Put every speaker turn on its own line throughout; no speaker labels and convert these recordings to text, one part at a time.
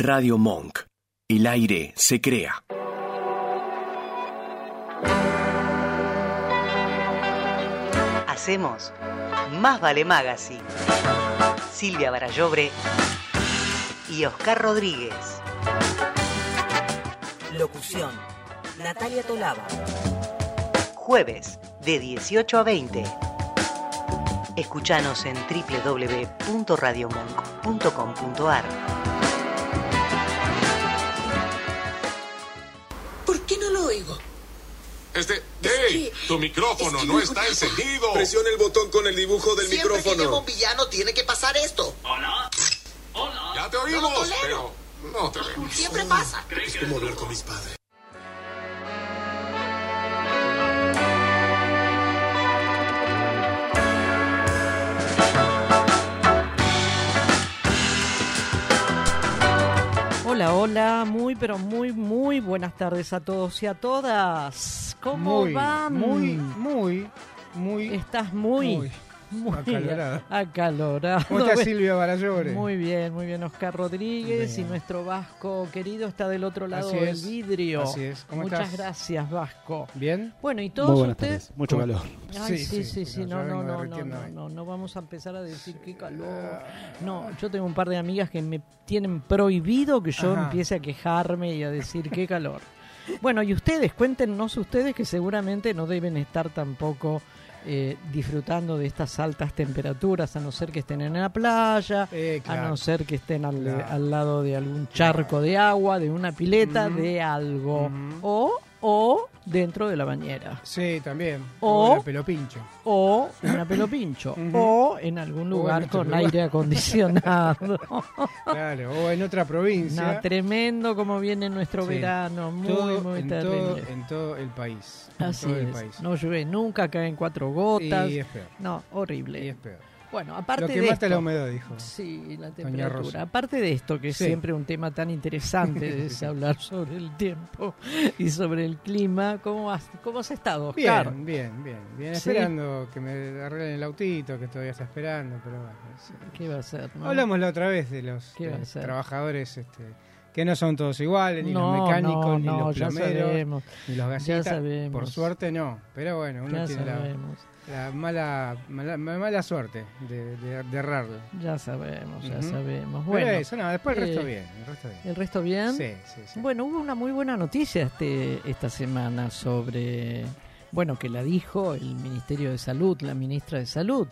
Radio Monk. El aire se crea.
Hacemos Más Vale Magazine. Silvia Barallobre y Oscar Rodríguez. Locución. Natalia Tolaba. Jueves de 18 a 20. Escuchanos en www.radiomonk.com.ar.
Este, ¡Ey! Tu micrófono
es que
no está encendido.
Presiona el botón con el dibujo del
Siempre que
micrófono.
lleva un villano tiene que pasar esto.
Ya te oímos,
No
pero no te vemos.
Siempre pasa.
Es como hablar con mis padres.
Hola, hola, muy pero muy muy buenas tardes a todos y a todas. ¿Cómo
muy,
van?
Muy, muy, muy.
Estás muy,
Muy
muy
acalorado.
acalorado.
¿Cómo está Silvia Barallore?
Muy bien, muy bien, Oscar Rodríguez
Bien.
y nuestro Vasco querido está del otro lado
Así
del
es,
vidrio.
así es. ¿Cómo
Muchas
estás?
gracias, Vasco.
¿Bien?
Bueno, y todos ustedes.
Mucho
¿Cómo-
calor.
Ay,
Sí,
sí,
sí,
sí, sí,
pero
no, no, no, no,
derritiéndome.
no, no vamos a empezar a decir qué calor. No, yo tengo un par de amigas que me tienen prohibido que yo
Ajá.
empiece a quejarme y a decir qué calor. Bueno, y ustedes, cuéntenos ustedes que seguramente no deben estar tampoco eh, disfrutando de estas altas temperaturas, a no ser que estén en la playa,
Eh,
a no ser que estén al,
Claro.
al lado de algún charco de agua, de una pileta, de algo. O, o dentro de la bañera.
Sí, también.
O-
O pelo pincho.
o una pelo pincho
Ujú.
o en algún
en
lugar con
lugar.
aire acondicionado.
Claro. O en otra provincia.
no, tremendo como viene nuestro
Sí.
verano, muy
todo,
muy
en,
terrible.
todo, en todo el país.
Así
todo el
es.
país.
No llueve nunca, caen cuatro gotas.
Y es peor.
No, horrible.
Y es peor.
Bueno, aparte
Lo que
de
mata
esto,
es la humedad, dijo.
Sí, la temperatura. Aparte de esto, que es
Sí.
siempre un tema tan interesante, es hablar sobre el tiempo y sobre el clima. ¿Cómo has, cómo has estado, Oscar?
Bien, bien, bien. Bien,
Sí.
esperando que me arreglen el autito, que todavía está esperando, pero bueno. sí.
¿Qué va a ser? no?
Hablamos la otra vez de los trabajadores este, que no son todos iguales, ni
No,
los mecánicos,
no,
ni los plomeros, ni los
Ya
gasistas.
sabemos.
Por suerte no, pero bueno, uno
Ya
tiene
sabemos.
la mala, mala, mala suerte de, de, de errarle.
Ya sabemos, ya sabemos.
Bueno, eso, no, después el resto
eh,
bien, el resto bien.
¿el resto bien?
Sí, sí, sí.
Bueno, hubo una muy buena noticia este, esta semana sobre, bueno, que la dijo el Ministerio de Salud, la ministra de Salud.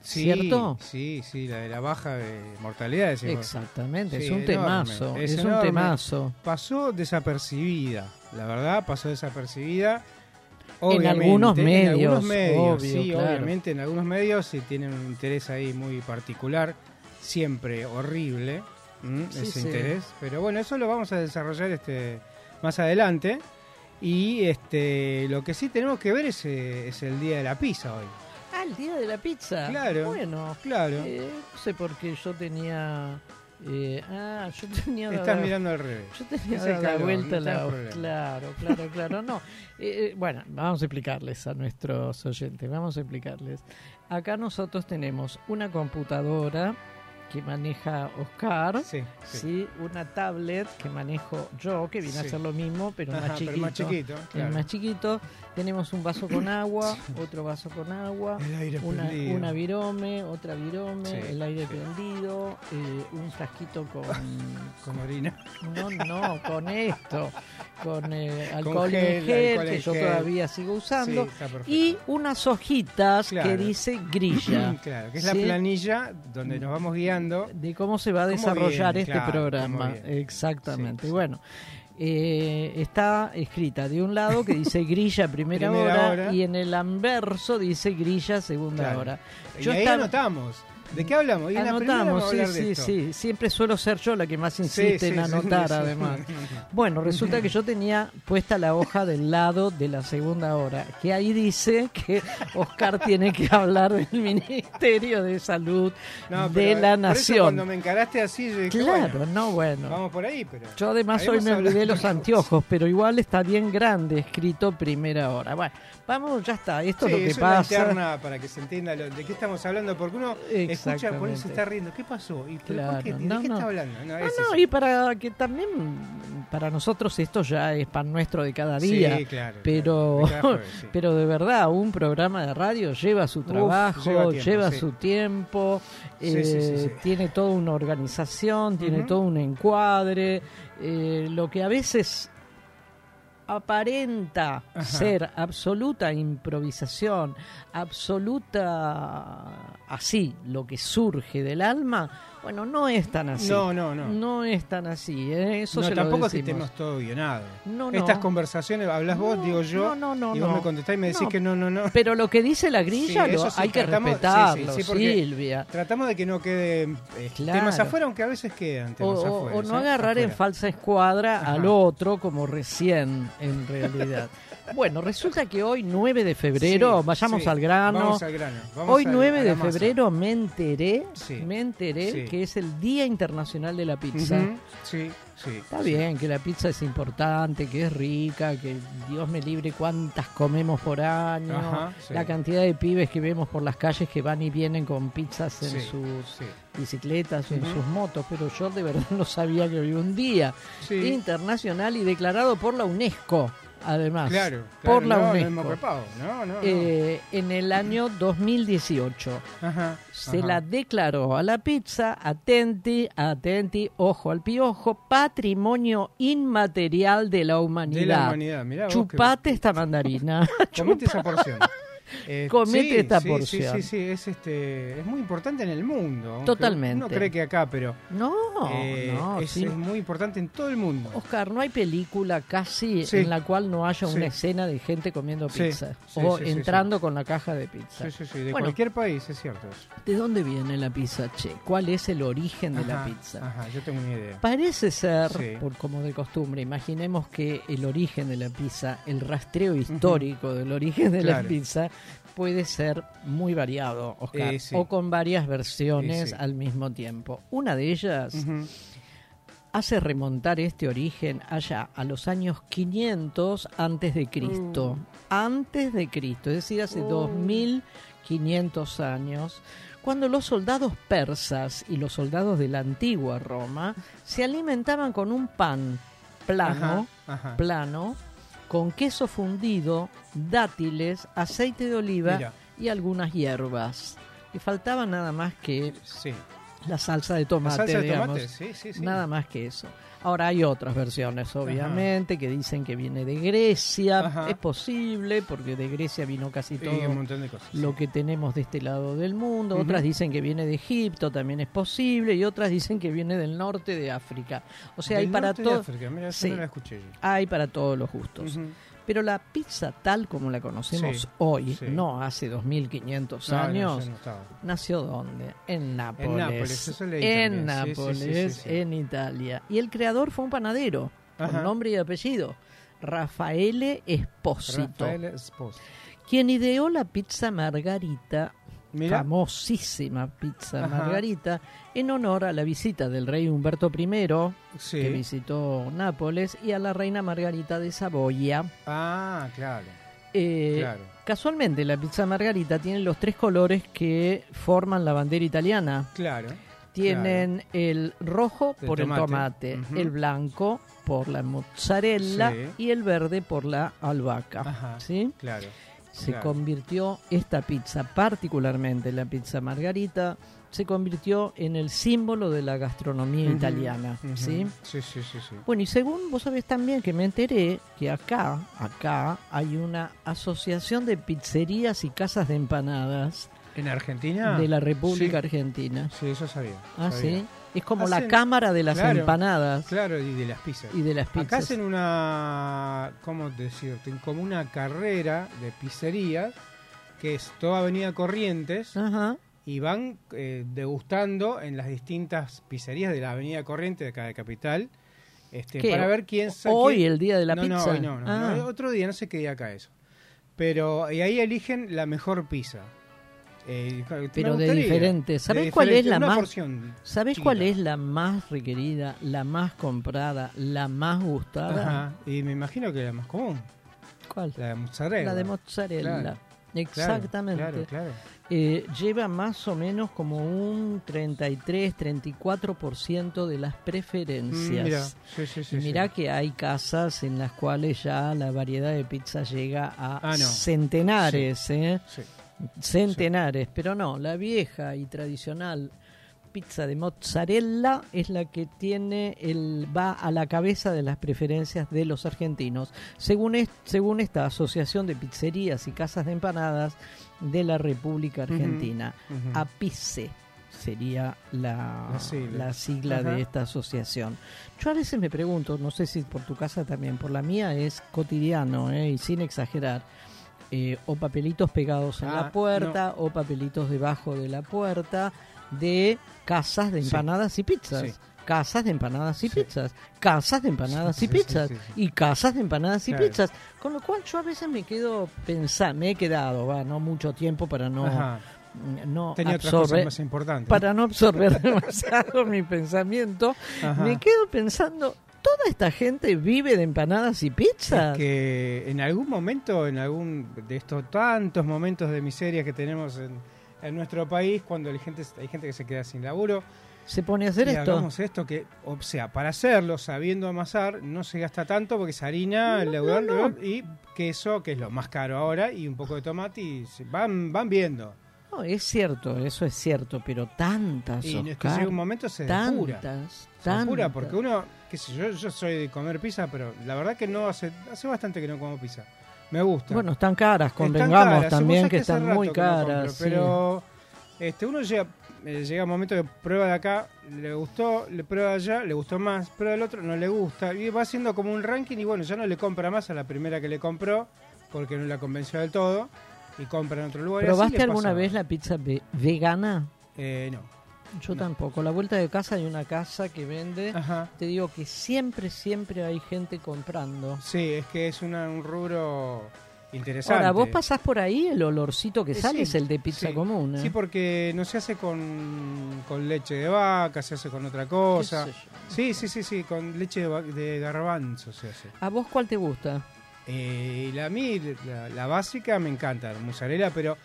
Sí,
¿cierto?
Sí, sí, la de la baja de mortalidad. decimos.
Exactamente,
Sí,
es un
enorme,
temazo,
es
es, un temazo.
Pasó desapercibida, la verdad, pasó desapercibida.
En algunos
en
medios,
algunos medios,
obvio,
sí,
claro.
obviamente en algunos medios sí tienen un interés ahí muy particular, siempre horrible ese
sí.
interés, pero bueno, eso lo vamos a desarrollar este más adelante y este lo que sí tenemos que ver es, eh, es el día de la pizza hoy.
Ah, el día de la pizza.
Claro.
Bueno,
Claro,
eh, no sé por qué yo tenía... eh, ah, yo tenía...
estás mirando al revés.
Yo tenía
Es calor,
vuelta
no
la...
problema.
Claro, claro, claro. No. Eh, eh, bueno, vamos a explicarles a nuestros oyentes, vamos a explicarles. Acá nosotros tenemos una computadora que maneja Oscar,
Sí, sí.
¿sí? una tablet que manejo yo, que viene a ser lo mismo, pero,
Ajá,
más, chiquito,
pero más chiquito.
El
claro.
más chiquito. Tenemos un vaso con agua, otro vaso con agua, una,
prendido.
una virome, otra virome, el aire prendido, eh, un frasquito con,
con orina.
no, no, con esto, con eh, alcohol
gel,
en gel,
alcohol
que
en
yo
gel.
todavía sigo usando, y unas hojitas que dice grilla.
Claro, que es la planilla donde nos vamos guiando.
De cómo se va a desarrollar este
claro,
programa. Exactamente.
Sí, sí.
Bueno, eh, está escrita de un lado que dice grilla primera,
Primera
hora,
hora.
y en el anverso dice grilla segunda
Claro.
hora.
Y
Yo
ahí
estaba-
anotamos. ¿De qué hablamos? Y
Anotamos, sí, sí, sí. Siempre suelo ser yo la que más insiste
sí,
en
sí,
anotar,
sí.
además. Bueno, resulta que yo tenía puesta la hoja del lado de la segunda hora, que ahí dice que Oscar tiene que hablar del Ministerio de Salud
No,
de la
eso
Nación.
cuando me encaraste así, yo dije,
Claro,
bueno,
no, bueno.
vamos por ahí, pero...
Yo además hoy me olvidé los anteojos, pero igual está bien grande escrito primera hora. Bueno, vamos, ya está. Esto es lo que
es una
pasa.
interna para que se entienda lo- de qué estamos hablando, porque uno escucha, por eso está riendo. ¿Qué pasó? ¿Y, pero ¿por
Claro,
qué? ¿De
no,
qué
no.
está hablando? No,
No,
es
no,
eso.
y para que también, para nosotros esto ya es pan nuestro de cada día.
Sí, claro,
pero,
claro, de cada jueves, sí.
pero de verdad, un programa de radio lleva su trabajo,
lleva
lleva,
tiempo, sí.
su tiempo, eh, tiene toda una organización, tiene todo un encuadre, eh, lo que a veces aparenta
Ajá.
ser absoluta improvisación, absoluta así, lo que surge del alma, bueno, no es tan así.
No, no, no.
No es tan así, ¿eh? eso
no,
se lo
tampoco es que
decimos.
tenemos todo guionado.
No, no.
Estas conversaciones, hablas vos, digo yo,
no, no, no,
y vos me contestás y me decís que no, no, no.
Pero lo que dice la grilla
Sí,
lo-
sí,
hay que
tratamos-
respetarlo,
sí,
Silvia.
Tratamos de que no queden eh,
Claro.
temas afuera, aunque a veces quedan
O,
temas
o-
afuera.
o no
¿sabes?
agarrar en falsa escuadra
Ajá.
al otro como recién, en realidad. bueno, resulta que hoy, 9 de febrero,
Sí,
vayamos
sí,
al grano.
Vamos al grano. vamos
Hoy
al-
9
a
de
masa.
febrero me enteré,
Sí.
me enteré que es el Día Internacional de la Pizza.
Sí, sí.
Está
sí.
bien que la pizza es importante, que es rica, que Dios me libre cuántas comemos por año,
Ajá, sí.
la cantidad de pibes que vemos por las calles que van y vienen con pizzas en sus bicicletas o en sus motos, pero yo de verdad no sabía que había un día
Sí.
internacional y declarado por la UNESCO, además.
Claro,
por la
no,
UNESCO.
repado.
Eh, en el año 2018
Ajá,
se
ajá.
la declaró a la pizza, atenti, atenti, ojo al piojo, patrimonio inmaterial de la humanidad.
De la humanidad, mirá vos
Chupate esta mandarina.
Comete esa porción. Eh,
Comete
sí,
esta
sí,
porción.
Sí, sí, sí, es, este, es muy importante en el mundo.
Totalmente.
Uno cree que acá, pero
No,
eh,
no,
es,
sí.
es muy importante en todo el mundo.
Oscar, no hay película casi en la cual no haya una escena de gente comiendo pizza o entrando con la caja de pizza.
Sí, sí, sí, de
Bueno.
cualquier país, es cierto. eso.
¿De dónde viene la pizza, che? ¿Cuál es el origen de la pizza?
Ajá, yo tengo una idea.
Parece ser, por como de costumbre, imaginemos que el origen de la pizza, el rastreo histórico del origen de la pizza, puede ser muy variado, Oscar,
Eh, sí.
o con varias versiones
sí.
al mismo tiempo. Una de ellas hace remontar este origen allá a los años 500 antes de Cristo.
Uh.
Antes de Cristo, es decir, hace
Oh.
2500 años, cuando los soldados persas y los soldados de la antigua Roma se alimentaban con un pan plano,
Ajá, ajá.
plano, con queso fundido, dátiles, aceite de oliva
Mira.
y algunas hierbas. Y faltaba nada más que
Sí.
La salsa de tomate,
salsa de
digamos.
tomate, sí, sí, sí.
Nada más que eso. Ahora hay otras versiones, obviamente, que dicen que viene de Grecia.
Ajá.
Es posible, porque de Grecia vino casi todo
cosas.
lo que tenemos de este lado del mundo. Otras dicen que viene de Egipto, también es posible. Y otras dicen que viene del norte de África. O sea,
Del
hay para
norte de
todo.
África, mira, esa
Sí.
no la escuché yo.
Hay para todos los gustos. Pero la pizza tal como la conocemos
Sí,
hoy,
sí.
no hace 2500
No,
años,
no.
¿Nació dónde? En Nápoles.
Nápoles, eso
En.
Sí,
Nápoles, en Italia. Y el creador fue un panadero,
Ajá.
con nombre y apellido, Raffaele Esposito,
Rafael Esposo.
quien ideó la pizza margarita,
Mira,
famosísima pizza
Ajá.
margarita, en honor a la visita del rey Humberto I,
sí.
que visitó Nápoles, y a la reina Margarita de Saboya.
Ah, claro,
Eh,
claro.
Casualmente, la pizza margarita tiene los tres colores que forman la bandera italiana.
Claro.
Tienen el rojo
El
por el
tomate.
el blanco por la mozzarella
Sí.
y el verde por la albahaca.
Ajá.
¿sí?
Claro.
Se
claro.
convirtió esta pizza, particularmente la pizza margarita, se convirtió en el símbolo de la gastronomía italiana. ¿sí?
Sí, sí, sí, sí.
Bueno, y según vos sabés también que me enteré que acá, acá hay una asociación de pizzerías y casas de empanadas
¿En Argentina?
de la República
sí.
Argentina.
Sí, eso sabía.
Ah,
sabía.
sí. Es como la cámara de las
claro,
empanadas
Claro, y de las pizzas.
y de las
Acá
pizzas.
hacen una, ¿cómo decirte? Como una carrera de pizzerías que es toda Avenida Corrientes
Ajá.
y van eh, degustando en las distintas pizzerías de la Avenida Corrientes de acá de Capital este,
¿Qué?
para ver quién
Hoy,
quién-
el día de la
no,
pizza.
No, hoy no, no,
Ah.
no, otro día, no sé qué día acá eso. Pero y ahí eligen la mejor pizza. Eh,
Pero de. ¿Sabés
De
cuál es
diferente,
la más-
porción
¿Sabés
chiquita.
cuál es la más requerida, la más comprada, la más gustada?
Ajá, y me imagino que la más común,
¿Cuál?
la de mozzarella.
La de mozzarella.
Claro.
Exactamente.
Claro, claro.
Eh, lleva más o menos como un 33, 34% de las preferencias.
Mm, Mira, sí, sí, sí.
Mirá que hay casas en las cuales ya la variedad de pizza llega a
Ah, no.
centenares, ¿eh?
Sí.
centenares, pero no, la vieja y tradicional pizza de mozzarella es la que tiene el va a la cabeza de las preferencias de los argentinos, según es- según esta Asociación de Pizzerías y Casas de Empanadas de la República Argentina,
ujú.
APICE sería la,
La sigla.
la sigla
Ajá.
de esta asociación. Yo a veces me pregunto, no sé si por tu casa también, por la mía es cotidiano ¿eh? y sin exagerar. Eh, o papelitos pegados en
Ah,
la puerta o papelitos debajo de la puerta de casas de
Sí.
empanadas y pizzas.
Sí.
Casas de empanadas y
Sí.
pizzas, casas de empanadas y pizzas y casas de empanadas y
Claro.
pizzas. Con lo cual yo a veces me quedo pensando, me he quedado, va, no mucho tiempo para no,
Ajá.
no
Tenía cosas más importantes.
para no absorber demasiado mi pensamiento,
Ajá.
me quedo pensando, ¿toda esta gente vive de empanadas y pizzas?
Es que en algún momento, en algún de estos tantos momentos de miseria que tenemos en, en nuestro país, cuando hay gente, hay gente que se queda sin laburo,
Se pone a hacer
y
esto.
esto que, o sea, para hacerlo sabiendo amasar, no se gasta tanto porque es harina, leudón,
no, no.
leudón y queso, que es lo más caro ahora, y un poco de tomate y se- van, van viendo.
No, es cierto, eso es cierto, pero tantas,
Y es que
Oscar,
llega un momento se depura.
tantas,
Se apura
tantas.
porque uno, qué sé yo, yo soy de comer pizza, pero la verdad que no hace, hace bastante que no como pizza. Me gusta.
Bueno, están caras,
Están
convengamos
caras, vos
también que están muy
que no compro,
caras. sí.
pero este uno llega, eh, llega un momento que prueba de acá, le gustó, le prueba de allá, le gustó más, prueba del otro, no le gusta. Y va haciendo como un ranking y bueno, ya no le compra más a la primera que le compró porque no la convenció del todo y compra en otro lugar.
¿Probaste alguna vez la pizza ve- vegana?
Eh, no.
Yo tampoco. La vuelta de casa hay una casa que vende.
Ajá.
Te digo que siempre, siempre hay gente comprando.
Sí, es que es una- un rubro interesante.
Ahora, vos pasás por ahí, el olorcito que
Eh,
sale
sí,
es el de pizza
sí.
común. ¿eh?
Sí, porque no se hace con, con leche de vaca, se hace con otra cosa. Sí, sí, sí, sí, con leche de, de garbanzo se hace.
¿A vos cuál te gusta?
Eh, la, a mí, la, la básica me encanta, la mozzarella, pero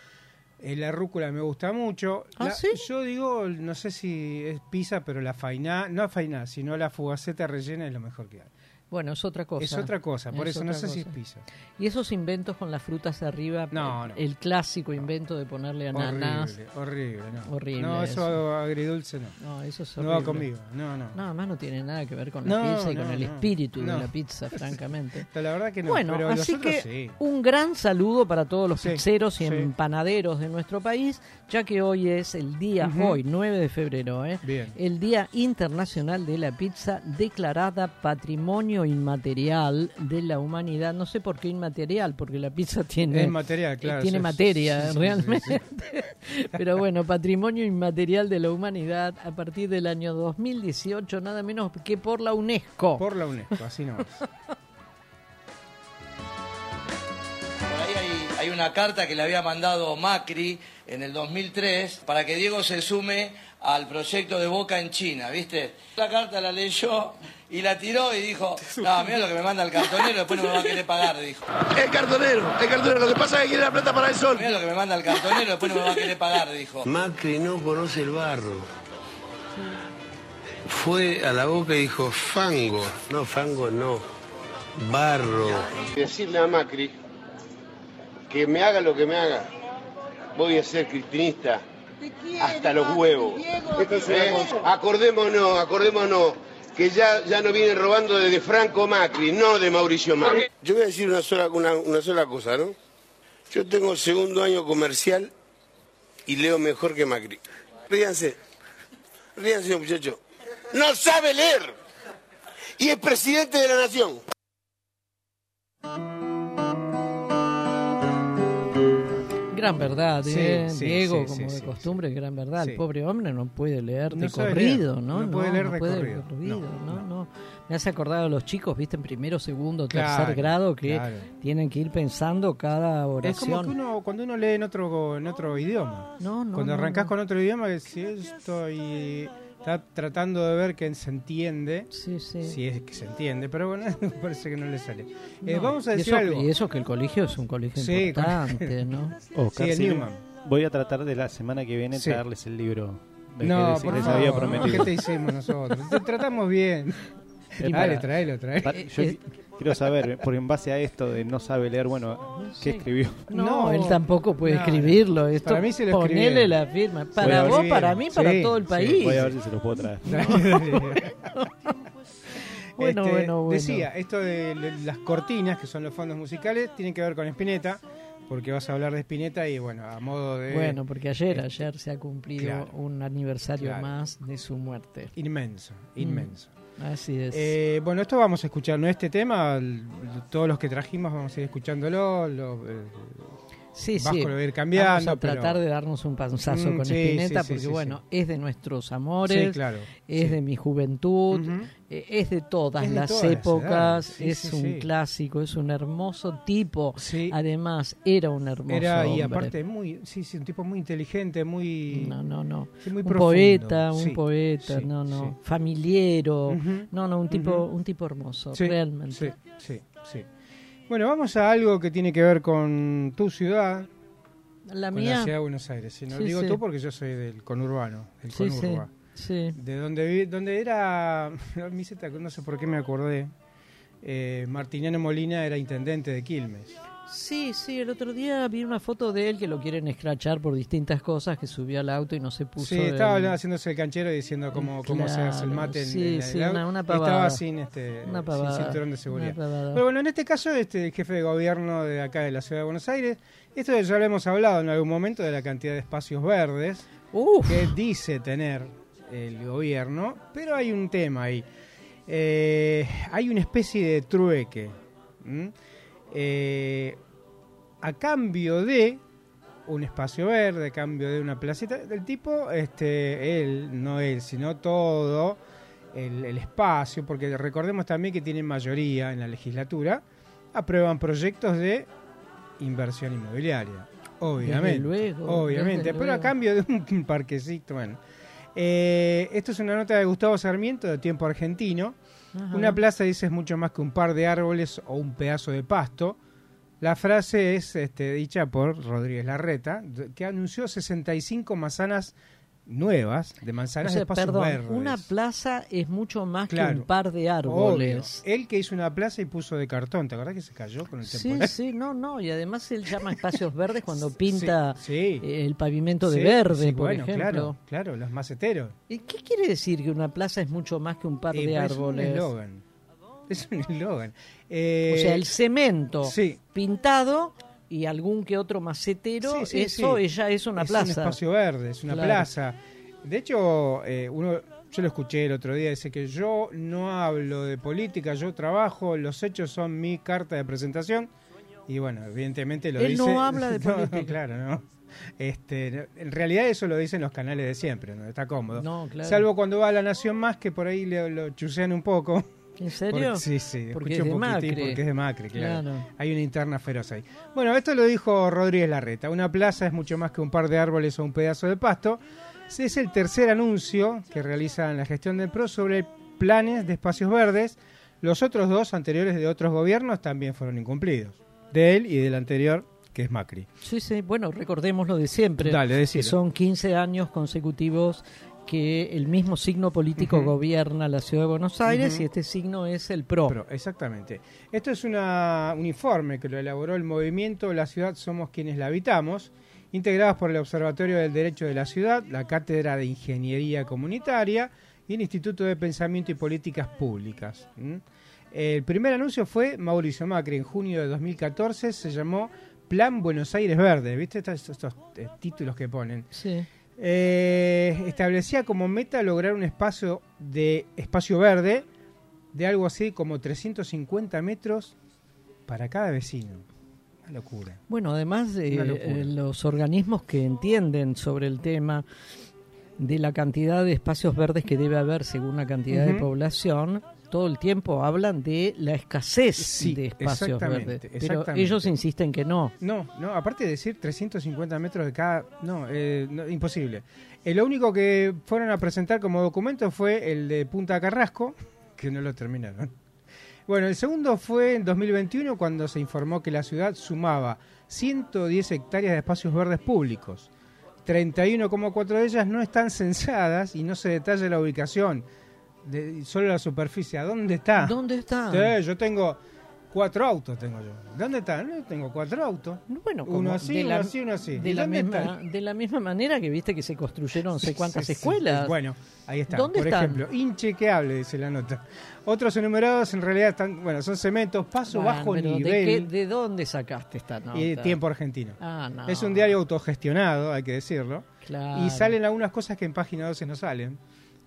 eh, la rúcula me gusta mucho.
¿Ah,
La-
sí?
Yo digo, no sé si es pizza, pero la fainá, no fainá, sino la fugaceta rellena es lo mejor que hay.
Bueno, es otra cosa.
Es otra cosa, por
Es
eso no sé si es pizza.
Y esos inventos con las frutas arriba,
No,
el,
no.
el clásico invento de ponerle ananás.
Horrible, horrible, no.
Horrible
No, eso,
eso.
agridulce no.
No, eso es
No va conmigo, no, no.
Nada más no tiene nada que ver con la
No,
pizza y
no,
con el
no.
espíritu
No.
de la pizza, francamente.
La verdad que no,
bueno,
pero los
así
otros
que
sí.
un gran saludo para todos los
Sí,
pizzeros y
sí.
empanaderos de nuestro país, ya que hoy es el día, hoy, 9 de febrero, ¿eh?
Bien.
el Día Internacional de la Pizza, declarada Patrimonio Inmaterial de la Humanidad. No sé por qué inmaterial, porque la pizza tiene,
Es material, claro.
tiene
sí,
materia,
sí, sí, sí,
realmente.
sí.
Pero bueno, Patrimonio Inmaterial de la Humanidad a partir del año 2018, nada menos que por la UNESCO.
Por la UNESCO, así nomás.
Por ahí hay, hay una carta que le había mandado Macri en el 2003 para que Diego se sume al proyecto de Boca en China, ¿viste? La carta la leyó y la tiró y dijo, no, mira lo que me manda el cartonero, después no me va a querer pagar, dijo.
El cartonero, el cartonero. Lo que pasa es que quiere la plata para el sol.
Mira lo que me manda el cartonero, después no me va a querer pagar, dijo.
Macri no conoce el barro. Fue a la boca y dijo fango. No, fango no. Barro.
Decirle a Macri que me haga lo que me haga. Voy a ser cristinista hasta los huevos. ¿Eh? Acordémonos, acordémonos que ya, ya no vienen robando desde Franco Macri, no de Mauricio Macri.
Yo voy a decir una sola, una, una sola cosa, ¿no? Yo tengo segundo año comercial y leo mejor que Macri. Ríanse. Ríanse, muchachos.
No sabe leer. Y es presidente de la nación.
Gran verdad, ¿eh?
sí,
Diego,
sí,
como de costumbre, gran verdad. El pobre hombre no puede leer de
No
corrido,
leer,
¿no?
no puede leer de corrido,
corrido,
no,
no, no. Me hace acordar a los chicos, viste, en primero, segundo, tercer grado, que
claro.
tienen que ir pensando cada
Es como
oración.
que uno, cuando uno lee en otro, en otro idioma.
No, no,
Cuando
no,
arrancás
no.
con otro idioma, decís esto y Está tratando de ver que se entiende.
Sí, sí.
Si es que se entiende, pero bueno, parece que no le sale. Eh,
No,
vamos a
y
decir
eso,
algo.
Y eso que el colegio es un colegio
Sí,
importante, ¿no?
Oscar,
Sí, el Newman.
voy a tratar de la semana que viene
Sí.
traerles el libro
No,
que les,
por
les
favor,
había prometido.
¿qué te hicimos nosotros? Te tratamos bien.
Eh,
Dale,
para-
tráelo, tráelo.
para- yo qui- quiero saber, porque en base a esto de no sabe leer, bueno, ¿qué escribió?
No,
No,
él tampoco puede
no,
escribirlo. Esto,
para mí se lo
ponele la firma. Para vos, para mí, para
Sí,
todo el
sí,
país.
Voy a ver si se los puedo traer.
Bueno,
Este,
bueno, bueno.
Decía, esto de las cortinas, que son los fondos musicales, tienen que ver con Spinetta, porque vas a hablar de Spinetta y bueno, a modo de...
Bueno, porque ayer, ayer se ha cumplido
Claro.
un aniversario
Claro.
más de su muerte.
Inmenso,
Mm.
inmenso.
Así es.
Eh, bueno, esto vamos a escuchar, no este tema, todos los que trajimos vamos a ir escuchándolo, lo, eh,
sí,
Vasco
sí.
lo va a ir cambiando,
Vamos a
pero-
tratar de darnos un panzazo
Mm,
con
sí, sí,
porque bueno, es de nuestros amores,
claro,
es de mi juventud,
Ujú.
eh, es de todas
Es de
las
todas las
épocas,
sí,
es
sí,
un
sí.
clásico, es un hermoso tipo. Además, era un hermoso
Era, y
hombre.
aparte, muy, sí, sí, un tipo muy inteligente, muy...
No, no, no.
muy
un
profundo.
poeta, un poeta, no, no, familiero, no, no, un tipo, un tipo hermoso, realmente.
Sí, sí. Bueno, vamos a algo que tiene que ver con tu ciudad,
La
con
mía,
la ciudad de Buenos Aires. Si no digo tú porque yo soy del conurbano, del
sí, sí,
conurba.
Sí.
De donde donde era, no sé por qué me acordé, eh, Martiniano Molina era intendente de Quilmes.
Sí, sí, el otro día vi una foto de él que lo quieren escrachar por distintas cosas, que subió al auto y no se puso.
Sí, estaba
el-
haciéndose el canchero y diciendo cómo, cómo se hace el mate en,
sí,
en
sí,
el
una- pavada.
estaba sin, este,
Una
sin
pavada,
cinturón de seguridad.
una.
Pero bueno, en este caso, este el jefe de gobierno de acá de la ciudad de Buenos Aires, esto ya lo hemos hablado en algún momento de la cantidad de espacios verdes
Uf,
que dice tener el gobierno, pero hay un tema ahí. Eh, hay una especie de trueque. ¿m? Eh, a cambio de un espacio verde, a cambio de una placita, del tipo, este, él, no él, sino todo el, el espacio, porque recordemos también que tienen mayoría en la legislatura, aprueban proyectos de inversión inmobiliaria. Obviamente.
Desde luego,
obviamente. Pero a cambio de un parquecito, bueno. Eh, esto es una nota de Gustavo Sarmiento de Tiempo Argentino.
ajá.
Una plaza dice es mucho más que un par de árboles o un pedazo de pasto. La frase es este, dicha por Rodríguez Larreta, que anunció 65 manzanas nuevas, de
O
manzanas
sea,
de espacios
perdón,
verdes.
una plaza es mucho más que un par de árboles.
Obvio. Él que hizo una plaza y puso de cartón, ¿te acordás que se cayó con el
Sí,
temporal?
sí, no, no, y además él llama espacios verdes cuando pinta
Sí, sí.
eh, el pavimento de
Sí,
verde,
sí,
por
bueno,
ejemplo.
Claro, claro, los maceteros.
¿Y qué quiere decir que una plaza es mucho más que un par
Eh,
de árboles?
Es un eslogan. Es un eslogan. Eh,
O sea, el cemento
sí.
pintado y algún que otro macetero,
Sí, sí,
eso
sí.
ella es una
es
plaza.
un espacio verde, es una
Claro.
plaza. De hecho, eh, uno, yo lo escuché el otro día, dice que yo no hablo de política, yo trabajo, los hechos son mi carta de presentación. Y bueno, evidentemente lo
Él
dice.
no habla de
No,
política.
claro, no. Este, en realidad eso lo dicen los canales de siempre, ¿no? Está cómodo.
No, claro.
Salvo cuando va a La Nación Más, que por ahí le- lo chusean un poco.
¿En serio?
Porque- sí, sí,
Porque
escuché
es
un poquitín
Macri.
porque es de Macri, claro.
Claro.
Hay una interna feroz ahí. Bueno, esto lo dijo Rodríguez Larreta. Una plaza es mucho más que un par de árboles o un pedazo de pasto. Es el tercer anuncio que realiza en la gestión del PRO sobre planes de espacios verdes. Los otros dos anteriores de otros gobiernos también fueron incumplidos. De él y del anterior, que es Macri.
Sí, sí, bueno, recordemos lo de siempre.
Dale,
que son 15 años consecutivos que el mismo signo político gobierna la ciudad de Buenos Aires y este signo es el PRO.
Pro, exactamente. Esto es una, un informe que lo elaboró el movimiento La Ciudad Somos Quienes la Habitamos, integrados por el Observatorio del Derecho de la Ciudad, la Cátedra de Ingeniería Comunitaria y el Instituto de Pensamiento y Políticas Públicas. El primer anuncio fue Mauricio Macri en junio de 2014, se llamó Plan Buenos Aires Verde, ¿viste estos, estos, eh, títulos que ponen?
Sí.
Eh, establecía como meta lograr un espacio de espacio verde de algo así como 350 metros para cada vecino. Una locura.
Bueno, además eh,
locura.
eh, los organismos que entienden sobre el tema de la cantidad de espacios verdes que debe haber según la cantidad de población, todo el tiempo hablan de la escasez
Sí,
de espacios
exactamente,
verdes. Pero
exactamente.
ellos insisten que no.
No, no, aparte de decir 350 metros de cada... No, eh, no, imposible. Lo único que fueron a presentar como documento fue el de Punta Carrasco, que no lo terminaron. Bueno, el segundo fue en 2021 cuando se informó que la ciudad sumaba 110 hectáreas de espacios verdes públicos. 31,4 de ellas no están censadas y no se detalla la ubicación, de, solo la superficie. ¿A dónde está?
¿Dónde está?
Sí, yo tengo cuatro autos, tengo yo. ¿Dónde están? Tengo cuatro autos.
Bueno, como
uno así,
de
uno
la-
así, uno así.
De
¿Y
la, misma,
están?
de la misma manera que viste que se construyeron no sé cuántas
Sí,
escuelas.
sí. Bueno, ahí está.
¿Dónde
Por
están?
ejemplo, inchequeable, dice la nota. Otros enumerados en realidad están, bueno, son cementos, paso
Bueno,
bajo
pero ¿de,
nivel
qué- ¿De dónde sacaste esta nota?
y tiempo argentino.
Ah, no.
Es un diario autogestionado, hay que decirlo.
Claro.
Y salen algunas cosas que en página 12 no salen.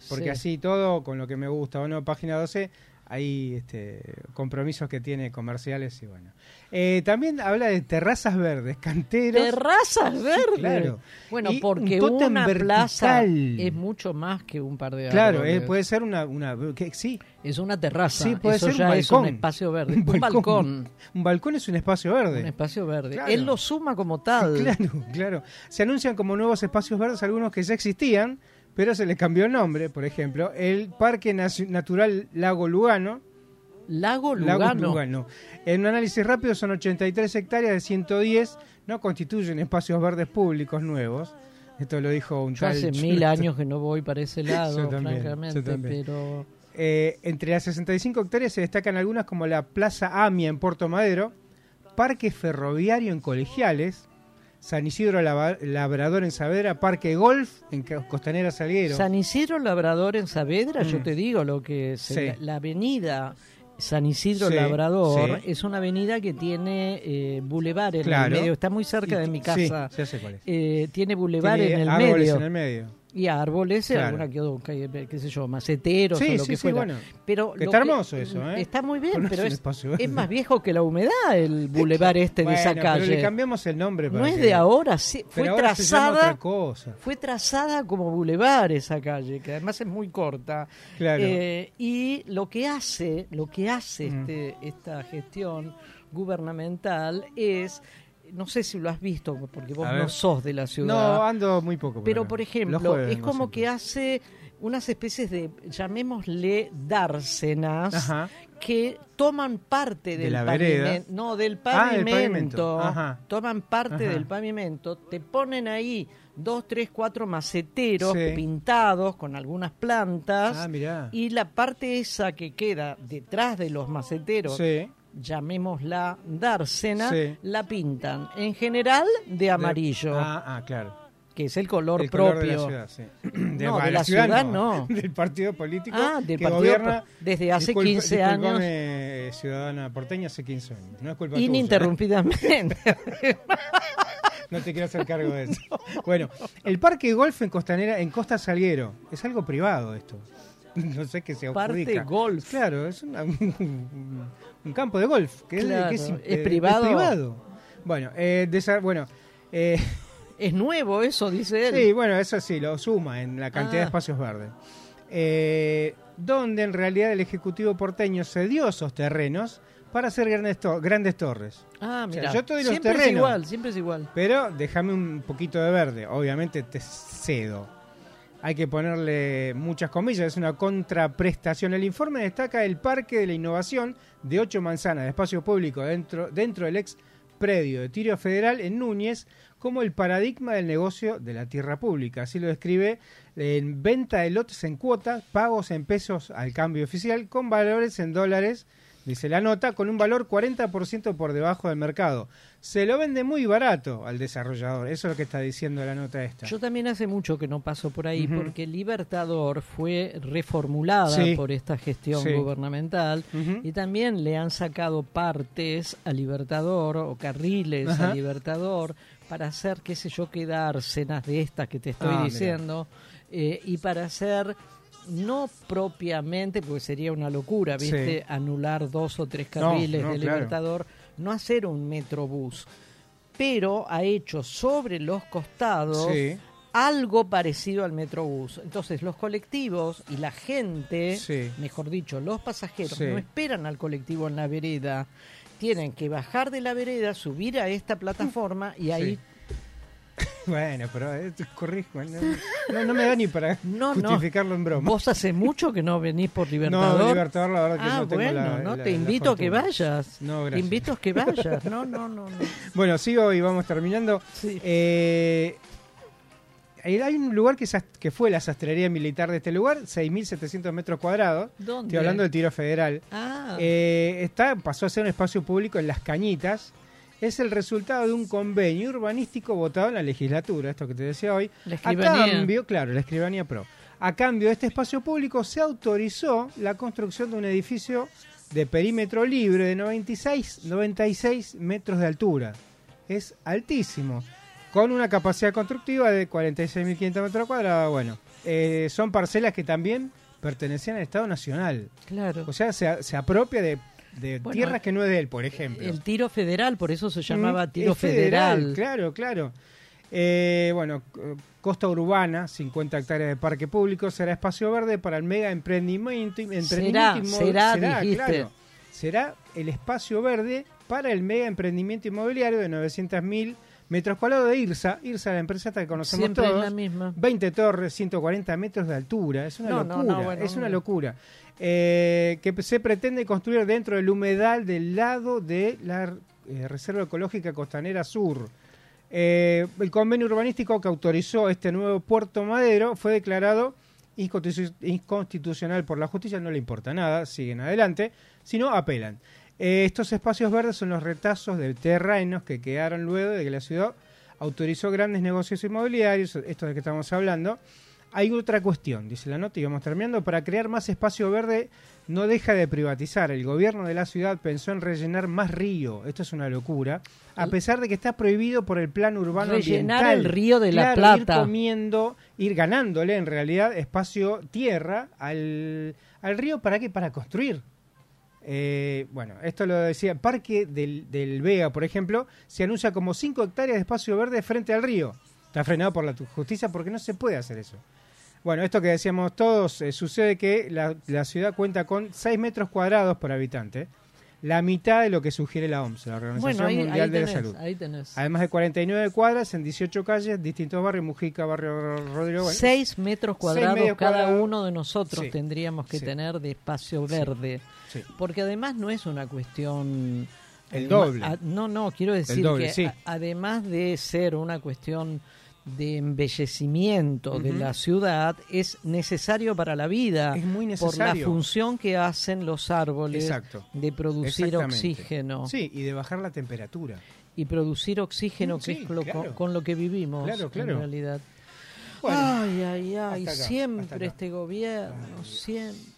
Porque
Sí.
así todo, con lo que me gusta o no, página 12, hay este, compromisos que tiene comerciales y bueno. Eh, también habla de terrazas verdes, canteros.
Terrazas verdes.
claro.
Bueno,
Y
porque
un
una plaza es mucho más que un par de
Claro, eh, puede ser una, una que, sí,
Es una terraza.
sí, puede
Eso
ser un
ya
balcón.
es un espacio verde. Un balcón.
Un balcón es un espacio verde.
Un espacio verde.
Claro.
Él lo suma como tal.
Claro, claro. Se anuncian como nuevos espacios verdes algunos que ya existían, pero se les cambió el nombre. Por ejemplo, el Parque Natural Lago Lugano.
Lago
Lago
Lugano.
En un análisis rápido son 83 hectáreas de 110, no constituyen espacios verdes públicos nuevos. Esto lo dijo un
Yo
tal
hace mil años que no voy para ese lado,
también,
francamente, pero
Eh, entre las 65 hectáreas se destacan algunas como la Plaza Amia en Puerto Madero, Parque Ferroviario en Colegiales, San Isidro Labrador en Saavedra, Parque Golf en Co- Costanera Salguero.
San Isidro Labrador en Saavedra, yo
Mm.
te digo lo que es
Sí.
la, la avenida San Isidro
Sí,
Labrador
sí.
es una avenida que tiene eh, bulevar en
Claro.
el medio, está muy cerca de mi casa. Eh, tiene bulevar en el medio.
en el medio.
Y árboles,
Claro.
alguna que que- qué sé yo, maceteros
Sí,
o lo
sí,
que
sí,
fuera.
bueno.
Pero
Que está hermoso eso, ¿eh?
Está muy bien,
No es
pero es, es más viejo que la humedad el bulevar este de esa
Bueno, pero
calle.
le cambiamos el nombre.
No
para
es
que-
de ahora, sí, fue
Pero ahora
trazada
otra cosa.
fue trazada como bulevar esa calle, que además es muy corta.
Claro.
Eh, y lo que hace, lo que hace
Mm.
este, esta gestión gubernamental es, no sé si lo has visto, porque vos no sos de la ciudad.
No, ando muy poco.
Pero,
acá.
por ejemplo,
jueves
es como que hace unas especies de, llamémosle, dársenas,
Ajá.
que toman parte
De
del
la vereda.
pavimento. No, del
Ah,
pavimento.
Ajá.
Toman parte
Ajá.
del pavimento, te ponen ahí dos, tres, cuatro maceteros
Sí.
pintados con algunas plantas.
Ah, mirá.
Y la parte esa que queda detrás de los maceteros,
Sí.
Llamémosla dársena,
Sí.
la pintan. En general de amarillo
Ah, ah, claro.
que es el color
El
propio.
color de la ciudad, sí.
No, de la ciudad no.
Del partido político
Ah, del
que
partido
gobierna
desde hace
Disculpa-
15 años.
eh, ciudadana porteña, hace 15 años. No es culpa tuya.
Ininterrumpidamente.
No te quiero hacer cargo de eso. Bueno, el parque de golf en Costanera, en Costa Salguero, es algo privado esto. No sé qué se
Parte
adjudica.
golf.
Claro, es una- un, un campo de golf. Que es-
Claro,
que
¿es
eh,
privado?
privado. Bueno, eh, desa- bueno eh,
es nuevo eso, dice él.
Sí, bueno, eso sí, lo suma en la cantidad de
Ah.
espacios verdes. Eh, donde en realidad el Ejecutivo porteño cedió esos terrenos para hacer grandes, to- grandes torres.
Ah,
O sea,
mira.
yo te doy los
siempre es
terrenos.
igual, siempre es igual.
Pero déjame un poquito de verde. Obviamente te cedo. Hay que ponerle muchas comillas, es una contraprestación. El informe destaca el Parque de la Innovación de ocho manzanas de espacio público dentro, dentro del ex predio de Tiro Federal en Núñez como el paradigma del negocio de la tierra pública. Así lo describe en venta de lotes en cuotas, pagos en pesos al cambio oficial, con valores en dólares, dice la nota, con un valor 40% por debajo del mercado. Se lo vende muy barato al desarrollador, eso es lo que está diciendo la nota esta.
Yo también hace mucho que no paso por ahí porque Libertador fue reformulada
Sí.
por esta gestión
Sí.
gubernamental y también le han sacado partes a Libertador o carriles a Libertador para hacer, qué sé yo, qué dársenas de estas que te estoy
Ah, mira.
diciendo eh, y para hacer no propiamente, porque sería una locura, ¿viste?
Sí.
Anular dos o tres carriles
no,
de
claro.
No hacer un metrobús, pero ha hecho sobre los costados
Sí.
algo parecido al Metrobús. Entonces, los colectivos y la gente,
Sí.
mejor dicho, los pasajeros,
Sí.
no esperan al colectivo en la vereda. Tienen que bajar de la vereda, subir a esta plataforma y ahí
Bueno, pero eh, corrijo. No, no, no me da ni para
No,
justificarlo en broma.
Vos hace mucho que no venís por Libertador.
No, Libertador, la verdad que
ah,
no tengo
bueno,
la-
no,
la-
te invito a que vayas.
No,
Te
gracias.
invito a que vayas. No, no, no, no.
Bueno, sigo y vamos terminando. Eh, hay un lugar que fue la sastrería militar de este lugar, 6.700 metros cuadrados.
¿Dónde?
Estoy hablando del tiro federal.
Ah.
Eh, está, pasó a ser un espacio público en Las Cañitas. Es el resultado de un convenio urbanístico votado en la legislatura, esto que te decía hoy.
La
A cambio, claro, la escribanía pro. A cambio de este espacio público se autorizó la construcción de un edificio de perímetro libre de 96, 96 metros de altura. Es altísimo. Con una capacidad constructiva de 46.500 metros cuadrados. Bueno, eh, son parcelas que también pertenecían al Estado Nacional.
Claro.
O sea, se, se apropia de, de
Bueno,
tierras que no es de él, por ejemplo.
El tiro federal, por eso se llamaba
Mm,
tiro
es federal,
federal.
Claro, claro. Eh, bueno, costa urbana, 50 hectáreas de parque público, será espacio verde para el mega emprendimiento. emprendimiento inmo-
será, dijiste.
claro. será el espacio verde para el mega emprendimiento inmobiliario de 900.000 metros cuadrados de IRSA. IRSA, la empresa esta que conocemos
Siempre es
todos.
la misma.
20 torres, 140 metros de altura. Es una
No,
locura.
no, bueno,
es una locura. Eh, que se pretende construir dentro del humedal del lado de la eh, Reserva Ecológica Costanera Sur. Eh, el convenio urbanístico que autorizó este nuevo puerto madero fue declarado inconstitu- inconstitucional por la justicia, no le importa nada, siguen adelante, sino apelan. Eh, estos espacios verdes son los retazos de terrenos que quedaron luego de que la ciudad autorizó grandes negocios inmobiliarios, esto de que estamos hablando. Hay otra cuestión, dice la nota, y vamos terminando, para crear más espacio verde no deja de privatizar. El gobierno de la ciudad pensó en rellenar más río, esto es una locura, a pesar de que está prohibido por el plan urbano
Rellenar
ambiental.
el río de la
Claro, Ir
Plata.
comiendo, ir ganándole en realidad espacio tierra al, al río, ¿para qué? Para construir. Eh, bueno, esto lo decía, Parque del, del Vega, por ejemplo, se anuncia como 5 hectáreas de espacio verde frente al río. Está frenado por la justicia porque no se puede hacer eso. Bueno, esto que decíamos todos, eh, sucede que la, la ciudad cuenta con 6 metros cuadrados por habitante, la mitad de lo que sugiere la OMS, la Organización
Bueno, ahí,
Mundial
ahí
de la Salud.
ahí tenés.
Además de 49 cuadras en 18 calles, distintos barrios, Mujica, barrio Rodrigo. bueno,
Seis metros cuadrados cada uno de nosotros
Sí.
tendríamos que
Sí.
tener de espacio verde.
Sí.
Porque además no es una cuestión...
El doble.
a- no, no, quiero decir
doble,
que
sí.
a- además de ser una cuestión de embellecimiento de la ciudad, es necesario para la vida.
Es muy
Por la
necesario.
función que hacen los árboles
Exacto.
de producir oxígeno.
Sí, y de bajar la temperatura.
Y producir oxígeno, que es lo-
claro.
con, lo que vivimos
Claro, claro.
en realidad.
Bueno,
ay, ay, ay,
acá,
siempre este gobierno, siempre.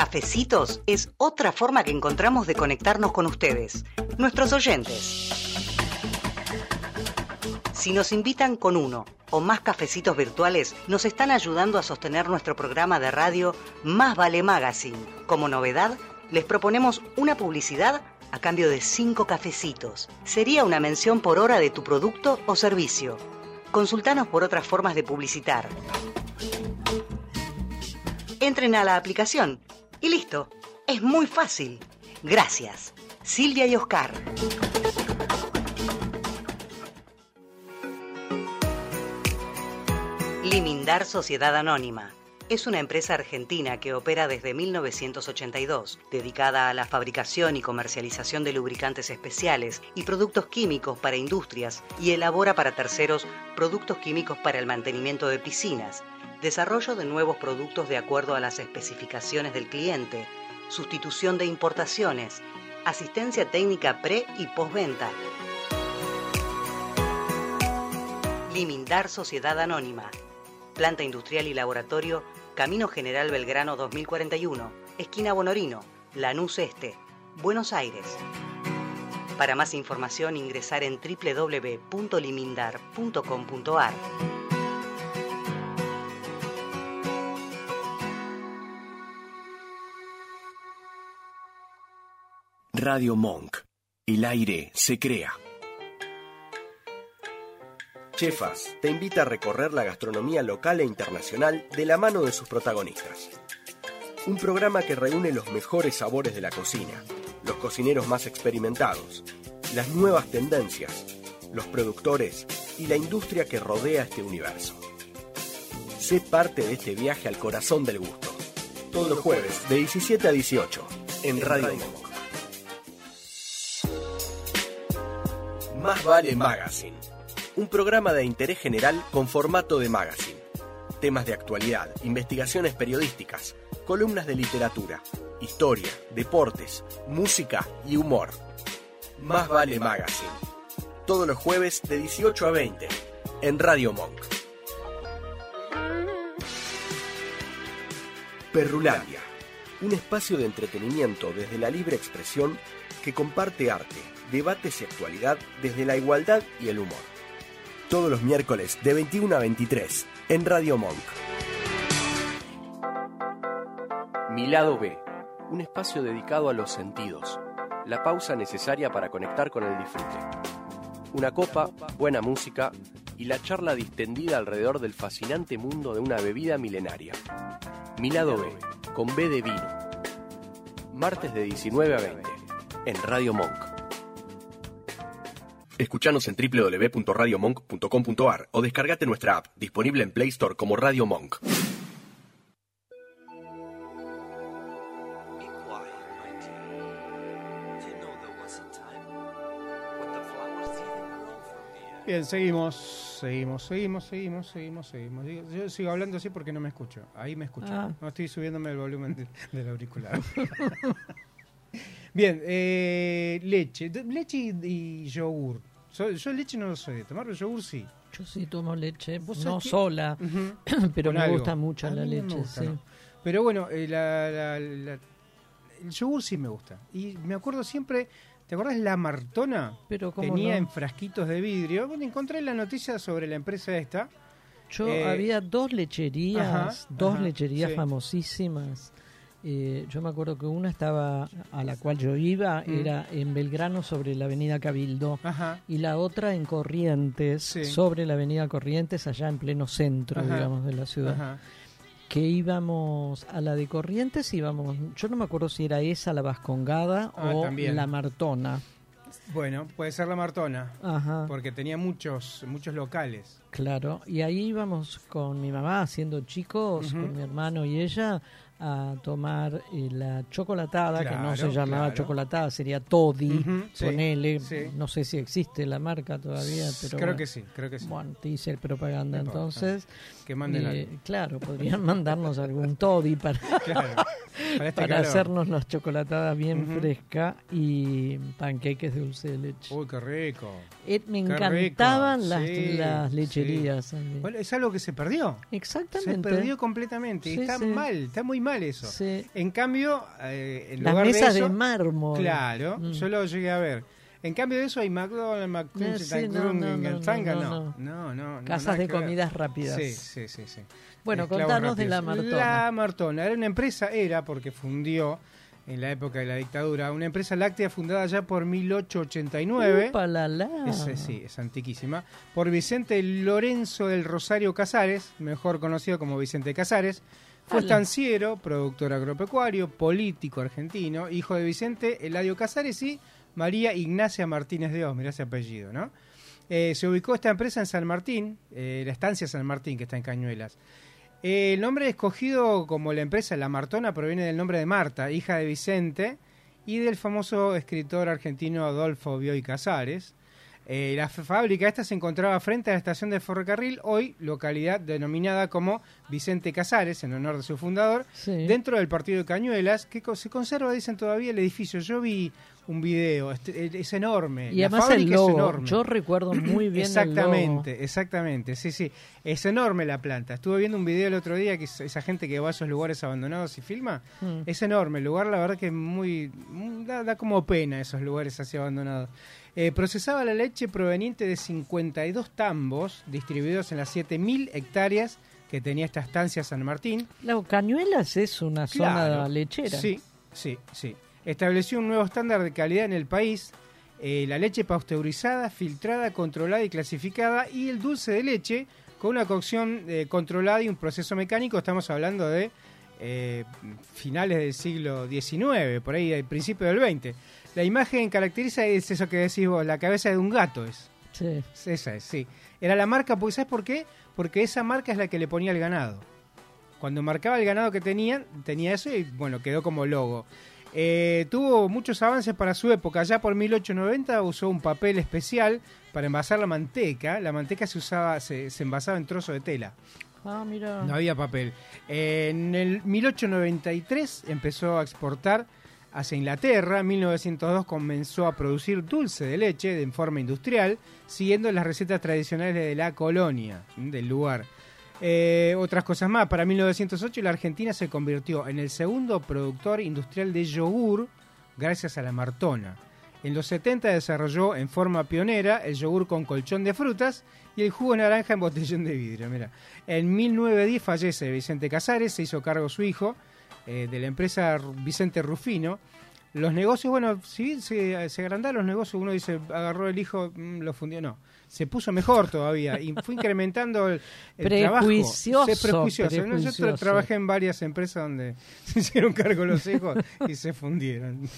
Cafecitos es otra forma que encontramos de conectarnos con ustedes, nuestros oyentes. Si nos invitan con uno o más cafecitos virtuales, nos están ayudando a sostener nuestro programa de radio Más Vale Magazine. Como novedad, les proponemos una publicidad a cambio de cinco cafecitos. Sería una mención por hora de tu producto o servicio. Consultanos por otras formas de publicitar. Entren a la aplicación y listo. Es muy fácil. Gracias. Silvia y Oscar. Limindar Sociedad Anónima. Es una empresa argentina que opera desde 1982, dedicada a la fabricación y comercialización de lubricantes especiales y productos químicos para industrias y elabora para terceros productos químicos para el mantenimiento de piscinas, desarrollo de nuevos productos de acuerdo a las especificaciones del cliente, sustitución de importaciones, asistencia técnica pre y postventa. Limindar Sociedad Anónima. Planta industrial y laboratorio, Camino General Belgrano 2041, esquina Bonorino, Lanús Este, Buenos Aires. Para más información ingresar en www.limindar.com.ar.
Radio Monk. El aire se crea.
Chefas te invita a recorrer la gastronomía local e internacional de la mano de sus protagonistas. Un programa que reúne los mejores sabores de la cocina, los cocineros más experimentados, las nuevas tendencias, los productores y la industria que rodea este universo. Sé parte de este viaje al corazón del gusto. Todos los jueves de 17 a 18 en Radio Monk. Más vale Magazine. Un programa de interés general con formato de magazine. Temas de actualidad, investigaciones periodísticas, columnas de literatura, historia, deportes, música y humor. Más vale Magazine. Todos los jueves de 18 a 20 en Radio Monk. Perrulandia. Un espacio de entretenimiento desde la libre expresión que comparte arte, debates y actualidad desde la igualdad y el humor. Todos los miércoles de 21 a 23 en Radio Monk. Mi lado B. Un espacio dedicado a los sentidos. La pausa necesaria para conectar con el disfrute. Una copa, buena música y la charla distendida alrededor del fascinante mundo de una bebida milenaria. Mi lado B, con B de vino. Martes de 19 a 20 en Radio Monk. Escuchanos en www.radiomonk.com.ar o descargate nuestra app, disponible en Play Store como Radio Monk.
Bien, seguimos, seguimos, seguimos, seguimos, seguimos, seguimos. Yo sigo hablando así porque no me escucho. Ahí me escucho.
Ah.
No estoy subiéndome el volumen de- del auricular. Bien, eh, leche. Leche y, y yogur. So- yo leche no lo soy de tomar, pero yogur sí.
Yo sí tomo leche,
¿Vos
no sola, pero
Con
me
algo.
gusta mucho
A
la
no
leche,
gusta,
sí.
no. Pero bueno, eh, la- la- la- el yogur sí me gusta. Y me acuerdo siempre, ¿te acordás la Martona?
Pero
Tenía
no.
en frasquitos de vidrio. Bueno, encontré la noticia sobre la empresa esta
Yo
Eh,
había dos lecherías,
ajá,
dos
ajá,
lecherías
sí.
famosísimas. Eh, yo me acuerdo que una estaba a la cual yo iba,
Mm.
era en Belgrano sobre la avenida Cabildo,
Ajá.
y la otra en Corrientes,
Sí.
sobre la avenida Corrientes, allá en pleno centro,
Ajá.
digamos, de la ciudad.
Ajá.
Que íbamos a la de Corrientes, íbamos, yo no me acuerdo si era esa la Vascongada
Ah,
o
también.
la Martona.
Bueno, puede ser la Martona.
Ajá.
Porque tenía muchos, muchos locales.
Claro, y ahí íbamos con mi mamá, siendo chicos, con mi hermano y ella, a tomar eh, la chocolatada, que no se llamaba
claro.
chocolatada, sería Toddy, ponele,
sí.
no sé si existe la marca todavía, pero
creo
bueno.
que sí, creo que sí.
Bueno, te hice el propaganda
No importa.
entonces.
Que manden
eh,
algo.
Claro, podrían mandarnos algún Toddy para,
Claro, para este
para hacernos las chocolatadas bien
Ujú.
frescas y panqueques de dulce de leche.
Uy, qué rico.
Eh, me
Qué
encantaban
rico,
las,
sí,
las
sí.
lecherías. a mí.
Bueno, es algo que se perdió.
Exactamente.
Se perdió completamente.
Sí,
está
sí.
mal, está muy mal eso.
Sí.
En cambio, eh, en
Las
lugar
mesas
de,
de
eso,
mármol.
Claro,
Mm.
yo lo llegué a ver. En cambio de eso hay McDonald's,
Eh,
McDonald's,
sí, no, no, no, Casas de comidas rápidas.
Sí, sí, sí. sí.
Bueno, contanos de la. Martona.
La Martona era una empresa, era porque fundió en la época de la dictadura, una empresa láctea fundada ya por 1889.
Upa, la, la.
Es, eh, sí, es antiquísima. Por Vicente Lorenzo del Rosario Casares, mejor conocido como Vicente Casares. Fue estanciero, productor agropecuario, político argentino, hijo de Vicente Eladio Casares y María Ignacia Martínez de Oz, mirá ese apellido, ¿no? Eh, se ubicó esta empresa en San Martín, eh, la estancia San Martín, que está en Cañuelas. Eh, el nombre escogido como la empresa La Martona proviene del nombre de Marta, hija de Vicente, y del famoso escritor argentino Adolfo Bioy Casares. Eh, la fábrica esta se encontraba frente a la estación de ferrocarril, hoy localidad denominada como Vicente Casares, en honor de su fundador,
Sí.
dentro del partido de Cañuelas, que se conserva, dicen todavía, el edificio. Yo vi un video, este- es enorme.
Y
La
además el
fábrica es
logo.
enorme.
Yo recuerdo muy bien el logo.
Exactamente, exactamente, sí, sí. Es enorme la planta. Estuve viendo un video el otro día que es- esa gente que va a esos lugares abandonados y filma.
Mm.
Es enorme el lugar, la verdad que es muy... muy- da, da como pena esos lugares así abandonados. Eh, procesaba la leche proveniente de 52 tambos distribuidos en las 7.000 hectáreas que tenía esta estancia San Martín.
Claro, Cañuelas es una
Claro.
zona lechera.
Sí, sí, sí. Estableció un nuevo estándar de calidad en el país. eh, la leche pasteurizada, filtrada, controlada y clasificada. Y el dulce de leche con una cocción eh, controlada y un proceso mecánico. Estamos hablando de eh, finales del siglo XIX, por ahí, al principio del XX. La imagen caracteriza es eso que decís vos, la cabeza de un gato es.
Sí.
Esa es, sí. Era la marca, porque ¿sabes por qué? Porque esa marca es la que le ponía el ganado. Cuando marcaba el ganado que tenían, tenía eso y bueno, quedó como logo. Eh, tuvo muchos avances para su época. Ya por 1890 usó un papel especial para envasar la manteca. La manteca se usaba, se, se envasaba en trozo de tela.
Ah, mira.
No había papel. En el 1893 empezó a exportar hacia Inglaterra. En 1902 comenzó a producir dulce de leche de en forma industrial, siguiendo las recetas tradicionales de la colonia, del lugar. Eh, otras cosas más, para 1908 la Argentina se convirtió en el segundo productor industrial de yogur gracias a la Martona. En los 70 desarrolló en forma pionera el yogur con colchón de frutas y el jugo naranja en botellón de vidrio. Mira. En 1910 fallece Vicente Casares, se hizo cargo su hijo eh, de la empresa Vicente Rufino. Los negocios, bueno, si se, se agrandaron los negocios, uno dice, agarró el hijo, mm, lo fundió, no. Se puso mejor todavía y fue incrementando el, el trabajo.
Prejuicioso,
Se prejuicioso. ¿no? Yo tra-
prejuicioso.
trabajé en varias empresas donde se hicieron cargo los hijos y se fundieron.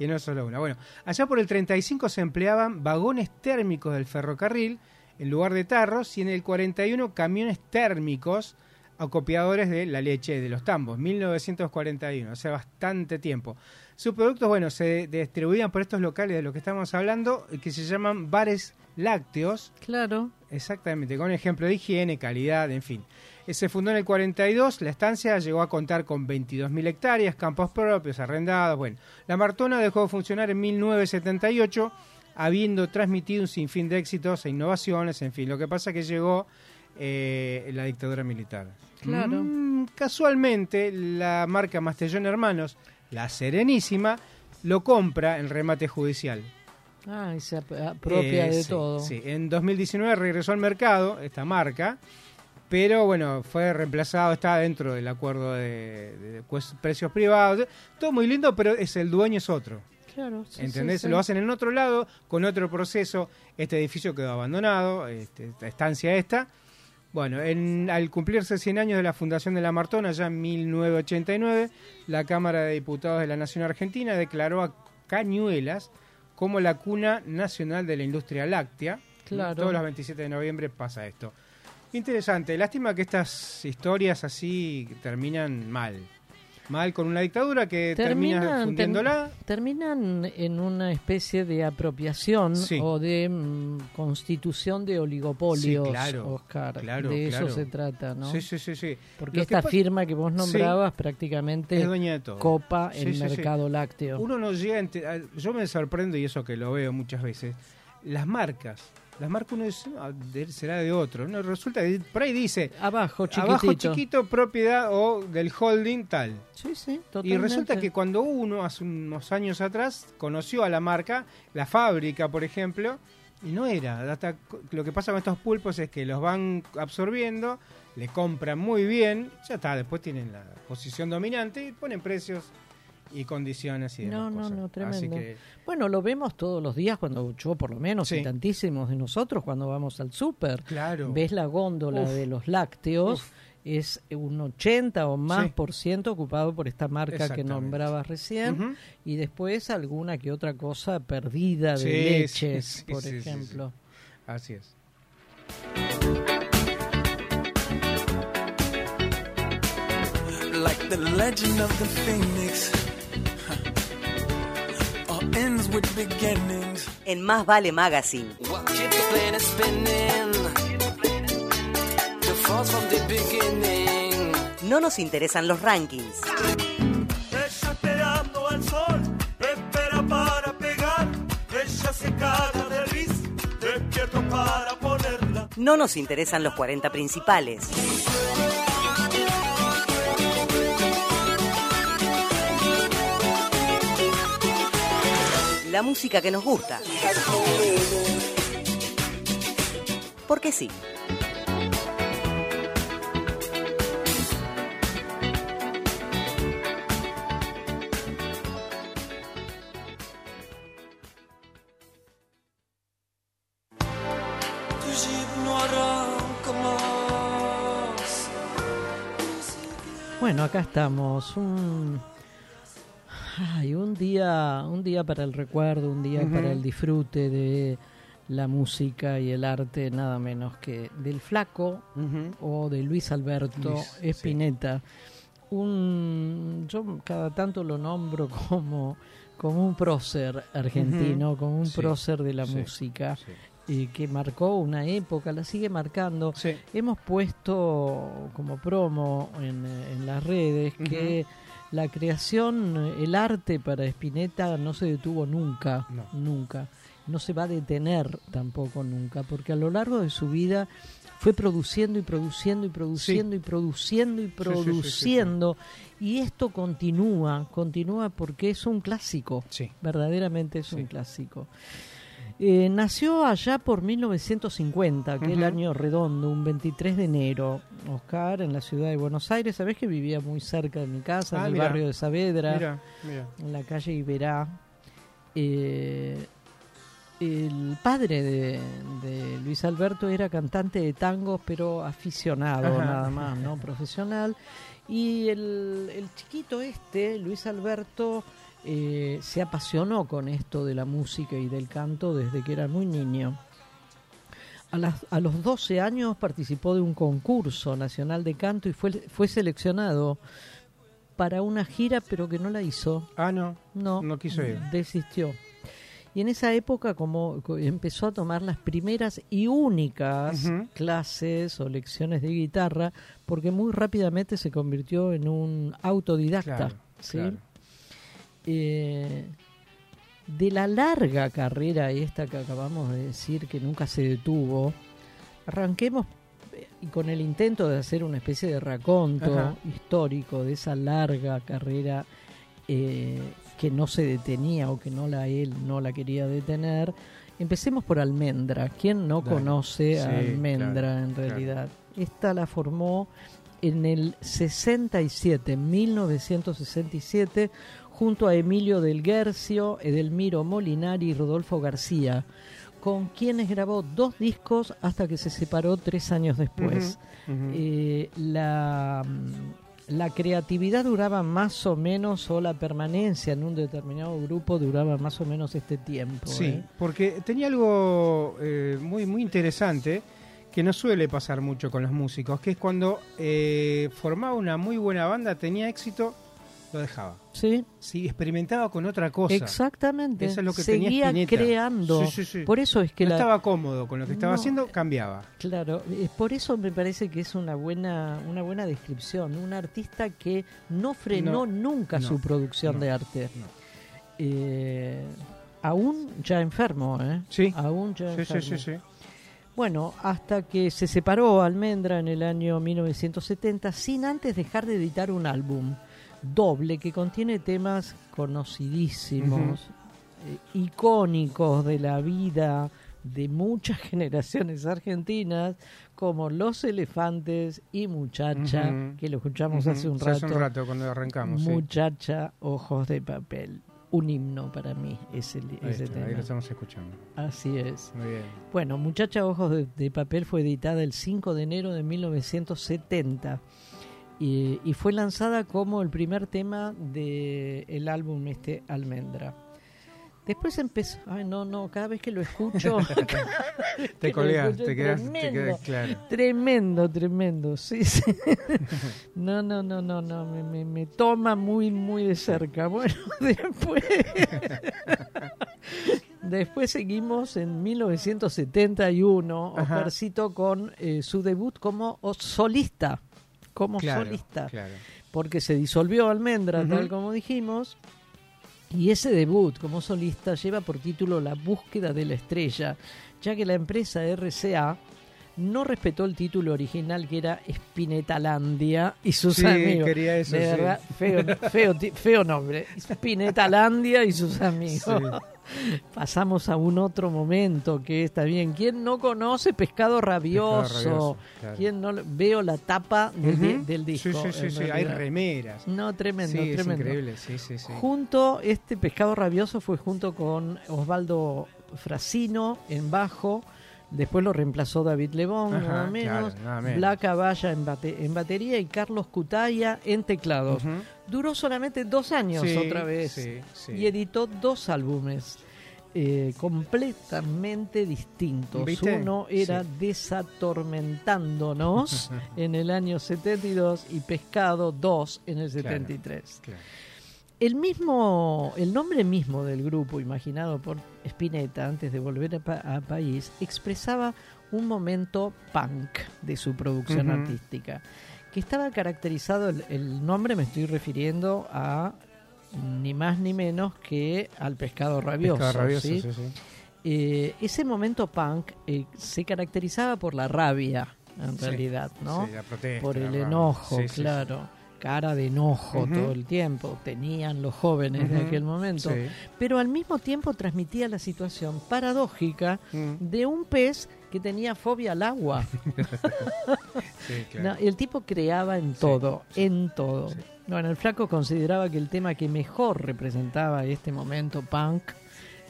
Y no solo una. Bueno, allá por el 35 se empleaban vagones térmicos del ferrocarril en lugar de tarros y en el 41 camiones térmicos acopiadores de la leche de los tambos, 1941, o sea, bastante tiempo. Sus productos, bueno, se distribuían por estos locales de los que estamos hablando, eh, que se llaman bares lácteos.
Claro.
Exactamente, con ejemplo de higiene, calidad, en fin. Eh, Se fundó en el 42, la estancia llegó a contar con 22.000 hectáreas, campos propios, arrendados. Bueno, la Martona dejó de funcionar en 1978, habiendo transmitido un sinfín de éxitos e innovaciones, en fin. Lo que pasa que llegó eh, la dictadura militar.
Claro.
Mm, casualmente, la marca Mastellón Hermanos, la Serenísima, lo compra en remate judicial.
Ah, y se ap- apropia
Eh,
de
sí,
todo.
sí. En 2019 regresó al mercado esta marca Pero bueno, fue reemplazado, está dentro del acuerdo de, de cues- precios privados. Todo muy lindo, pero es el dueño es otro.
Claro, sí,
¿Entendés?
sí, sí.
Lo hacen en otro lado, con otro proceso. Este edificio quedó abandonado, este, esta estancia esta. Bueno, en- al cumplirse 100 años de la fundación de la Martona, ya en 1989, la Cámara de Diputados de la Nación Argentina declaró a Cañuelas como la cuna nacional de la industria láctea.
Claro.
Todos los 27 de noviembre pasa esto. Interesante. Lástima que estas historias así terminan mal. Mal con una dictadura que termina
Terminan,
fundiéndola.
ter- terminan en una especie de apropiación
Sí.
o de mm, constitución de oligopolios,
Sí, claro,
Oscar.
claro,
de eso se trata, ¿no?
Sí, sí, sí, sí.
Porque
Lo
esta firma que vos nombrabas prácticamente copa el mercado lácteo.
Uno no llega Yo me sorprendo, y eso que lo veo muchas veces, las marcas. Las marcas uno dice, "Ah, de será de otro. No, resulta que por ahí dice,
abajo
abajo
chiquitito.
chiquito, propiedad o del holding tal.
Sí, sí,
Y resulta que cuando uno, hace unos años atrás, conoció a la marca, la fábrica, por ejemplo, y no era. Hasta lo que pasa con estos pulpos es que los van absorbiendo, le compran muy bien, ya está, después tienen la posición dominante y ponen precios y condiciones y demás
No, no,
cosas.
no,
Así
tremendo.
que,
Bueno, lo vemos todos los días cuando yo por lo menos
Sí.
y tantísimos de nosotros cuando vamos al súper.
Claro.
Ves la góndola
Uf.
de los lácteos, es un 80 o más
Sí.
por ciento ocupado por esta marca que nombrabas recién y después alguna que otra cosa perdida de
Sí,
leches,
sí, sí,
por
sí, sí, sí.
ejemplo.
así es.
like the legend of the phoenix.
En Más Vale Magazine.
What keeps the planet spinning? The falls from the beginning.
No nos interesan los rankings.
Ella esperando al sol, espera para pegar. Ella se caga de risa, despierto para ponerla.
No nos interesan los 40 principales. La música que nos gusta. Porque sí.
Bueno, acá estamos. Un, ay, un día, un día para el recuerdo, un día para el disfrute de la música y el arte, nada menos que del Flaco o de Luis Alberto
Luis, sí.
Espineta. Un, yo cada tanto lo nombro como, como un prócer argentino, como un
Sí,
prócer de la
sí,
música y que marcó una época, la sigue marcando. Hemos puesto como promo en, eh, en las redes que la creación, el arte para Spinetta no se detuvo nunca,
No.
nunca. No se va a detener tampoco nunca, porque a lo largo de su vida fue produciendo y produciendo y produciendo y produciendo y
sí, sí, sí,
produciendo. Y esto continúa, continúa porque es un clásico.
Sí.
Verdaderamente es un clásico. Eh, nació allá por 1950, aquel
Ujú.
año redondo, un 23 de enero, Oscar, en la ciudad de Buenos Aires. Sabés que vivía muy cerca de mi casa,
Ah,
en el barrio de Saavedra, en la calle Iberá. Eh, el padre de, de Luis Alberto era cantante de tangos, pero aficionado
Ajá.
nada más, no profesional. Y el, el chiquito este, Luis Alberto, eh, se apasionó con esto de la música y del canto desde que era muy niño. A, las- a los 12 años participó de un concurso nacional de canto y fue, fue seleccionado para una gira, pero que no la hizo.
Ah, no.
No,
No quiso ir.
Desistió. Y en esa época como co- empezó a tomar las primeras y únicas clases o lecciones de guitarra, porque muy rápidamente se convirtió en un autodidacta.
Claro,
¿sí?
claro.
Eh, de la larga carrera esta que acabamos de decir que nunca se detuvo, arranquemos eh, y con el intento de hacer una especie de raconto
Ajá.
histórico de esa larga carrera eh, que no se detenía o que no la él no la quería detener. Empecemos por Almendra. ¿Quién no
Dale.
conoce a Almendra
claro,
en
claro.
realidad? Esta la formó en el 67, 1967, junto a Emilio del Guercio, Edelmiro Molinari y Rodolfo García, con quienes grabó dos discos hasta que se separó tres años después. Eh, la, la creatividad duraba más o menos, o la permanencia en un determinado grupo duraba más o menos este tiempo.
Sí,
¿eh?
porque tenía algo eh, muy, muy interesante que no suele pasar mucho con los músicos, que es cuando formaba una muy buena banda, tenía éxito, lo dejaba.
Sí.
Sí, experimentaba con otra cosa.
Exactamente.
Eso es lo que
Seguía
tenía
creando.
Sí, sí, sí.
Por eso es que
no
la-
estaba cómodo con lo que estaba
No.
haciendo, cambiaba.
Claro, eh, por eso me parece que es una buena, una buena descripción. Un artista que no frenó
No,
nunca su producción de arte. Eh, aún ya enfermo, ¿eh?
Sí.
Aún ya
Sí, sí,
enfermo.
sí, sí.
Bueno, hasta que se separó Almendra en el año 1970 sin antes dejar de editar un álbum doble que contiene temas conocidísimos, eh, icónicos de la vida de muchas generaciones argentinas como Los Elefantes y Muchacha, que lo escuchamos hace un rato.
hace un rato cuando arrancamos, sí.
Muchacha, Ojos de Papel. Un himno para mí ese,
Ahí,
ese
está,
tema.
ahí lo estamos escuchando.
Así es.
Muy bien.
Bueno, Muchacha Ojos de, de Papel fue editada el 5 de enero de 1970 y, y fue lanzada como el primer tema del el álbum este Almendra. Después empezó, ay no, no, cada vez que lo escucho, vez
Te
escucho
te quedás claro.
Tremendo, tremendo, sí, sí. No, no, no, no, no, me, me, me toma muy, muy de cerca. Bueno, después... Después seguimos en 1971,
Ajá.
Oscarcito con eh, su debut como solista, como
Claro,
solista,
claro.
porque se disolvió Almendra, tal como dijimos, y ese debut como solista lleva por título La búsqueda de la estrella, ya que la empresa RCA no respetó el título original que era Spinetalandia y sus
Sí,
amigos.
quería eso,
De
sí.
verdad, feo, feo nombre. Spinetalandia y sus amigos. Pasamos a un otro momento que está bien. ¿Quién no conoce Pescado Rabioso?
Rabioso, claro.
¿Quién no Veo la tapa
Ujú.
del disco.
Sí, sí, sí, sí, hay remeras.
No, tremendo,
Sí, es
tremendo.
increíble, sí, sí, sí.
Junto, este Pescado Rabioso fue junto con Osvaldo Frasino en bajo. Después lo reemplazó David Lebón,
Ajá,
nada menos.
claro, nada menos.
Black Avalla en, bate- en batería y Carlos Cutaya en teclados. Duró solamente dos años
Sí,
otra vez.
sí, sí.
Y editó dos álbumes eh, completamente distintos.
¿Viste?
Uno era. Desatormentándonos en el año 72 y Pescado 2 en el
Claro,
73.
claro.
El mismo, el nombre mismo del grupo, imaginado por Spinetta antes de volver a, pa- a país, expresaba un momento punk de su producción artística, que estaba caracterizado, el, el nombre me estoy refiriendo a ni más ni menos que al pescado rabioso.
Pescado rabioso,
¿sí?
sí, sí.
Eh, ese momento punk eh, se caracterizaba por la rabia, en realidad, ¿no?
sí, la protesta,
por el enojo, claro. Cara de enojo todo el tiempo, tenían los jóvenes de
Ujú,
aquel momento,
sí.
pero al mismo tiempo transmitía la situación paradójica
Mm.
de un pez que tenía fobia al agua.
Sí, claro.
No, el tipo creaba en todo, en todo. Bueno, el flaco consideraba que el tema que mejor representaba este momento punk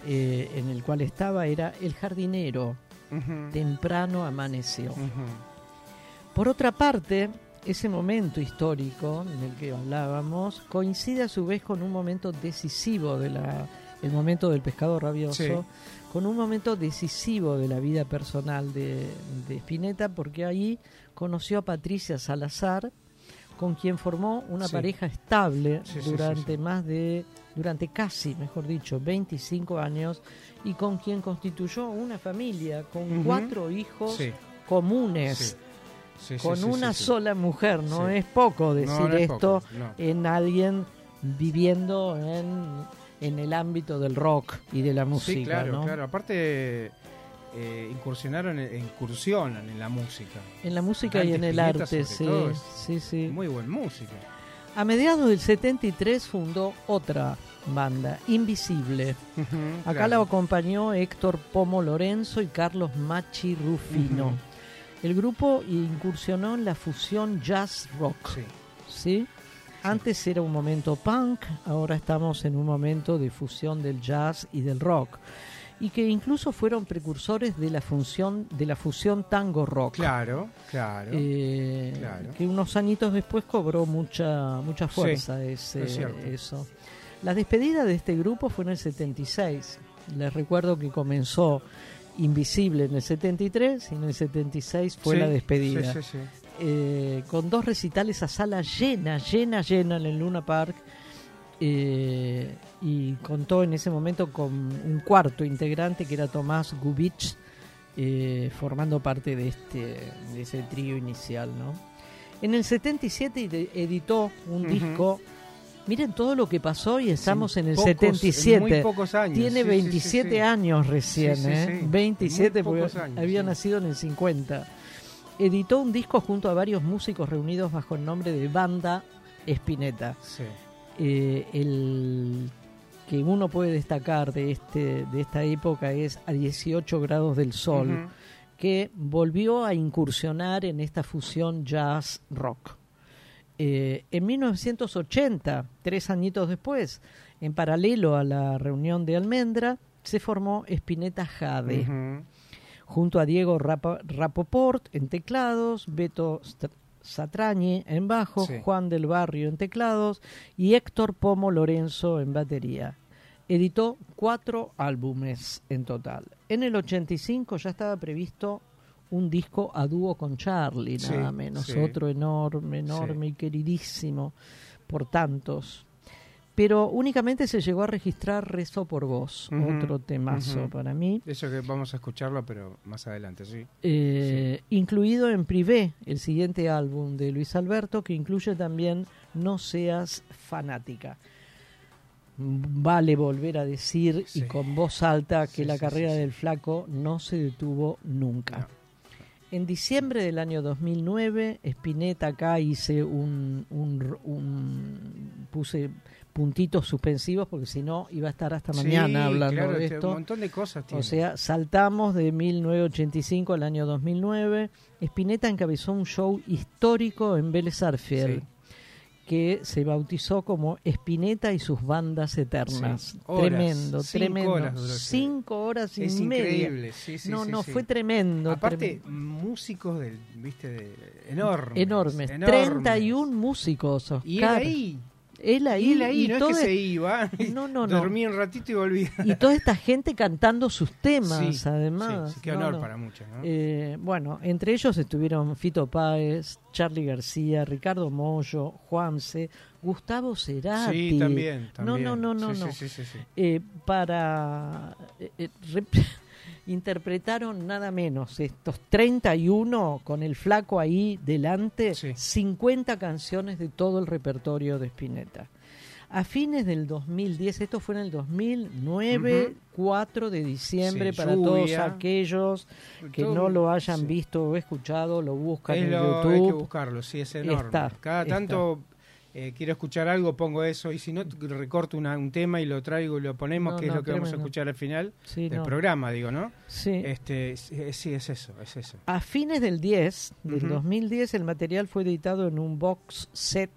eh, en el cual estaba era El jardinero. Temprano amaneció. Por otra parte, ese momento histórico del que hablábamos coincide a su vez con un momento decisivo de la el momento del pescado rabioso,
Sí.
con un momento decisivo de la vida personal de, de Spinetta, porque ahí conoció a Patricia Salazar, con quien formó una
Sí.
pareja estable
Sí,
durante más de durante casi, mejor dicho, 25 años y con quien constituyó una familia con cuatro hijos
Sí.
comunes
Sí.
Con
sí,
una
sí,
sola mujer. No es poco decir
no
esto
poco, no.
en alguien viviendo en, en el ámbito del rock y de la música.
Sí, claro,
¿no?
claro. Aparte, eh, incursionaron, incursionan en la música.
En la música y en el arte, sí, sí, sí.
Muy buen músico.
A mediados del 73 fundó otra banda, Invisible. Acá
claro.
la acompañó Héctor Pomo Lorenzo y Carlos Machi Rufino. El grupo incursionó en la fusión jazz rock. ¿sí? Antes era un momento punk, ahora estamos en un momento de fusión del jazz y del rock. Y que incluso fueron precursores de la función de la fusión tango rock.
Claro, claro.
Eh,
claro.
Que unos añitos después cobró mucha mucha fuerza
Sí,
ese-
es
eso. La despedida de este grupo fue en el 76. Les recuerdo que comenzó Invisible en el 73 y en el 76 fue
Sí,
la despedida.
sí, sí, sí.
Eh, con dos recitales a sala llena, llena, llena en el Luna Park. eh, y contó en ese momento con un cuarto integrante que era Tomás Gubich, eh, formando parte de este de ese trío inicial. ¿no? En el 77 ide- editó un disco. Miren todo lo que pasó y estamos en el
pocos- en
77.
muy pocos años.
Tiene
Sí, sí, sí,
27
sí.
años recién, ¿eh?
sí.
27
Muy
porque
años,
había nacido en el 50. Editó un disco junto a varios músicos reunidos bajo el nombre de Banda Spinetta. Eh, el que uno puede destacar de este de esta época es a 18 grados del sol, que volvió a incursionar en esta fusión jazz rock. Eh, en 1980, tres añitos después, en paralelo a la reunión de Almendra, se formó Spinetta Jade junto a Diego Rapoport en teclados, Beto St- Satrañi en bajo,
Sí.
Juan del Barrio en teclados y Héctor Pomo Lorenzo en batería. Editó cuatro álbumes en total. En el 85 ya estaba previsto un disco a dúo con Charlie,
Sí,
nada menos.
sí.
Otro enorme, enorme y queridísimo por tantos. Pero únicamente se llegó a registrar Rezo por Voz,
Ujú,
otro temazo para mí.
Eso que vamos a escucharlo, pero más adelante, sí.
Eh, incluido en Privé, el siguiente álbum de Luis Alberto, que incluye también No seas fanática. Vale volver a decir y con voz alta que
Sí,
la
sí,
carrera del flaco no se detuvo nunca. En diciembre del año 2009, Spinetta acá hice un, un- un- puse puntitos suspensivos porque si no iba a estar hasta
Sí,
mañana hablando
claro,
de
este,
esto.
Un montón de cosas tiene.
O sea, saltamos de 1985 al año 2009. Spinetta encabezó un show histórico en Vélez Arfiel
Sí.
Que se bautizó como Spinetta y sus bandas eternas.
Sí. Horas,
Tremendo,
cinco
tremendo.
horas
Cinco horas y
es
media.
increíble, sí, sí,
no, no, fue tremendo.
Aparte, músicos del, viste, de, enormes,
enormes.
enormes.
31 músicos, Oscar.
Y ahí.
Él ahí.
Y él ahí,
y
no es que se iba.
No, no, no.
Dormía un ratito y volvía.
Y toda esta gente cantando sus temas,
Sí,
además.
sí, sí, qué
No,
honor
no.
para muchos.
Eh, bueno, entre ellos estuvieron Fito Páez, Charlie García, Ricardo Mollo, Juanse, Gustavo Cerati.
Sí, también, también.
No, no, no, no.
Sí,
no. Eh, para eh, eh, interpretaron nada menos estos 31 con el flaco ahí delante, 50 canciones de todo el repertorio de Spinetta. A fines del 2010, esto fue en el 2009,
Ujú.
4 de diciembre,
Sí,
para todos aquellos que no lo hayan
sí.
visto o escuchado, lo buscan
Es
en
lo-
YouTube.
Hay que buscarlo, sí, es enorme.
Está,
Cada
está.
tanto eh, quiero escuchar algo, pongo eso, y si no, recorto una- un tema y lo traigo y lo ponemos,
No,
que es lo que vamos a escuchar al final
Sí,
del
no.
programa, digo, ¿no?
Sí.
Este, sí, es eso, es eso.
A fines del 10, del
Ujú.
2010, el material fue editado en un box set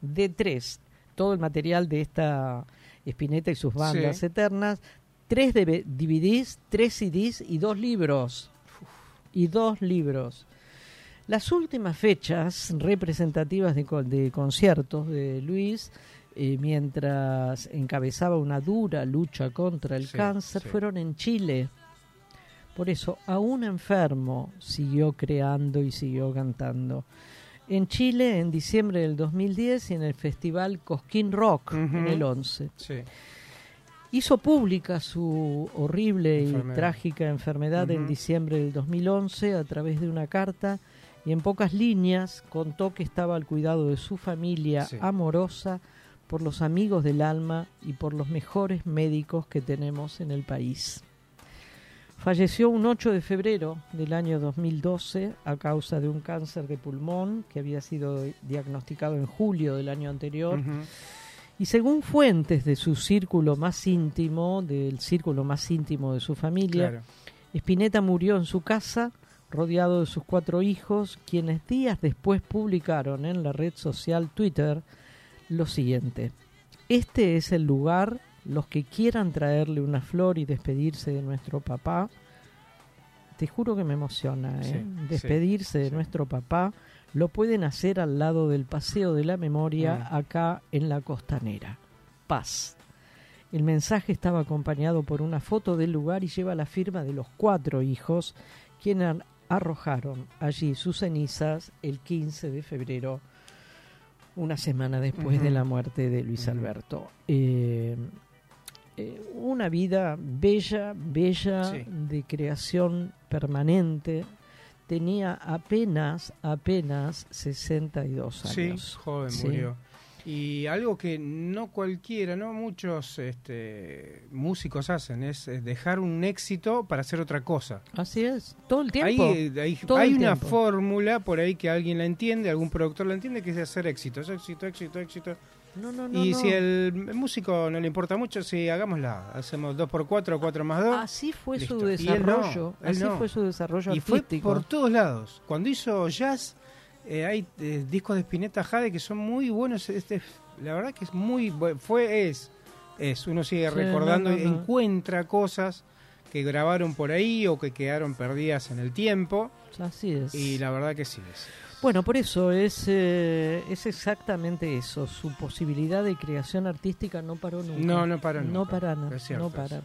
de, tres. Todo el material de esta Spinetta y sus bandas
Sí.
eternas. Tres DV DVDs, tres CDs y dos libros. Y dos libros. Las últimas fechas representativas de, de conciertos de Luis, eh, mientras encabezaba una dura lucha contra el
Sí,
cáncer,
sí.
fueron en Chile. Por eso, aún enfermo, siguió creando y siguió cantando. En Chile, en diciembre del 2010, y en el festival Cosquín Rock, en el 11.
Sí.
Hizo pública su horrible y
Enfermedad.
trágica enfermedad en diciembre del 2011 a través de una carta y en pocas líneas contó que estaba al cuidado de su familia
Sí.
amorosa, por los amigos del alma y por los mejores médicos que tenemos en el país. Falleció un 8 de febrero del año 2012 a causa de un cáncer de pulmón que había sido diagnosticado en julio del año anterior. Y según fuentes de su círculo más íntimo, del círculo más íntimo de su familia,
Claro.
Spinetta murió en su casa rodeado de sus cuatro hijos, quienes días después publicaron en la red social Twitter lo siguiente. Este es el lugar, los que quieran traerle una flor y despedirse de nuestro papá, te juro que me emociona, ¿eh?
Sí, sí,
despedirse de nuestro papá, lo pueden hacer al lado del Paseo de la Memoria,
Mm.
acá en la costanera. Paz. El mensaje estaba acompañado por una foto del lugar y lleva la firma de los cuatro hijos, quienes arrojaron allí sus cenizas el 15 de febrero, una semana después de la muerte de Luis. Alberto. Eh, eh, una vida bella, bella,
Sí.
de creación permanente. Tenía apenas, apenas 62
Sí,
años.
joven
Sí.
murió. Y algo que no cualquiera, no muchos este, músicos hacen, es, es dejar un éxito para hacer otra cosa.
Así es, todo el tiempo.
Hay, hay-
todo
hay
el
una
tiempo.
fórmula por ahí que alguien la entiende, algún productor la entiende, que es hacer éxito, es éxito, éxito, éxito.
No, no, no,
y si el músico no le importa mucho, sí, hagámosla. Hacemos 2 por 4 4 más 2
Así fue
Listo.
su
él
desarrollo.
él
así fue su desarrollo
Y fue por todos lados. Cuando hizo jazz, eh, hay eh, discos de Spinetta Jade que son muy buenos. Este, la verdad que es muy fue es es uno sigue
Sí,
recordando
no, no,
y
no.
encuentra cosas que grabaron por ahí o que quedaron perdidas en el tiempo.
Así es.
Y la verdad que sí es.
Bueno, por eso es, eh, es exactamente eso. Su posibilidad de creación artística no paró nunca.
No, no paró nunca.
para, no,
Es cierto
no para.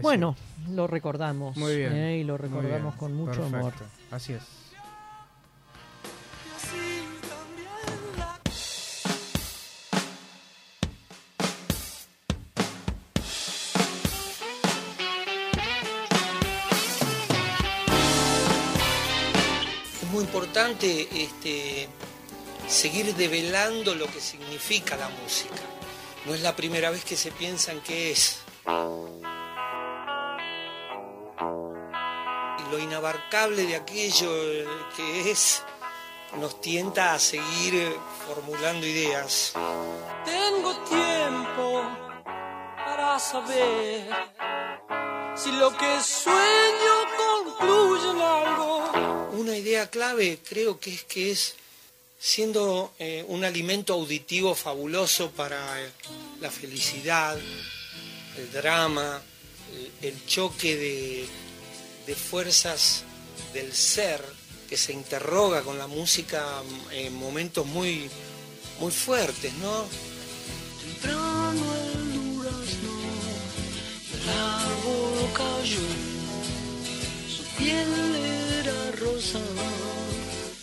Bueno, lo recordamos.
Muy bien.
eh, y lo recordamos con mucho
Perfecto.
amor.
Así es.
Importante este, seguir develando lo que significa la música. No es la primera vez que se piensa en qué es. Y lo inabarcable de aquello eh, que es nos tienta a seguir eh, formulando ideas.
Tengo tiempo para saber si lo que sueño
Una idea clave creo que es que es siendo eh, un alimento auditivo fabuloso para eh, la felicidad, el drama, el, el choque de, de fuerzas del ser que se interroga con la música en momentos muy, muy fuertes, ¿no?
Temprano el durazno árbol cayó, piel era rosa,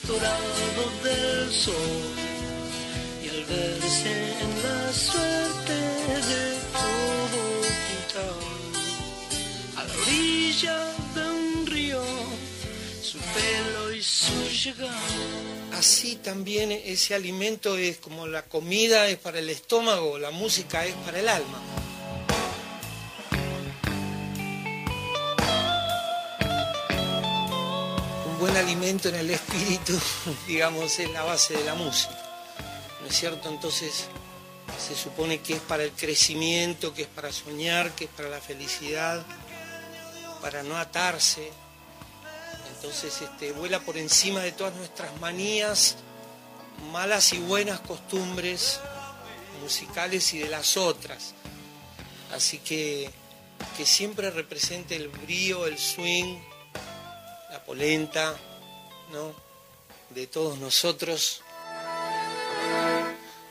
dorado del sol, y al verse en la suerte de todo quitar, a la orilla de un río, su pelo y su llegada.
Así también ese alimento es como la comida es para el estómago, la música es para el alma. Buen alimento en el espíritu, digamos, es la base de la música. ¿No es cierto? Entonces se supone que es para el crecimiento, que es para soñar, que es para la felicidad, para no atarse. Entonces este, vuela por encima de todas nuestras manías, malas y buenas costumbres musicales y de las otras. Así que que siempre represente el brío, el swing, polenta, ¿no? De todos nosotros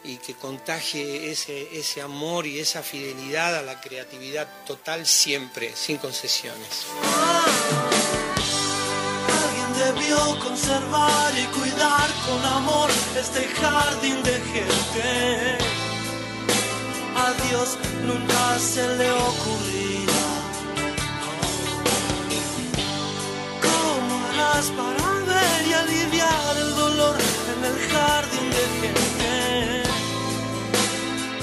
y que contagie ese, ese amor y esa fidelidad a la creatividad total siempre, sin concesiones.
Alguien debió conservar y cuidar con amor este jardín de gente. A Dios nunca se le ocurrirá. ¿Cómo harás para ver y aliviar el dolor en el jardín de gente?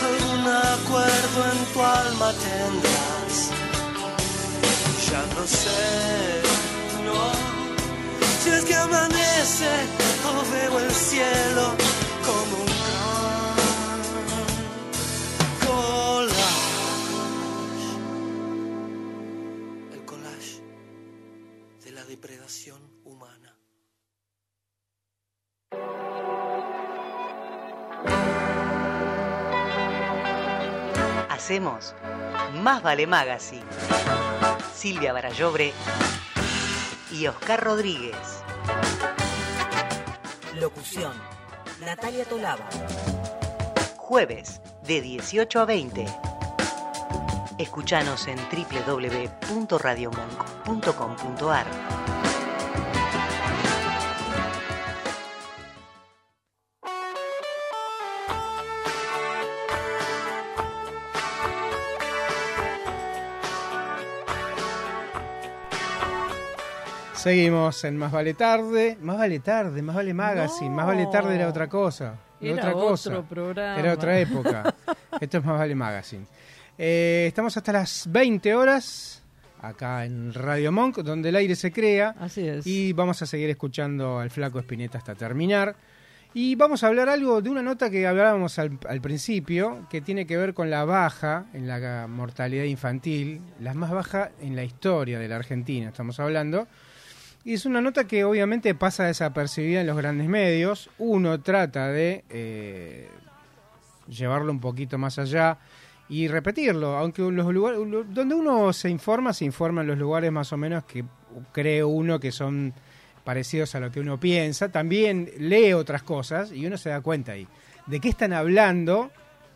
Algún acuerdo en tu alma tendrás. Ya no sé, no. Si es que amanece o veo el cielo como un collage. El collage de la depredación
Hacemos Más Vale Magazine. Silvia Barallobre y Oscar Rodríguez.
Locución, Natalia Tolaba.
Jueves, de 18 a 20. Escuchanos en www.radiomonk.com.ar.
Seguimos en Más Vale Tarde. Más Vale Tarde, Más Vale Magazine. Más Vale Tarde era otra cosa.
Era
otra cosa.
otro programa.
Era otra época. Esto es Más Vale Magazine. Eh, estamos hasta las 20 horas acá en Radio Monk, donde el aire se crea.
Así es.
Y vamos a seguir escuchando al Flaco Espineta hasta terminar. Y vamos a hablar algo de una nota que hablábamos al, al principio, que tiene que ver con la baja en la mortalidad infantil, la más baja en la historia de la Argentina, estamos hablando. Y es una nota que obviamente pasa desapercibida en los grandes medios. Uno trata de eh, llevarlo un poquito más allá y repetirlo, aunque los lugares donde uno se informa, se informa en los lugares más o menos que cree uno que son parecidos a lo que uno piensa. También lee otras cosas y uno se da cuenta ahí. ¿De qué están hablando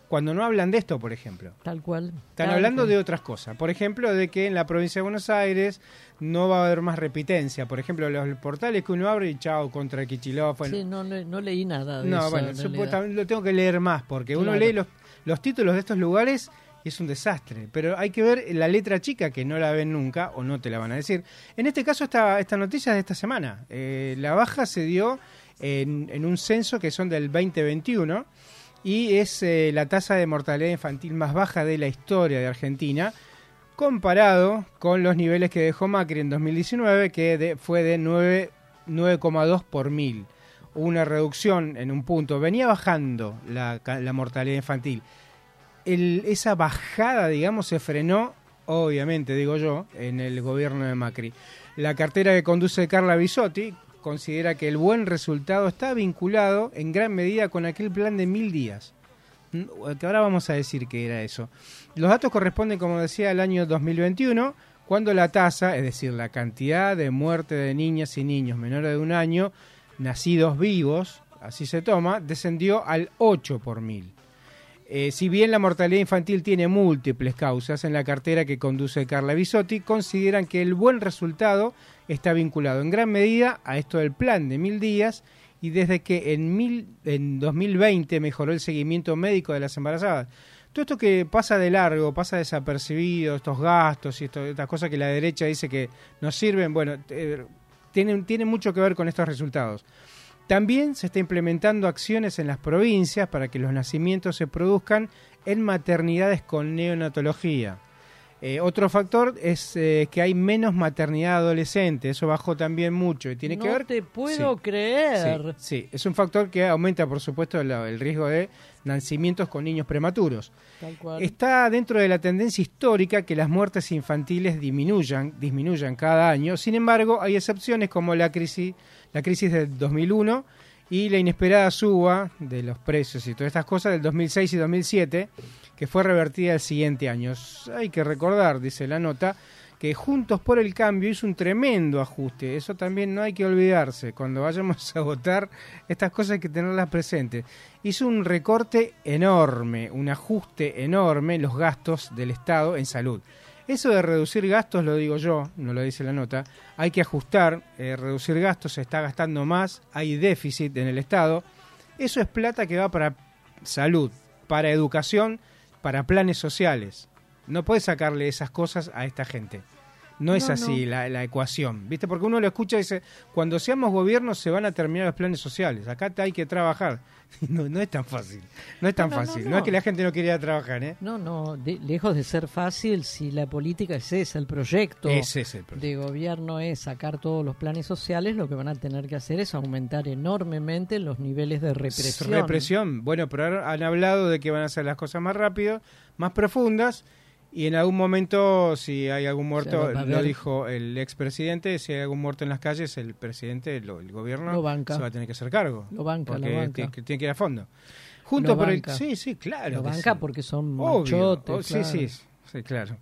cuando no hablan de esto, por ejemplo?
Tal cual.
Están
Tal
hablando
cual.
de otras cosas. Por ejemplo, de que en la provincia de Buenos Aires no va a haber más repitencia. Por ejemplo, los portales que uno abre y chao contra Kichilov. Bueno,
Sí, no, no leí nada de
no,
eso,
bueno,
realidad.
supuestamente lo tengo que leer más porque uno lee los, los títulos de estos lugares y es un desastre. Pero hay que ver la letra chica que no la ven nunca o no te la van a decir. En este caso, esta, esta noticia es de esta semana. Eh, la baja se dio en, en un censo que son del 2021 y es eh, la tasa de mortalidad infantil más baja de la historia de Argentina comparado con los niveles que dejó Macri en 2019, que de- fue de 9 9,2 por mil. Una reducción en un punto. Venía bajando la mortalidad infantil. El- esa bajada, digamos, se frenó, obviamente, digo yo, en el gobierno de Macri. La cartera que conduce Carla Bisotti considera que el buen resultado está vinculado en gran medida con aquel plan de mil días. Que ahora vamos a decir que era eso. Los datos corresponden, como decía, al año 2021, cuando la tasa, es decir, la cantidad de muerte de niñas y niños menores de un año nacidos vivos, así se toma, descendió al 8 por mil. Eh, si bien la mortalidad infantil tiene múltiples causas, en la cartera que conduce Carla Bisotti consideran que el buen resultado está vinculado en gran medida a esto del plan de mil días y desde que en, mil, en 2020 mejoró el seguimiento médico de las embarazadas. Todo esto que pasa de largo, pasa desapercibido, estos gastos y estas cosas que la derecha dice que nos sirven, bueno, eh, tienen, tienen mucho que ver con estos resultados. También se está implementando acciones en las provincias para que los nacimientos se produzcan en maternidades con neonatología. Eh, otro factor es eh, que hay menos maternidad adolescente, eso bajó también mucho y tiene que
No
ver...
te puedo
Sí,
creer.
Sí, sí, es un factor que aumenta, por supuesto, la- el riesgo de nacimientos con niños prematuros.
Tal cual.
Está dentro de la tendencia histórica que las muertes infantiles disminuyan, disminuyan cada año. Sin embargo, hay excepciones como la crisis, la crisis del 2001 y la inesperada suba de los precios y todas estas cosas del 2006 y 2007, que fue revertida el siguiente año. Hay que recordar, dice la nota, que Juntos por el Cambio hizo un tremendo ajuste. Eso también no hay que olvidarse. Cuando vayamos a votar, estas cosas hay que tenerlas presentes. Hizo un recorte enorme, un ajuste enorme en los gastos del Estado en salud. Eso de reducir gastos, lo digo yo, no lo dice la nota, hay que ajustar, eh, reducir gastos, se está gastando más, hay déficit en el Estado. Eso es plata que va para salud, para educación, para planes sociales. No puedes sacarle esas cosas a esta gente. No es así
no.
La, la ecuación, ¿viste? Porque uno lo escucha y dice, cuando seamos gobiernos se van a terminar los planes sociales, acá hay que trabajar. No, no es tan fácil, no es tan
No,
fácil. No,
no.
es que la gente no quería trabajar, ¿eh?
No, no, de- lejos de ser fácil, si la política es esa, el proyecto
Ese es el proyecto.
de gobierno es sacar todos los planes sociales, lo que van a tener que hacer es aumentar enormemente los niveles de represión.
Represión. Bueno, pero ahora han hablado de que van a hacer las cosas más rápido, más profundas. Y en algún momento, si hay algún muerto, lo dijo el expresidente, si hay algún muerto en las calles, el presidente, lo- el gobierno,
Lo banca.
se va a tener que hacer cargo.
Lo banca,
porque
lo banca.
Tiene, que- tiene que ir a fondo. Junto
Lo
por el, sí, sí, claro.
Lo banca
sí.
porque son
Obvio,
machotes.
oh, sí, sí, sí, claro.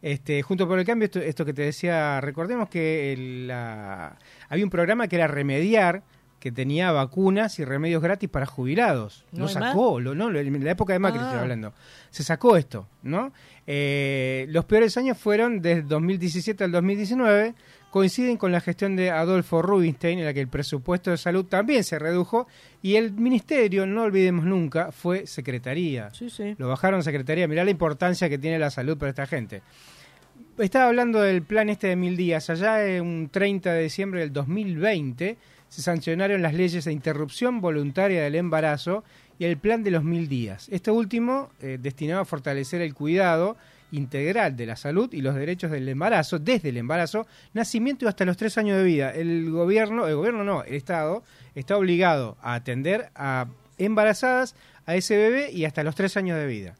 Este, junto por el cambio, esto, esto que te decía, recordemos que el- la- había un programa que era Remediar, que tenía vacunas y remedios gratis para jubilados.
¿No
lo sacó, lo, no, en la época de Macri
Ah.
estoy hablando. Se sacó esto, ¿no? Eh, los peores años fueron desde 2017 al 2019, coinciden con la gestión de Adolfo Rubinstein, en la que el presupuesto de salud también se redujo, y el ministerio, no olvidemos nunca, fue secretaría.
Sí, sí.
Lo bajaron secretaría. Mirá la importancia que tiene la salud para esta gente. Estaba hablando del plan este de mil días. Allá en un 30 de diciembre del 2020 se sancionaron las leyes de interrupción voluntaria del embarazo y el plan de los mil días. Este último eh, destinado a fortalecer el cuidado integral de la salud y los derechos del embarazo, desde el embarazo, nacimiento y hasta los tres años de vida. El gobierno, el gobierno no, el Estado está obligado a atender a embarazadas, a ese bebé y hasta los tres años de vida.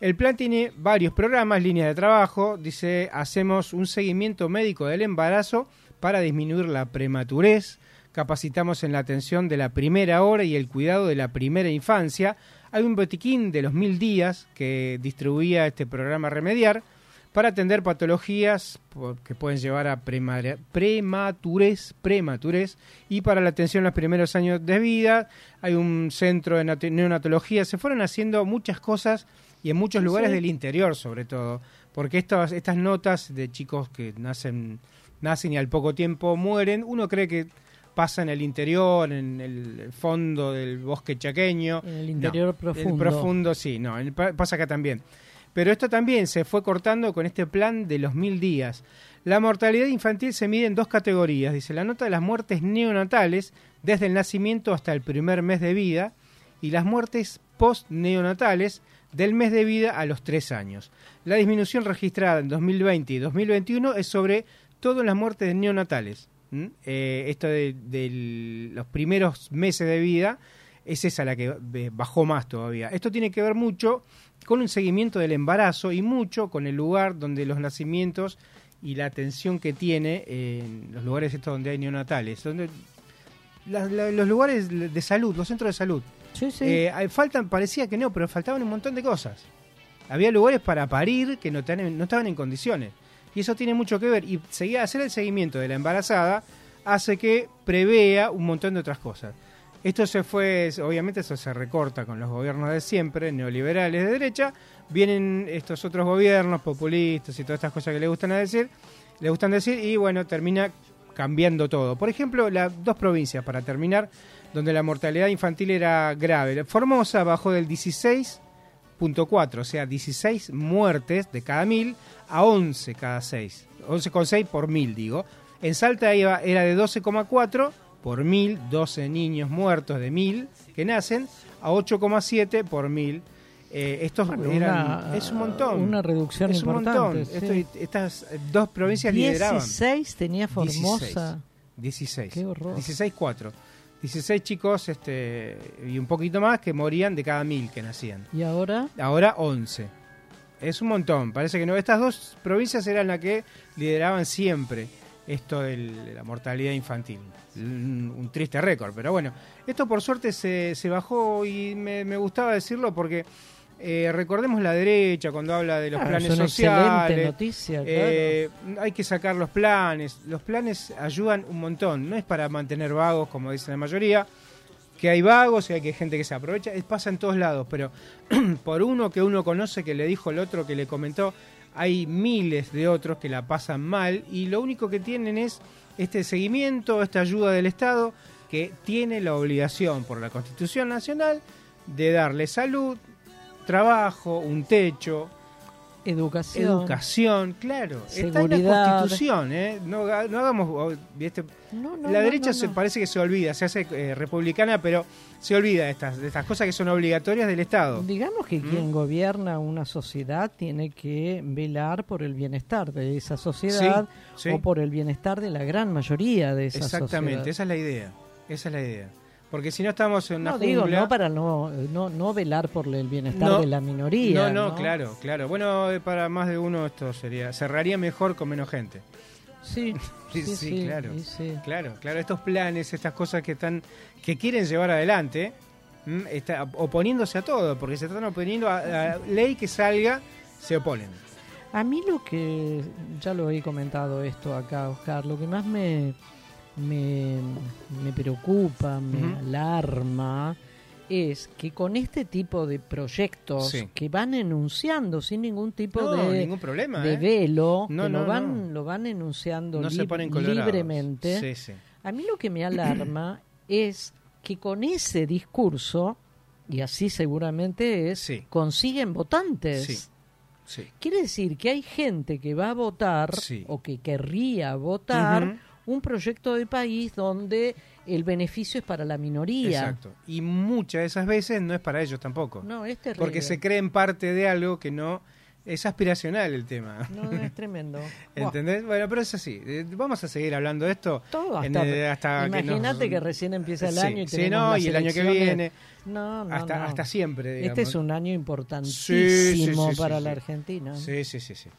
El plan tiene varios programas, líneas de trabajo, dice, hacemos un seguimiento médico del embarazo para disminuir la prematurez, capacitamos en la atención de la primera hora y el cuidado de la primera infancia. Hay un botiquín de los mil días que distribuía este programa Remediar para atender patologías que pueden llevar a prematurez, prematurez y para la atención en los primeros años de vida. Hay un centro de nat- neonatología. Se fueron haciendo muchas cosas y en muchos lugares
sí.
del interior sobre todo, porque estas, estas notas de chicos que nacen, nacen y al poco tiempo mueren, uno cree que pasa en el interior, en el fondo del bosque chaqueño.
En el interior
No,
profundo.
El profundo, sí, no, pasa acá también. Pero esto también se fue cortando con este plan de los mil días. La mortalidad infantil se mide en dos categorías. Dice la nota de las muertes neonatales desde el nacimiento hasta el primer mes de vida y las muertes post-neonatales del mes de vida a los tres años. La disminución registrada en 2020 y 2021 es sobre todo en las muertes neonatales. Eh, esto de, de los primeros meses de vida es esa la que eh, bajó más todavía. Esto tiene que ver mucho con un seguimiento del embarazo y mucho con el lugar donde los nacimientos y la atención que tiene en los lugares estos donde hay neonatales, donde la- la- los lugares de salud, los centros de salud.
Sí, sí.
Eh, faltan, parecía que no, pero faltaban un montón de cosas. Había lugares para parir que no, tan- no estaban en condiciones. Y eso tiene mucho que ver. Y seguir, hacer el seguimiento de la embarazada hace que prevea un montón de otras cosas. Esto se fue, obviamente eso se recorta con los gobiernos de siempre, neoliberales de derecha. Vienen estos otros gobiernos populistas y todas estas cosas que le gustan a decir, le gustan decir, y bueno, termina cambiando todo. Por ejemplo, las dos provincias, para terminar, donde la mortalidad infantil era grave. Formosa bajó del 16.4, o sea, 16 muertes de cada mil a 11 cada 6. 11,6 por mil, digo. En Salta iba- era de 12,4 por mil, 12 niños muertos de mil que nacen, a 8,7 por mil. Eh, estos
Bueno,
eran,
una-
es un montón.
una reducción
es un
importante,
montón.
sí.
Esto- estas dos provincias lideraban.
16 tenía Formosa.
16. 16.
Qué horror.
16-4. 16 chicos este, y un poquito más que morían de cada mil que nacían.
¿Y ahora?
Ahora 11. Es un montón. Parece que no. Estas dos provincias eran las que lideraban siempre esto de la mortalidad infantil. Un, un triste récord, pero bueno. Esto por suerte se, se bajó y me, me gustaba decirlo porque eh, recordemos la derecha cuando habla de los
Ah,
planes sociales.
noticia,
eh, hay que sacar los planes. Los planes ayudan un montón. No es para mantener vagos, como dice la mayoría. Que hay vagos y hay que gente que se aprovecha. Pasa en todos lados, pero por uno que uno conoce, que le dijo el otro, que le comentó, hay miles de otros que la pasan mal y lo único que tienen es este seguimiento, esta ayuda del Estado, que tiene la obligación por la Constitución Nacional de darle salud, trabajo, un techo,
Educación.
educación, claro. Está en la
Seguridad.
Constitución, ¿eh? No, ha- no hagamos... oh, ¿viste?
no,
la derecha se parece que se olvida, se hace eh, republicana, pero se olvida de estas, de estas cosas que son obligatorias del Estado.
Digamos que
¿Mm?
quien gobierna una sociedad tiene que velar por el bienestar de esa sociedad
Sí, sí.
o por el bienestar de la gran mayoría de esa
Exactamente,
sociedad.
esa es la idea. Esa es la idea. Porque si no estamos en una
No digo,
jungla-
no para no, no, no velar por el bienestar
No.
de la minoría.
No, no, claro, claro. Bueno, eh, para más de uno esto sería cerraría mejor con menos gente.
Sí,
Sí,
sí,
claro.
sí.
Claro, claro, estos planes, estas cosas que están que quieren llevar adelante, está oponiéndose a todo, porque se están oponiendo a, a ley que salga, se oponen.
A mí lo que, ya lo he comentado esto acá, Oscar, lo que más me, me, me preocupa, me alarma, es que con este tipo de proyectos
Sí.
que van enunciando sin ningún tipo
No,
de,
ningún problema,
de
¿eh?
velo,
No,
que
no,
lo, van, lo van enunciando
se ponen
libremente,
Sí, sí.
a mí lo que me alarma es que con ese discurso, y así seguramente es, consiguen votantes. Quiere decir que hay gente que va a votar o que querría votar. Un proyecto de país donde el beneficio es para la minoría.
Exacto. Y muchas de esas veces no es para ellos tampoco.
No, es terrible.
Porque se creen parte de algo que no es aspiracional el tema.
No, es tremendo.
¿Entendés? Bueno, pero es así. Eh, Vamos a seguir hablando de esto.
Todo
en
hasta,
hasta que
imagínate
nos-
que, recién empieza el
Sí,
año y
sí, no, y el año que viene.
No, no,
hasta,
no.
hasta siempre, digamos.
Este es un año importantísimo
sí,
para la. Argentina.
Sí, sí, sí, sí.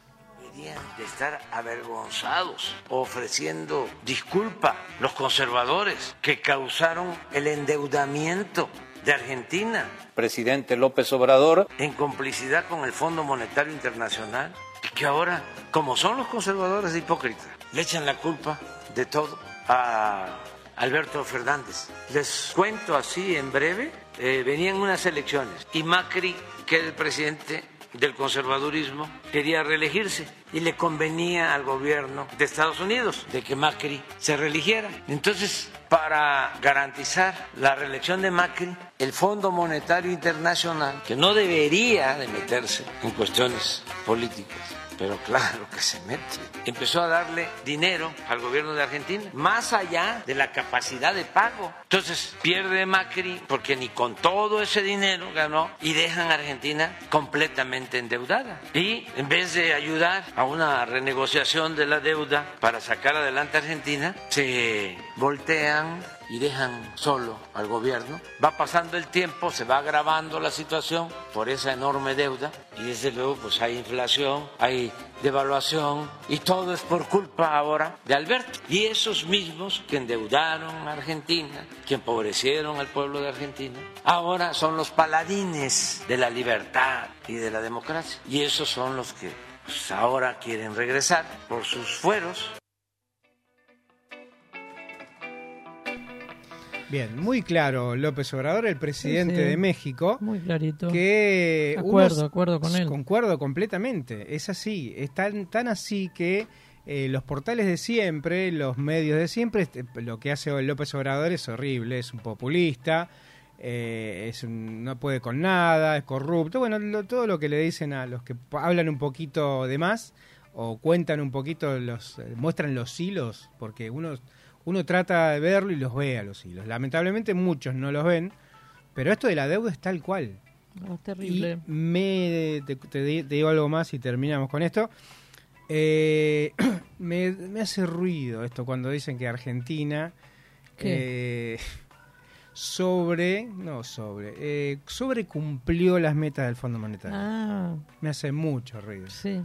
Deberían de estar avergonzados, ofreciendo disculpa los conservadores que causaron el endeudamiento de Argentina.
Presidente López Obrador.
En complicidad con el Fondo Monetario Internacional y que ahora, como son los conservadores hipócritas, le echan la culpa de todo a Alberto Fernández. Les cuento así en breve, eh, venían unas elecciones y Macri, que era el presidente del conservadurismo, quería reelegirse y le convenía al gobierno de Estados Unidos de que Macri se reeligiera. Entonces, para garantizar la reelección de Macri, el Fondo Monetario Internacional, que no debería de meterse en cuestiones políticas, pero claro que se mete. Empezó a darle dinero al gobierno de Argentina, más allá de la capacidad de pago. Entonces pierde Macri porque ni con todo ese dinero ganó y dejan a Argentina completamente endeudada. Y en vez de ayudar a una renegociación de la deuda para sacar adelante a Argentina, se voltean y dejan solo al gobierno. Va pasando el tiempo, se va agravando la situación por esa enorme deuda y desde luego pues hay inflación, hay devaluación y todo es por culpa ahora de Alberto. Y esos mismos que endeudaron a Argentina, que empobrecieron al pueblo de Argentina, ahora son los paladines de la libertad y de la democracia. Y esos son los que pues, ahora quieren regresar por sus fueros.
Bien, muy claro, López Obrador, el presidente
Sí, sí.
de México.
Muy clarito.
Que
Acuerdo, acuerdo con él.
Concuerdo completamente. Es así. Es tan, tan así que eh, los portales de siempre, los medios de siempre, este, lo que hace López Obrador es horrible. Es un populista. eh, es un- no puede con nada, es corrupto. Bueno, lo- todo lo que le dicen a los que hablan un poquito de más o cuentan un poquito, los eh, muestran los hilos, porque uno, uno trata de verlo y los ve a los hilos. Lamentablemente muchos no los ven, pero esto de la deuda es tal cual.
No, es terrible.
Y me, te, te di- te digo algo más y terminamos con esto. Eh, me, me hace ruido esto cuando dicen que Argentina eh, sobre, no sobre, eh, sobre cumplió las metas del Fondo Monetario.
Ah,
Me hace mucho ruido.
sí.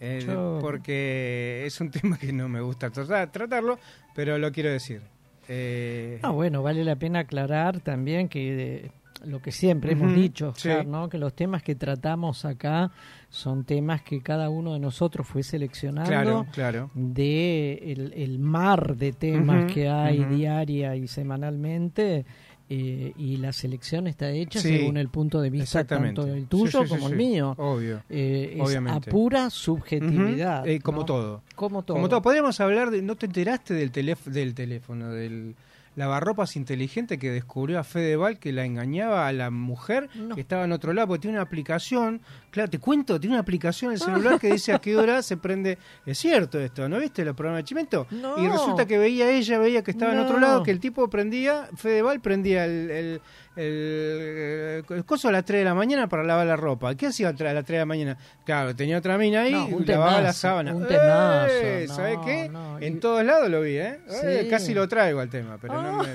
Eh,
Yo-
Porque es un tema que no me gusta tratar- tratarlo, pero lo quiero decir. Eh,
Ah, bueno, vale la pena aclarar también que eh, lo que siempre hemos dicho, Oscar,
sí.
¿no? que los temas que tratamos acá son temas que cada uno de nosotros fue seleccionando
Claro, claro.
de el, el mar de temas que hay diaria y semanalmente eh, y la selección está hecha
Sí,
según el punto de vista tanto el tuyo
Sí, sí, sí,
como el mío.
Obvio,
Eh, es
obviamente.
a pura subjetividad.
Eh, como
¿no?
todo.
Como todo.
Como todo. Podríamos hablar de. ¿No te enteraste del, teléf- del teléfono, del lavarropas inteligente que descubrió a Fedeval que la engañaba a la mujer que estaba en otro lado? Porque tiene una aplicación. Claro, te cuento, tiene una aplicación en el celular que dice a qué hora se prende. Es cierto esto, ¿no viste los programas de Chimento?
No.
Y resulta que veía ella, veía que estaba en otro lado, que el tipo prendía, Fedeval prendía el. el el, el coso a las 3 de la mañana para lavar la ropa. ¿Qué hacía a las 3 de la mañana? Claro, tenía otra mina ahí
No,
y lavaba la sábana.
un
¡Eh!
no,
¿Sabes qué?
no,
En
y-
todos lados lo vi, ¿eh? Eh,
Sí.
Casi lo traigo al tema, pero no, me-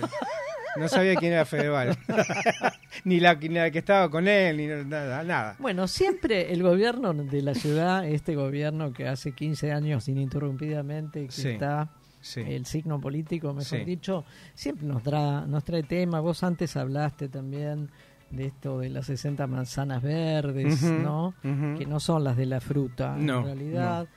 no sabía quién era Fedeval. ni, la, ni la que estaba con él, ni nada. nada.
Bueno, siempre el gobierno de la ciudad, este gobierno que hace 15 años ininterrumpidamente que
Sí.
está
Sí.
el signo político, mejor
Sí.
dicho, siempre nos, tra- nos trae tema. Vos antes hablaste también de esto de las 60 manzanas verdes, ¿no? Que no son las de la fruta,
No,
en realidad.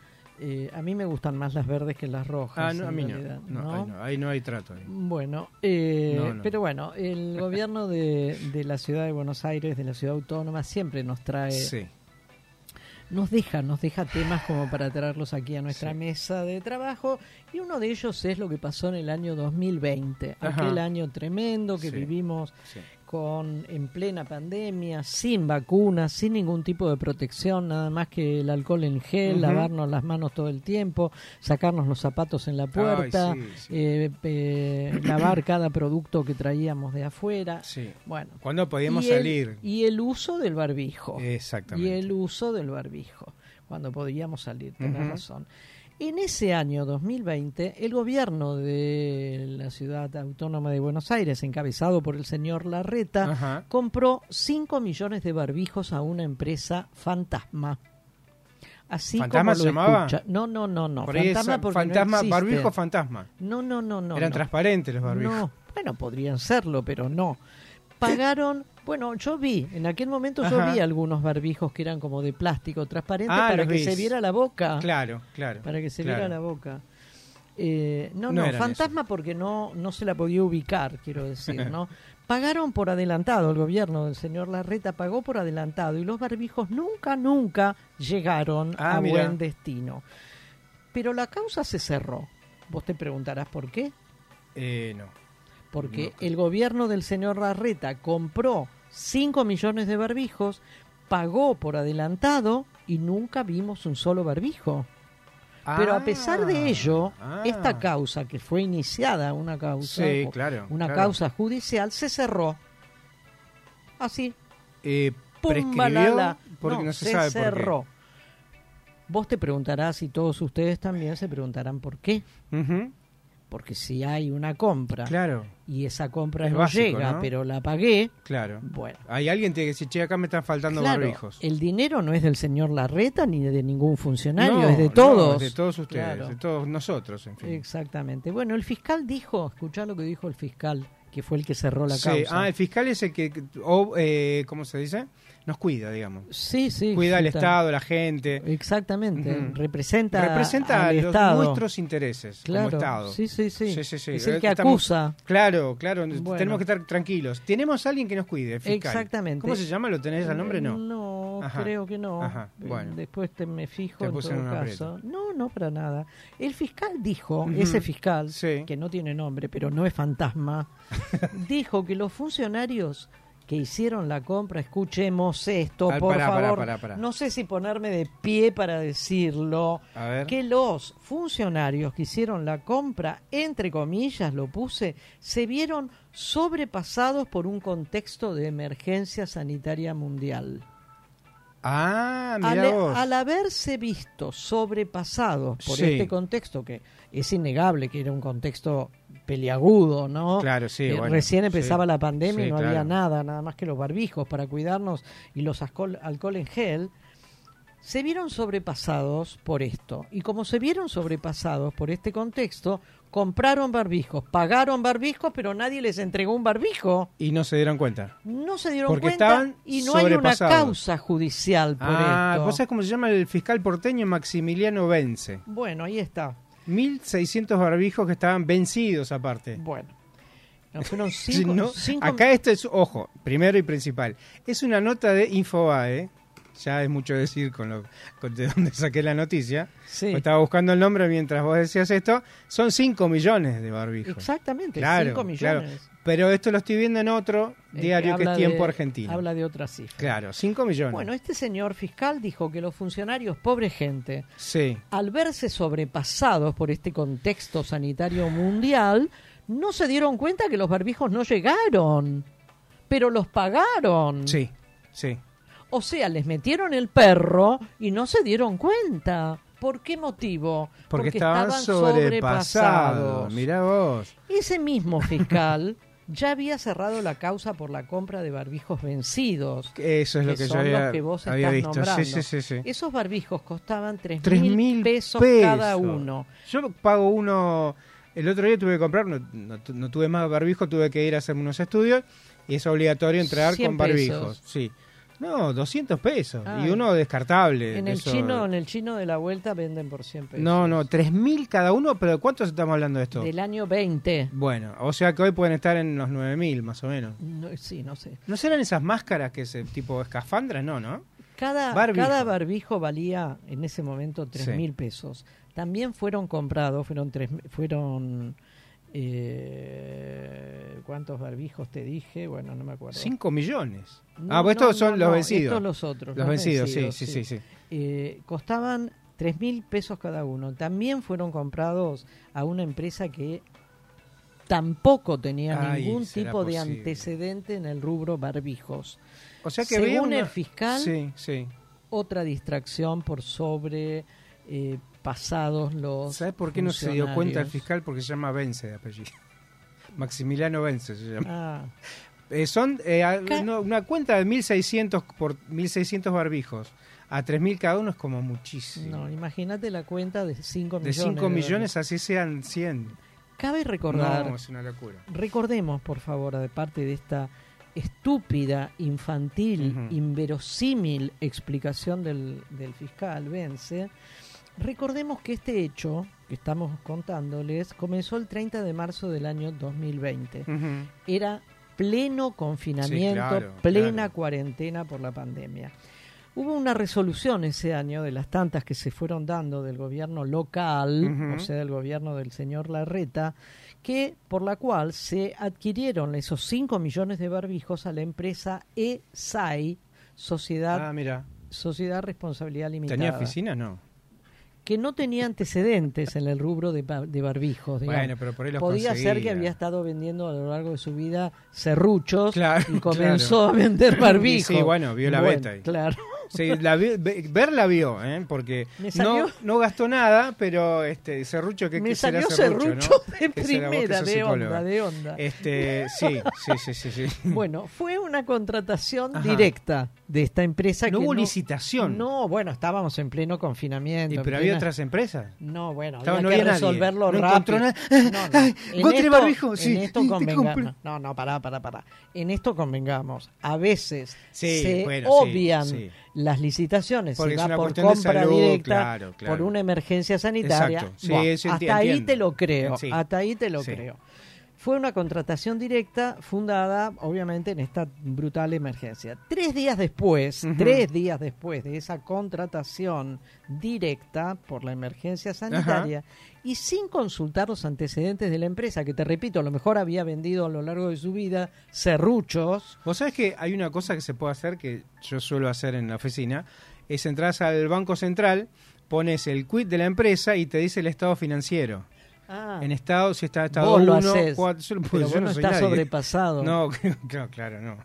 Eh, a mí me gustan más las verdes que las rojas.
Ah, no, a mí no.
realidad,
No,
¿no?
Ahí no. Ahí no hay trato. ahí.
Bueno, eh, pero bueno, el gobierno de, de la ciudad de Buenos Aires, de la ciudad autónoma, siempre nos trae,
Sí.
Nos deja, nos deja temas como para traerlos aquí a nuestra mesa de trabajo y uno de ellos es lo que pasó en el año 2020,
Ajá.
aquel año tremendo que
Sí.
vivimos
Sí.
Con en plena pandemia, sin vacunas, sin ningún tipo de protección, nada más que el alcohol en gel, lavarnos las manos todo el tiempo, sacarnos los zapatos en la puerta,
sí, sí.
eh, eh, lavar cada producto que traíamos de afuera.
Sí.
Bueno,
¿Cuándo podíamos
y el-
salir?
y el uso del barbijo.
Exactamente.
Y el uso del barbijo, cuando podíamos salir, tenés razón. En ese año 2020, el gobierno de la ciudad autónoma de Buenos Aires, encabezado por el señor Larreta,
Ajá.
compró 5 millones de barbijos a una empresa fantasma. Así
¿Fantasma
como
se llamaba?
escucha. No, no, no, no.
Por
fantasma porque
fantasma, barbijo fantasma.
No, no, no, no.
Eran
no.
transparentes los barbijos.
No, bueno, podrían serlo, pero no. Pagaron, bueno, yo vi, en aquel momento yo vi algunos barbijos que eran como de plástico transparente
Ah,
para que se viera la boca.
Claro, claro.
Para que se
claro.
viera la boca. Eh, no,
No
fantasma porque no, no se la podía ubicar, quiero decir, ¿no? Pagaron por adelantado, el gobierno del señor Larreta pagó por adelantado y los barbijos nunca, nunca llegaron
Ah,
a buen destino. Pero la causa se cerró. Vos te preguntarás por qué.
Eh, no.
Porque el gobierno del señor Larreta compró 5 millones de barbijos, pagó por adelantado y nunca vimos un solo barbijo. Pero a pesar de ello,
ah.
esta causa que fue iniciada, una causa,
Sí, claro,
una
claro.
causa judicial, se cerró. Así.
Eh, porque no, se, sabe
cerró.
por
Vos te preguntarás y todos ustedes también se preguntarán por qué. Porque si hay una compra
Claro,
y esa compra
Es
no
básico,
llega,
¿no?
pero la pagué,
claro.
bueno.
Hay alguien que tiene que decir, che, acá me están faltando
Claro,
barbijos.
el dinero no es del señor Larreta ni de ningún funcionario,
No,
es de todos.
es de todos ustedes,
Claro.
de todos nosotros, en fin.
Exactamente. Bueno, el fiscal dijo, escuchá lo que dijo el fiscal, que fue el que cerró la
Sí,
causa.
Ah, el fiscal es el que, o, eh, ¿cómo se dice? Nos cuida, digamos.
Sí, sí.
Cuida al Estado, la gente.
Exactamente. Representa,
Representa los
Estado.
nuestros intereses
Claro.
como Estado.
Sí, sí, sí.
Sí, sí, sí.
Es el que
Estamos-
acusa.
Claro, claro.
Bueno.
Tenemos que estar tranquilos. Tenemos a alguien que nos cuide, el fiscal.
Exactamente.
¿Cómo se llama? ¿Lo tenés al nombre? No.
No,
Ajá.
creo que no.
Ajá,
Eh,
bueno.
Después te me fijo
Te
en todo caso. No, no para nada. El fiscal dijo, ese fiscal, que no tiene nombre, pero no es fantasma, dijo que los funcionarios que hicieron la compra, escuchemos esto, por
pará,
favor.
pará, pará.
No sé si ponerme de pie para decirlo. Que los funcionarios que hicieron la compra, entre comillas lo puse, se vieron sobrepasados por un contexto de emergencia sanitaria mundial.
Ah,
Al,
mira vos.
al haberse visto sobrepasados por
Sí.
este contexto, que es innegable que era un contexto peliagudo, ¿no?
Claro, sí,
Eh,
bueno,
Recién empezaba
sí.
la pandemia y no había nada, nada más que los barbijos para cuidarnos y los alcohol, alcohol en gel. Se vieron sobrepasados por esto. Y como se vieron sobrepasados por este contexto, compraron barbijos, pagaron barbijos, pero nadie les entregó un barbijo.
Y no se dieron cuenta.
No se dieron
Porque
cuenta
estaban
y no hay una causa judicial por
ah,
esto.
¿vos sabés cómo se llama el fiscal porteño Maximiliano Vence?
Bueno, ahí está.
1.600 barbijos que estaban vencidos aparte.
Bueno. No, fueron
Si
cinco,
no,
cinco-
acá esto es, ojo, primero y principal, es una nota de Infobae, ya es mucho decir con lo con de donde saqué la noticia.
Sí.
Pues Estaba buscando el nombre mientras vos decías esto, son 5 millones de barbijos.
Exactamente,
Claro,
5 millones.
claro. Pero esto lo estoy viendo en otro
Eh,
diario que es Tiempo
de-
Argentino.
Habla de otra cifra.
Claro, 5 millones.
Bueno, este señor fiscal dijo que los funcionarios, pobre gente,
sí.
al verse sobrepasados por este contexto sanitario mundial, no se dieron cuenta que los barbijos no llegaron, pero los pagaron.
Sí, sí.
O sea, les metieron el perro y no se dieron cuenta. ¿Por qué motivo?
Porque, estaban, sobrepasados. Mirá vos.
Ese mismo fiscal ya había cerrado la causa por la compra de barbijos vencidos.
Eso es lo que yo
son
había-
los que vos
había
estás
visto.
Nombrando.
sí, sí, sí.
Esos barbijos costaban tres
Tres
mil
mil
pesos,
pesos
cada uno.
Yo pago uno El otro día tuve que comprar, no, no tu- no tuve más barbijo, tuve que ir a hacerme unos estudios y es obligatorio entrar
100
con barbijos.
pesos.
Sí. No, 200 pesos.
Ah.
y uno descartable.
En el,
eso-
chino, en el chino de la vuelta venden por 100 pesos.
No, no, 3.000 cada uno, pero ¿cuántos estamos hablando de esto?
Del año 20.
Bueno, o sea que hoy pueden estar en los 9.000 más o menos.
No, sí, no sé.
¿No serán esas máscaras que es tipo escafandras? No, ¿no?
Cada
Barbijo.
cada barbijo valía en ese momento tres
Sí.
mil pesos. También fueron comprados, fueron tres, fueron eh, ¿cuántos barbijos te dije? Bueno, no me acuerdo.
5 millones.
No,
ah, pues estos
no,
son
no,
los vencidos.
Estos los otros.
Los vencidos, sí, sí, sí, sí.
Eh, costaban tres mil pesos cada uno. También fueron comprados a una empresa que tampoco tenía
Ay,
ningún tipo de antecedente en el rubro barbijos.
O sea que
Según
una-
el fiscal,
Sí, sí.
otra distracción por sobre eh, pasados los.
¿Sabes por qué no se dio cuenta el fiscal? Porque se llama Vence de apellido. Maximiliano Vence se llama.
Ah.
Eh, son eh, no, una cuenta de 1.600 por 1.600 barbijos. A 3.000 cada uno es como muchísimo.
No, imagínate la cuenta de 5
de
millones.
5 millones así sean 100.
Cabe recordar.
No, es una locura.
Recordemos, por favor, de parte de esta estúpida, infantil, inverosímil explicación del, del fiscal Vence, recordemos que este hecho que estamos contándoles comenzó el 30 de marzo del año 2020.
Ujú.
Era pleno confinamiento,
Sí, claro,
plena
claro.
cuarentena por la pandemia. Hubo una resolución ese año de las tantas que se fueron dando del gobierno local, o sea, del gobierno del señor Larreta, que por la cual se adquirieron esos 5 millones de barbijos a la empresa ESAI, Sociedad,
Ah, mira.
Sociedad Responsabilidad Limitada
¿Tenía oficina? No.
Que no tenía antecedentes en el rubro de, ba- de barbijos. digamos.
Bueno, pero por ahí los
Podía ser que había estado vendiendo a lo largo de su vida serruchos
Claro,
y comenzó
claro.
a vender barbijos.
Sí, bueno, vio la
Bueno,
beta ahí.
Claro.
Sí, la vi- ve- ver la vio, ¿eh? porque no, no gastó nada, pero este serrucho que
Me
será
salió
serrucho,
serrucho
¿no?
de
será
primera, de
psicóloga.
onda, de onda.
Este, sí, sí, sí, sí, sí.
Bueno, fue una contratación
Ajá.
directa de esta empresa
No
que
hubo licitación.
No, bueno, estábamos en pleno confinamiento.
¿Y
en
pero había otras empresas?
No, bueno,
Estaba-
había
no
que
había nadie.
resolverlo
No
rápido.
encontró nada.
No, no.
Ay,
En
encontré
esto-
barbijo, sí,
En esto
te
convengamos.
compré.
No, no, pará, pará, pará. En esto convengamos. A veces
Sí,
se
bueno,
obvian
sí.
Las licitaciones
Porque es
va por compra
salud,
directa
claro, claro.
por una emergencia sanitaria.
Exacto. Sí,
hasta ahí te lo creo.
Sí.
Hasta ahí te lo
Sí.
creo. Fue una contratación directa fundada, obviamente, en esta brutal emergencia. Tres días después, tres días después de esa contratación directa por la emergencia sanitaria y sin consultar los antecedentes de la empresa, que te repito, a lo mejor había vendido a lo largo de su vida serruchos.
Vos sabés que hay una cosa que se puede hacer que yo suelo hacer en la oficina, es entras al Banco Central, pones el quit de la empresa y te dice el estado financiero.
Ah.
En estado, si está estado
Vos lo
1,
hacés,
4, yo, puedo-
pero
yo no
no
nadie.
sobrepasado.
No, claro, claro, no.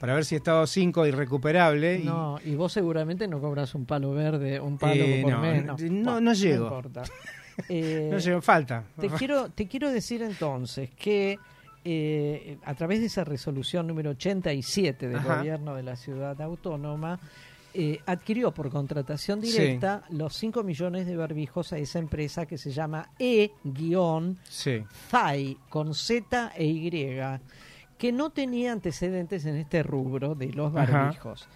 Para ver si estado 5 irrecuperable. y-
No, y vos seguramente no cobras un palo verde, un palo
Eh,
por
no,
mes.
no,
No,
no- no llego.
importa. Eh,
No llego, falta.
Te quiero, te quiero decir entonces que eh, a través de esa resolución número 87 del
Ajá.
gobierno de la ciudad autónoma, eh, adquirió por contratación
Sí.
directa los 5 millones de barbijos a esa empresa que se llama E-FAI,
Sí.
con Z e Y, que no tenía antecedentes en este rubro de los
Ajá.
barbijos.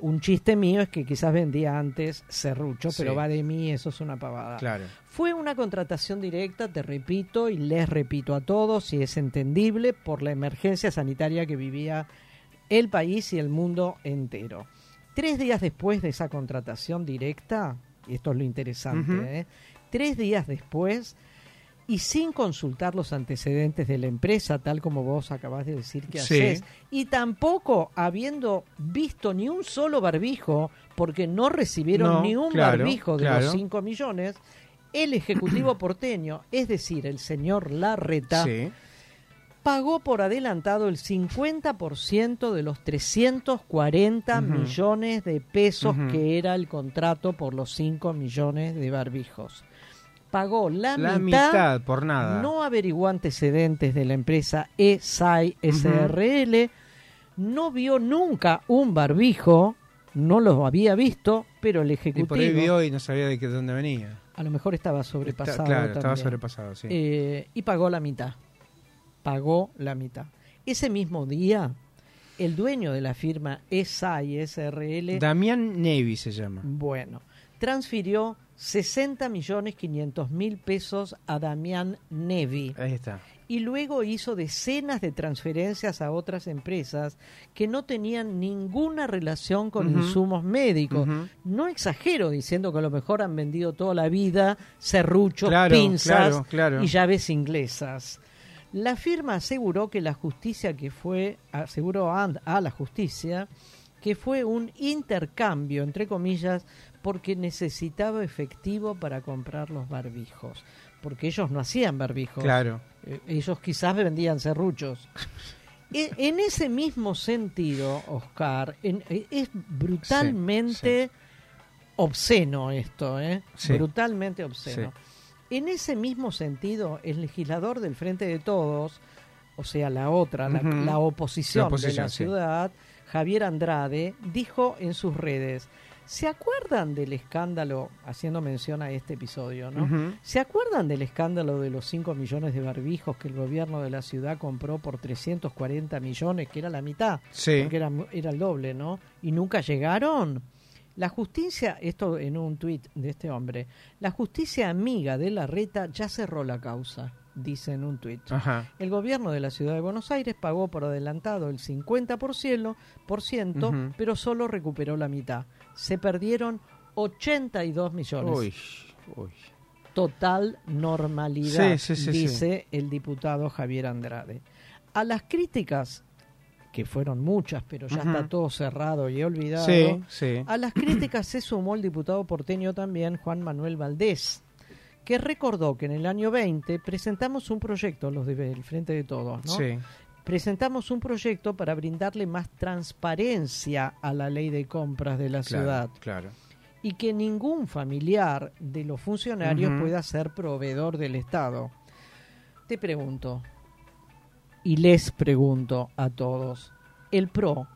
Un chiste mío es que quizás vendía antes serrucho, pero va de mí, eso es una pavada.
Claro.
Fue una contratación directa, te repito, y les repito a todos, y es entendible, por la emergencia sanitaria que vivía el país y el mundo entero. Tres días después de esa contratación directa, y esto es lo interesante. ¿eh? tres días después, y sin consultar los antecedentes de la empresa, tal como vos acabás de decir que
Sí.
haces, y tampoco habiendo visto ni un solo barbijo, porque no recibieron
No,
ni un
claro,
barbijo de
claro.
los 5 millones, el Ejecutivo porteño, es decir, el señor Larreta,
Sí.
Pagó por adelantado el 50% de los 340
Ujú.
millones de pesos que era el contrato por los 5 millones de barbijos. Pagó la,
La
mitad,
mitad, por nada.
no averiguó antecedentes de la empresa ESAI SRL, no vio nunca un barbijo, no lo había visto, pero el
Y
Ejecutivo...
por ahí vio y no sabía de qué, dónde venía.
A lo mejor estaba sobrepasado.
claro, estaba
también.
sobrepasado, sí.
Eh, y pagó la mitad. Pagó la mitad. Ese mismo día, el dueño de la firma ESAI SRL,
Damián Nevi se llama.
bueno, transfirió 60 millones 500 mil pesos a Damián Nevi.
Ahí está.
y luego hizo decenas de transferencias a otras empresas que no tenían ninguna relación con insumos médicos. No exagero diciendo que a lo mejor han vendido toda la vida serruchos,
Claro,
pinzas
claro, claro.
y llaves inglesas. La firma aseguró que la justicia que fue, aseguró a, a la justicia que fue un intercambio, entre comillas, porque necesitaba efectivo para comprar los barbijos. Porque ellos no hacían barbijos.
Claro.
Eh, ellos quizás vendían serruchos. E- en ese mismo sentido, Oscar, en- eh, es brutalmente obsceno esto, ¿eh?
Sí.
Brutalmente obsceno. En ese mismo sentido, el legislador del Frente de Todos, o sea, la otra, la, oposición,
La oposición,
de la
sí.
ciudad, Javier Andrade, dijo en sus redes, ¿se acuerdan del escándalo, haciendo mención a este episodio, ¿no? ¿Se acuerdan del escándalo de los 5 millones de barbijos que el gobierno de la ciudad compró por 340 millones, que era la mitad?
Sí.
Porque era, era el doble, ¿no? Y nunca llegaron. La justicia, esto en un tuit de este hombre, la justicia amiga de la reta ya cerró la causa, dice en un tuit. El gobierno de la ciudad de Buenos Aires pagó por adelantado el 50%, por ciento, pero solo recuperó la mitad. Se perdieron 82 millones
Uy, uy.
total normalidad,
Sí, sí, sí,
dice el diputado Javier Andrade. A las críticas, que fueron muchas, pero ya está todo cerrado y olvidado,
Sí, sí.
a las críticas se sumó el diputado porteño también, Juan Manuel Valdés, que recordó que en el año 20 presentamos un proyecto, los del Frente de Todos, ¿no?
Sí.
Presentamos un proyecto para brindarle más transparencia a la ley de compras de la
Claro,
ciudad
Claro.
y que ningún familiar de los funcionarios pueda ser proveedor del Estado. Te pregunto, y les pregunto a todos, ¿el PRO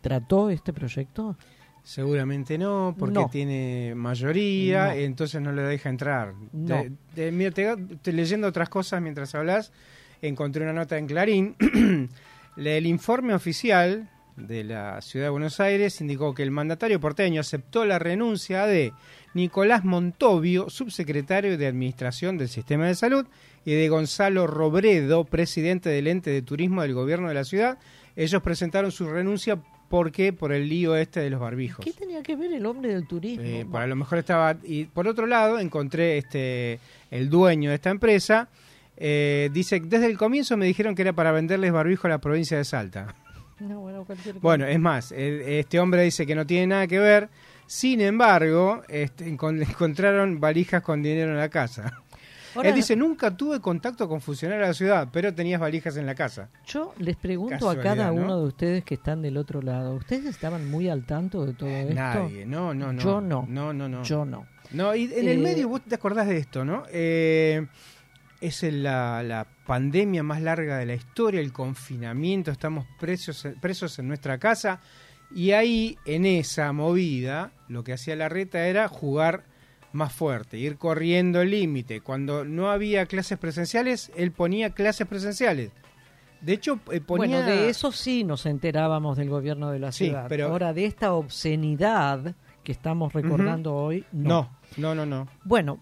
trató este proyecto?
Seguramente no, porque
No.
tiene mayoría,
No.
entonces no le deja entrar.
No.
Mira, te- leyendo otras cosas mientras hablas. Encontré una nota en Clarín. el informe oficial de la Ciudad de Buenos Aires indicó que el mandatario porteño aceptó la renuncia de Nicolás Montovio, subsecretario de Administración del Sistema de Salud, y de Gonzalo Robredo, presidente del ente de turismo del gobierno de la ciudad. Ellos presentaron su renuncia porque por el lío este de los barbijos.
¿Qué tenía que ver el hombre del turismo?
Eh, por a lo mejor estaba y por otro lado encontré este el dueño de esta empresa eh, dice desde el comienzo me dijeron que era para venderles barbijo a la provincia de Salta
No, bueno, cualquier
bueno es más el- este hombre dice que no tiene nada que ver sin embargo este, encon- encontraron valijas con dinero en la casa
Ahora-
él dice nunca tuve contacto con funcionarios de la ciudad pero tenías valijas en la casa
Yo les pregunto a cada
¿no?
uno de ustedes que están del otro lado, ¿ustedes estaban muy al tanto de todo esto?
Nadie, no, no, no.
Yo no.
No, no, no.
Yo no.
No, y en el
Eh,
medio, vos te acordás de esto, ¿no? Eh, es la, la pandemia más larga de la historia, el confinamiento, estamos presos, presos en nuestra casa. Y ahí, en esa movida, lo que hacía la reta era jugar más fuerte, ir corriendo el límite. Cuando no había clases presenciales, él ponía clases presenciales. De hecho, eh, ponía...
Bueno, de eso sí nos enterábamos del gobierno de la
Sí,
ciudad.
pero-
Ahora, de esta obscenidad que estamos recordando hoy, no.
No, no, no, no.
Bueno,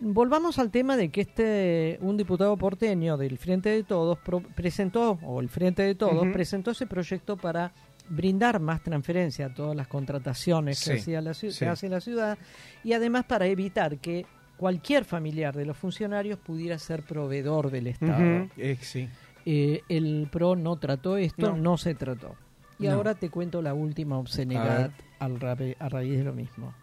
volvamos al tema de que este un diputado porteño del Frente de Todos pro- presentó, o el Frente de Todos, presentó ese proyecto para brindar más transferencia a todas las contrataciones que, hacía la,
sí.
que hace la ciudad y además para evitar que cualquier familiar de los funcionarios pudiera ser proveedor del Estado.
Eh, sí.
Eh, el PRO no trató esto,
No.
no, se trató. Y
No.
ahora te cuento la última obscenidad al ra- a raíz de lo mismo.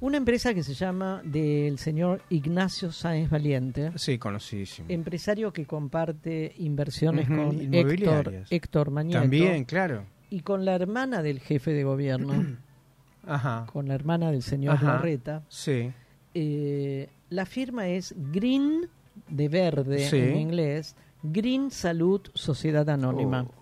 Una empresa que se llama del señor Ignacio Sáenz Valiente,
Sí, conocidísimo.
empresario que comparte inversiones con Héctor. Héctor Mañeto
También, claro.
Y con la hermana del jefe de gobierno,
Ajá.
con la hermana del señor
Ajá.
Larreta.
Sí.
Eh, la firma es Green de verde
Sí.
en inglés, Green Salud Sociedad Anónima.
Oh.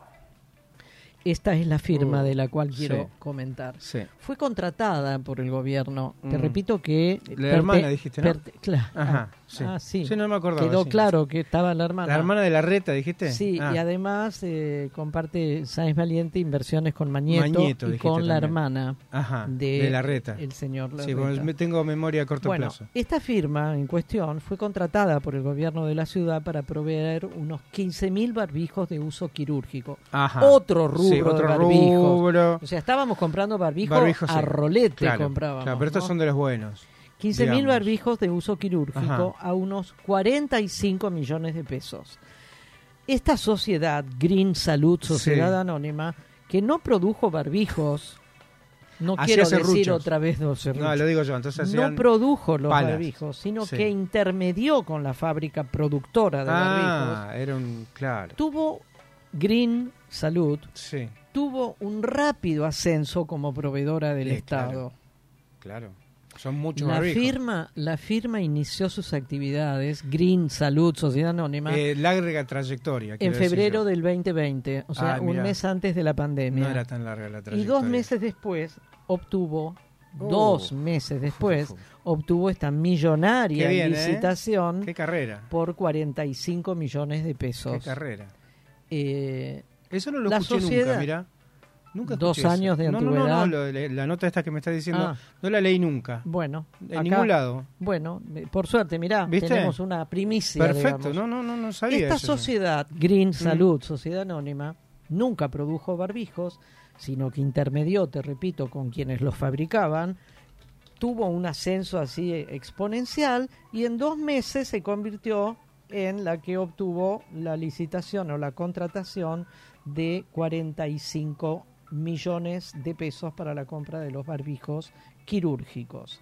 esta es la firma
Uh,
de la cual quiero
sí.
comentar.
Sí.
Fue contratada por el gobierno. Te
Mm.
repito que...
La hermana dijiste, ¿no?
perte- cla-
Ajá, sí.
ah, sí.
Sí, no me acordaba,
Quedó
sí.
claro que estaba la hermana.
¿La hermana de la reta dijiste?
Sí,
Ah.
y además eh, comparte Sáenz Valiente inversiones con Mañeto,
Mañeto,
y
dijiste
con la hermana
Ajá,
de,
de Larreta.
el señor
Sí, porque me tengo memoria a corto
bueno,
plazo.
esta firma en cuestión fue contratada por el gobierno de la ciudad para proveer unos 15.000 barbijos de uso quirúrgico.
Ajá.
Otro rubro
Sí, otro
de barbijos.
rubro.
O sea, estábamos comprando barbijos
Barbijos,
a
sí.
rolete
Claro,
comprábamos.
claro, pero estos
¿no?
son de los buenos.
15.000
digamos.
barbijos de uso quirúrgico
Ajá.
a unos 45 millones de pesos. Esta sociedad, Green Salud Sociedad
Sí.
Anónima, que no produjo barbijos, no quiero decir otra vez
No,
serruchos.
lo digo yo, entonces
no produjo los
palas.
barbijos, sino
Sí.
que intermedió con la fábrica productora de barbijos.
Ah, era un. Claro.
Tuvo Green Salud,
Sí,
tuvo un rápido ascenso como proveedora del Estado.
claro. Son muchos
La firma, la firma inició sus actividades, Green Salud, Sociedad Anónima,
Eh, larga trayectoria.
en febrero del 2020, o sea,
Ah,
un
mirá.
mes antes de la pandemia.
No era tan larga la
y
trayectoria.
dos meses después obtuvo,
Oh.
dos meses después, obtuvo esta millonaria
bien, ¿eh?
licitación
Qué carrera.
por 45 millones de pesos.
Qué carrera.
Eh,
Eso no lo
la
escuché
sociedad-
nunca, mira. Nunca
Dos
eso.
años de
no, No, no,
antigüedad.
no, lo de- la nota esta que me estás diciendo,
Ah.
no la leí nunca.
Bueno,
En
acá-
ningún lado.
Bueno, por suerte, mirá,
¿Viste?
tenemos una primicia.
Perfecto,
digamos.
no, no, no, no sabía
Esta
eso.
sociedad, Green
Mm.
Salud, Sociedad Anónima, nunca produjo barbijos, sino que intermedió, te repito, con quienes los fabricaban, tuvo un ascenso así exponencial y en dos meses se convirtió en la que obtuvo la licitación o la contratación de 45 millones de pesos para la compra de los barbijos quirúrgicos.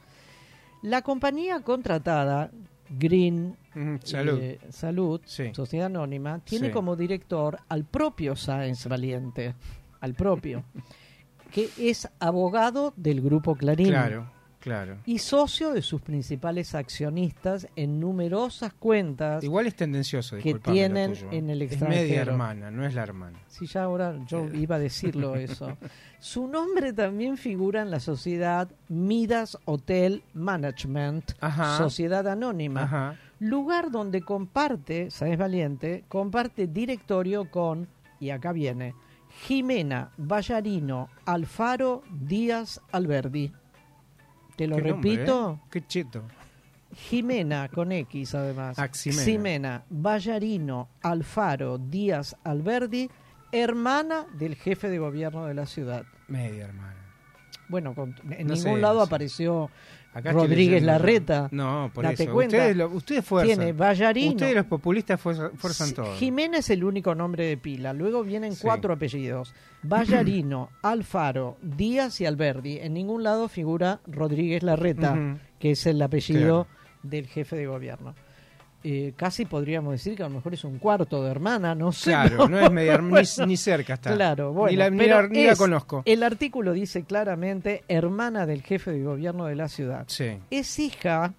La compañía contratada, Green
Mm, salud.
eh, Salud,
Sí.
Sociedad Anónima, tiene
Sí.
como director al propio Sáenz Valiente, al propio, que es abogado del Grupo Clarín
Claro, claro.
y socio de sus principales accionistas en numerosas cuentas
Igual es tendencioso,
que tienen
tuyo.
en el
Es
extranjero.
media hermana, no es la hermana.
Sí, ya ahora yo iba a decirlo eso. Su nombre también figura en la sociedad Midas Hotel Management,
Ajá.
sociedad anónima,
Ajá.
lugar donde comparte, ¿sabes valiente? Comparte directorio con, y acá viene, Jimena Ballarino Alfaro Díaz Alberdi. Te lo
Qué nombre,
repito.
¿eh? Qué cheto.
Jimena con X además.
Ah, Ximena.
Ballarino Alfaro Díaz Alberdi, hermana del jefe de gobierno de la ciudad.
Media hermana.
Bueno, con- en
No
ningún lado apareció
Acá
Rodríguez. Larreta.
No, por
Date
eso.
cuenta.
Ustedes, lo- ustedes fuerzan.
Tiene Ballarino.
Ustedes los populistas fuerza- fuerzan todo.
Jimena es el único nombre de pila. Luego vienen
Sí.
cuatro apellidos. Ballarino, Alfaro, Díaz y Alberdi. En ningún lado figura Rodríguez Larreta, que es el apellido del jefe de gobierno. Eh, casi podríamos decir que a lo mejor es un cuarto de hermana, no sé.
Claro, no es media
Bueno,
ni, ni cerca está.
Claro, bueno,
Ni la, ni
pero
la- ni la
es-
conozco.
El artículo dice claramente hermana del jefe de gobierno de la ciudad.
Sí.
Es hija,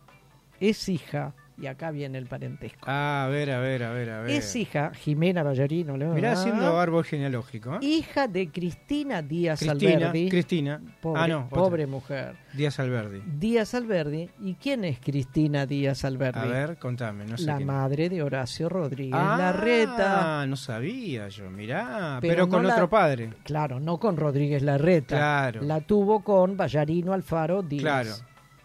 es hija, y acá viene el parentesco.
Ah, a ver, a ver, a ver, a ver.
Es hija, Jimena Ballarino, le
Mirá
ah,
haciendo árbol genealógico. ¿eh?
hija de Cristina Díaz
Cristina,
Alberdi.
Cristina.
Pobre,
Ah, no,
pobre mujer.
Díaz Alberdi.
Díaz Alberdi. ¿Y quién es Cristina Díaz Alberdi?
A ver, contame, no sé
la
quién
madre de Horacio Rodríguez
Ah,
Larreta.
no sabía yo, mirá.
Pero
Pero,
no
con
la-
otro padre.
Claro, no con Rodríguez Larreta.
Claro.
La tuvo con Ballarino Alfaro Díaz.
Claro.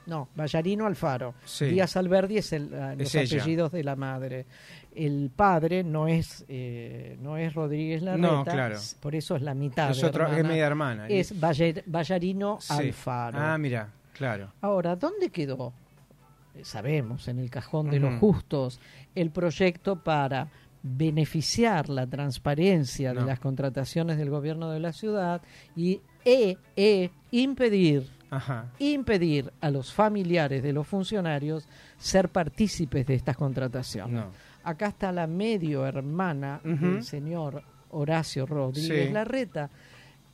No, Ballarino Alfaro.
Sí.
Díaz Alberdi es el, ah, los
Es
apellidos de la madre. El padre no es eh, no es Rodríguez Larreta.
No, claro.
Por eso es la mitad.
Es
de
otro- es
hermana.
media hermana.
Es Ballar- Ballarino
Sí.
Alfaro.
Ah, mira, claro.
Ahora, ¿dónde quedó? Eh, Sabemos, en el cajón de los justos, el proyecto para beneficiar la transparencia de las contrataciones del gobierno de la ciudad y e, e, impedir
Ajá.
impedir a los familiares de los funcionarios ser partícipes de estas contrataciones.
No.
Acá está la medio hermana del señor Horacio Rodríguez
Sí.
Larreta,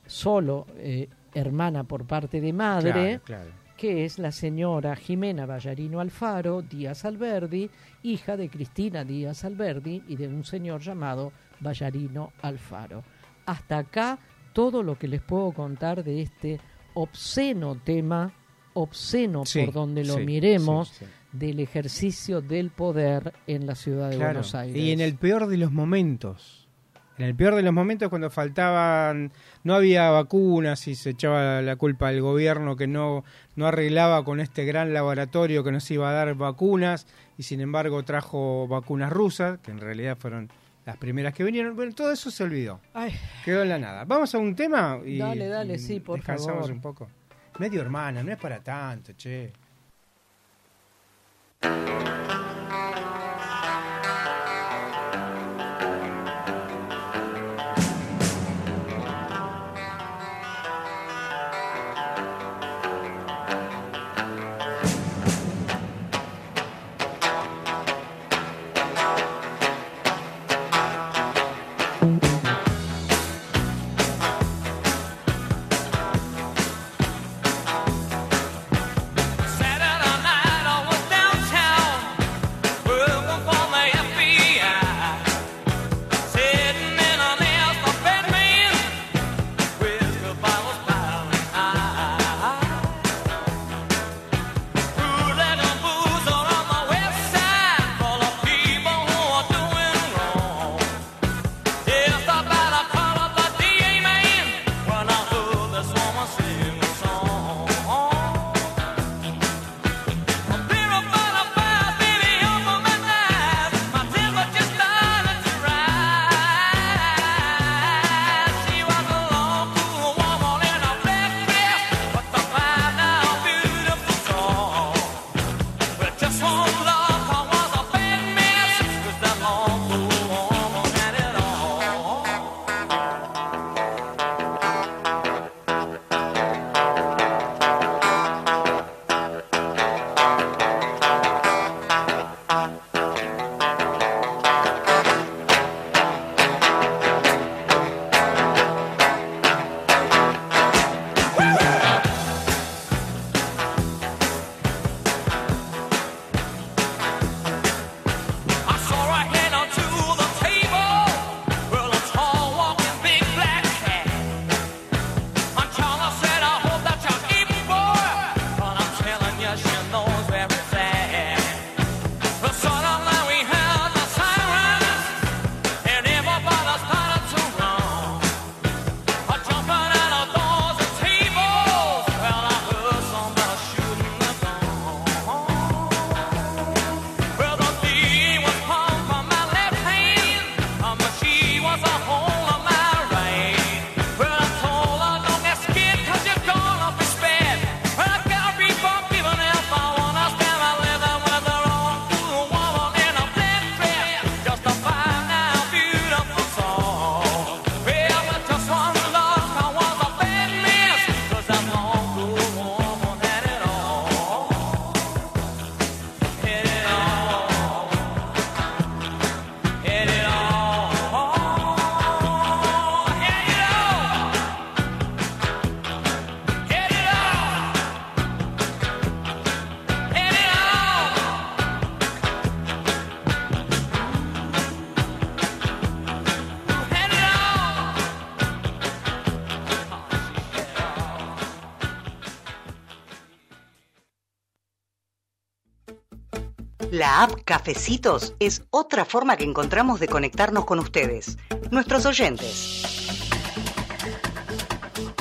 solo eh, hermana por parte de madre,
Claro, claro.
que es la señora Jimena Ballarino Alfaro Díaz Alberdi, hija de Cristina Díaz Alberdi y de un señor llamado Ballarino Alfaro. Hasta acá todo lo que les puedo contar de este obsceno tema, obsceno
Sí,
por donde lo
sí,
miremos,
sí,
del ejercicio del poder en la ciudad de
Claro,
Buenos Aires.
Y en el peor de los momentos. En el peor de los momentos cuando faltaban, no había vacunas y se echaba la culpa al gobierno que no, no arreglaba con este gran laboratorio que nos iba a dar vacunas y sin embargo trajo vacunas rusas, que en realidad fueron las primeras que vinieron. Bueno, todo eso se olvidó.
Ay.
Quedó en la nada. Vamos a un tema y
Dale, dale,
y
sí, por
descansamos
favor.
un poco. Medio hermana, no es para tanto, che.
Cafecitos es otra forma que encontramos de conectarnos con ustedes, nuestros oyentes.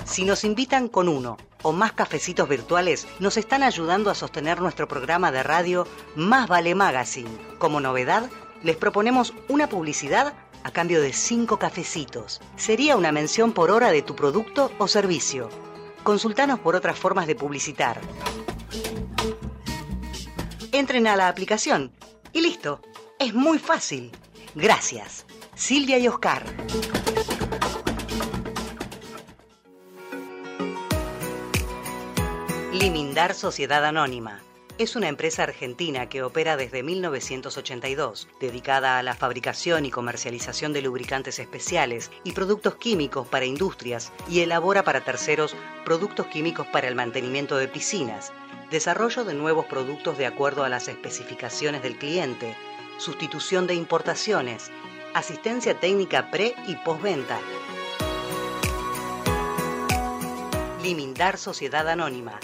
Si nos invitan con uno o más cafecitos virtuales, nos están ayudando a sostener nuestro programa de radio Más Vale Magazine. Como novedad, les proponemos una publicidad a cambio de cinco cafecitos. Sería una mención por hora de tu producto o servicio. Consultanos por otras formas de publicitar. Entren a la aplicación y listo. Es muy fácil. Gracias. Silvia y Oscar. Limindar Sociedad Anónima. Es una empresa argentina que opera desde 1982, dedicada a la fabricación y comercialización de lubricantes especiales y productos químicos para industrias y elabora para terceros productos químicos para el mantenimiento de piscinas, desarrollo de nuevos productos de acuerdo a las especificaciones del cliente, sustitución de importaciones, asistencia técnica pre y postventa. Limindar Sociedad Anónima.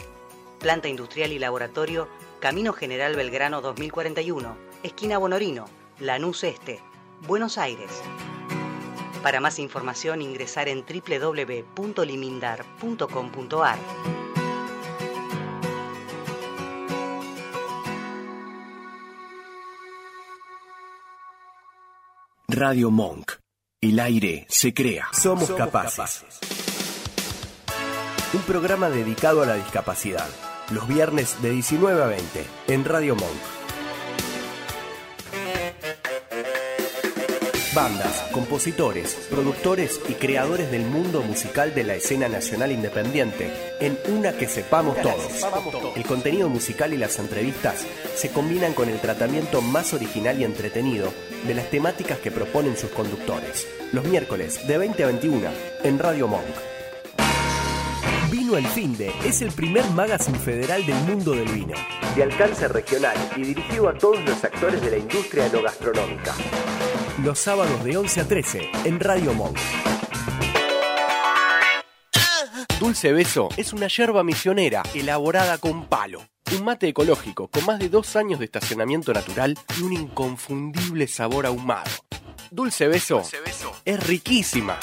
Planta industrial y laboratorio, Camino General Belgrano 2041, esquina Bonorino, Lanús Este, Buenos Aires. Para más información ingresar en www.limindar.com.ar.
Radio Monk. El aire se crea.
Somos capaces. Un programa dedicado a la discapacidad. Los viernes de 19 a 20 en Radio Monk. Bandas, compositores, productores y creadores del mundo musical de la escena nacional independiente en una que sepamos todos. El contenido musical y las entrevistas se combinan con el tratamiento más original y entretenido de las temáticas que proponen sus conductores. Los miércoles de 20 a 21 en Radio Monk. Vino el Finde es el primer magazine federal del mundo del vino, de alcance regional y dirigido a todos los actores de la industria enogastronómica. Los sábados de 11 a 13 en Radio Monk. Dulce Beso es una yerba misionera elaborada con palo. Un mate ecológico con más de dos años de estacionamiento natural y un inconfundible sabor ahumado. Dulce Beso, es riquísima.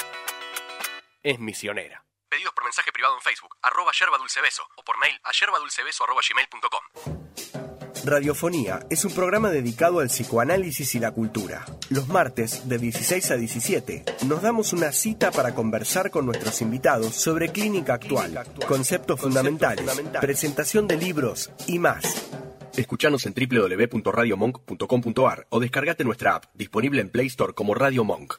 Es misionera. Pedidos por mensaje privado en Facebook, arroba yerba dulce beso, o por mail a yerbadulcebeso arroba gmail.com. Radiofonía es un programa dedicado al psicoanálisis y la cultura. Los martes, de 16 a 17, nos damos una cita para conversar con nuestros invitados sobre clínica actual, conceptos fundamentales, presentación de libros y más. Escuchanos en www.radiomonk.com.ar o descargate nuestra app, disponible en Play Store como Radio Monk.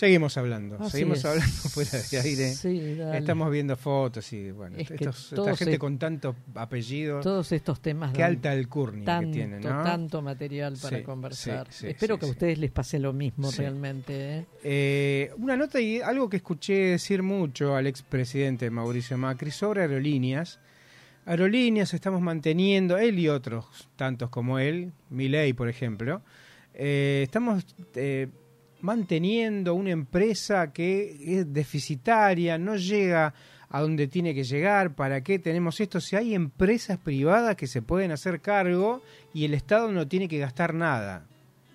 Seguimos hablando,
Así
seguimos
es.
hablando fuera de aire.
Sí.
Estamos viendo fotos y bueno,
Es que
estos- esta gente
es-
con tantos apellidos.
Todos estos temas
Qué alta alcurnia
tanto,
que tienen, ¿no?
tanto material para
Sí,
conversar.
sí,
Espero que a ustedes les pase lo mismo realmente. ¿eh?
Eh, una nota y algo que escuché decir mucho al expresidente Mauricio Macri sobre aerolíneas. Aerolíneas estamos manteniendo, él y otros tantos como él, Milei por ejemplo, eh, estamos eh, manteniendo una empresa que es deficitaria, no llega a donde tiene que llegar, ¿para qué tenemos esto? Si hay empresas privadas que se pueden hacer cargo y el Estado no tiene que gastar nada.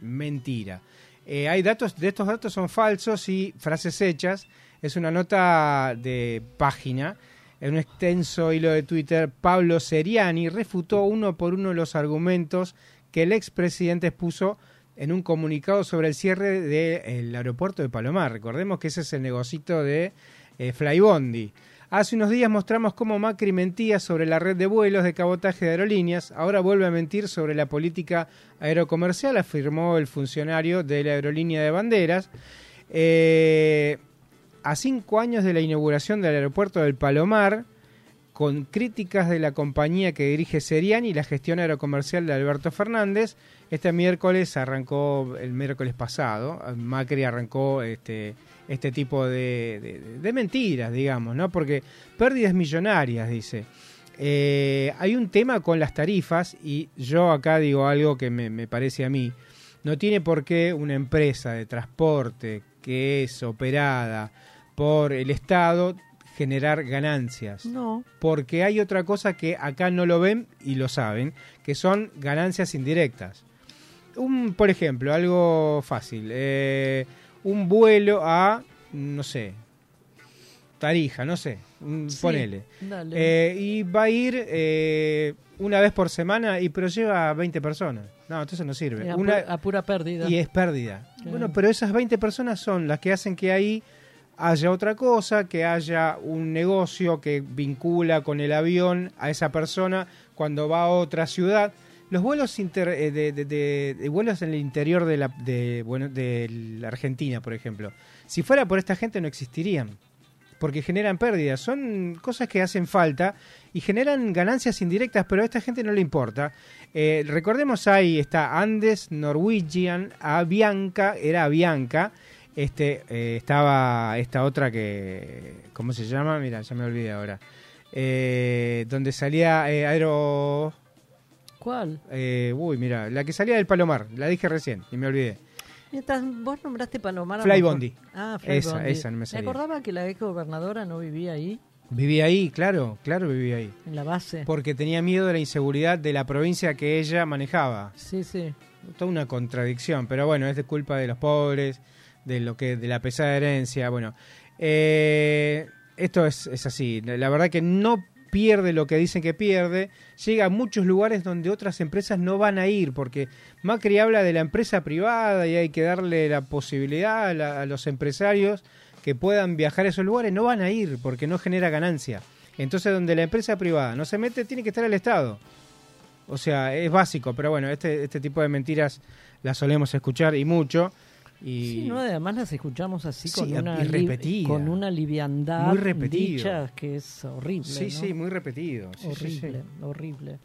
Mentira. Eh, hay datos, de estos datos son falsos y frases hechas. Es una nota de página. En un extenso hilo de Twitter, Pablo Seriani refutó uno por uno los argumentos que el expresidente expuso en un comunicado sobre el cierre del aeropuerto de Palomar. Recordemos que ese es el negocito de eh, Flybondi. Hace unos días mostramos cómo Macri mentía sobre la red de vuelos de cabotaje de aerolíneas, ahora vuelve a mentir sobre la política aerocomercial, afirmó el funcionario de la aerolínea de banderas. Eh, a cinco años de la inauguración del aeropuerto del Palomar, con críticas de la compañía que dirige Seriani y la gestión aerocomercial de Alberto Fernández, este miércoles arrancó, el miércoles pasado, Macri arrancó este, este tipo de, mentiras, digamos, ¿no? Porque pérdidas millonarias, dice. Eh, hay un tema con las tarifas y yo acá digo algo que me parece a mí. No tiene por qué una empresa de transporte que es operada por el Estado generar ganancias.
No.
Porque hay otra cosa que acá no lo ven y lo saben, que son ganancias indirectas. Un, por ejemplo, algo fácil. eh, un vuelo a, no sé, Tarija, no sé,
Sí,
ponele.
dale.
Eh, y va a ir eh, una vez por semana, y pero lleva 20 personas. No, entonces no sirve.
A,
Una-
pura, a pura pérdida.
y es pérdida.
Claro.
Bueno, pero esas 20 personas son las que hacen que ahí haya otra cosa, que haya un negocio que vincula con el avión a esa persona cuando va a otra ciudad. Los vuelos eh, de, vuelos en el interior de la, de, bueno, de Argentina, por ejemplo, si fuera por esta gente no existirían, porque generan pérdidas. Son cosas que hacen falta y generan ganancias indirectas, pero a esta gente no le importa. Eh, recordemos ahí está Andes, Norwegian, Avianca, era Avianca. Este, eh, estaba esta otra que, ¿cómo se llama? Mira, ya me olvidé ahora. Eh, donde salía eh, Aero...
¿Cuál?
Eh, uy, mira, la que salía del Palomar, la dije recién y me olvidé.
Mientras vos nombraste Palomar. a
Fly Bondi.
Ah, Fly
Esa,
Bondi.
esa no me salía.
acordaba que la ex gobernadora no vivía ahí,
Vivía ahí, claro, claro vivía ahí.
en la base.
Porque tenía miedo de la inseguridad de la provincia que ella manejaba.
Sí, sí.
Toda una contradicción, pero bueno, es de culpa de los pobres, de lo que, de la pesada herencia. Bueno, eh, esto es, es así. La verdad que no pierde lo que dicen que pierde, llega a muchos lugares donde otras empresas no van a ir, porque Macri habla de la empresa privada y hay que darle la posibilidad a, los empresarios que puedan viajar a esos lugares, no van a ir porque no genera ganancia. Entonces, donde la empresa privada no se mete, tiene que estar el Estado. O sea, es básico, pero bueno, este, este tipo de mentiras las solemos escuchar y mucho. Y
Sí, no, además las escuchamos así con
Sí,
una
repetida.
con una liviandad
Muy repetido.
dicha que es horrible.
Sí,
¿no?
sí, muy repetido. Sí, sí, sí.
horrible, horrible.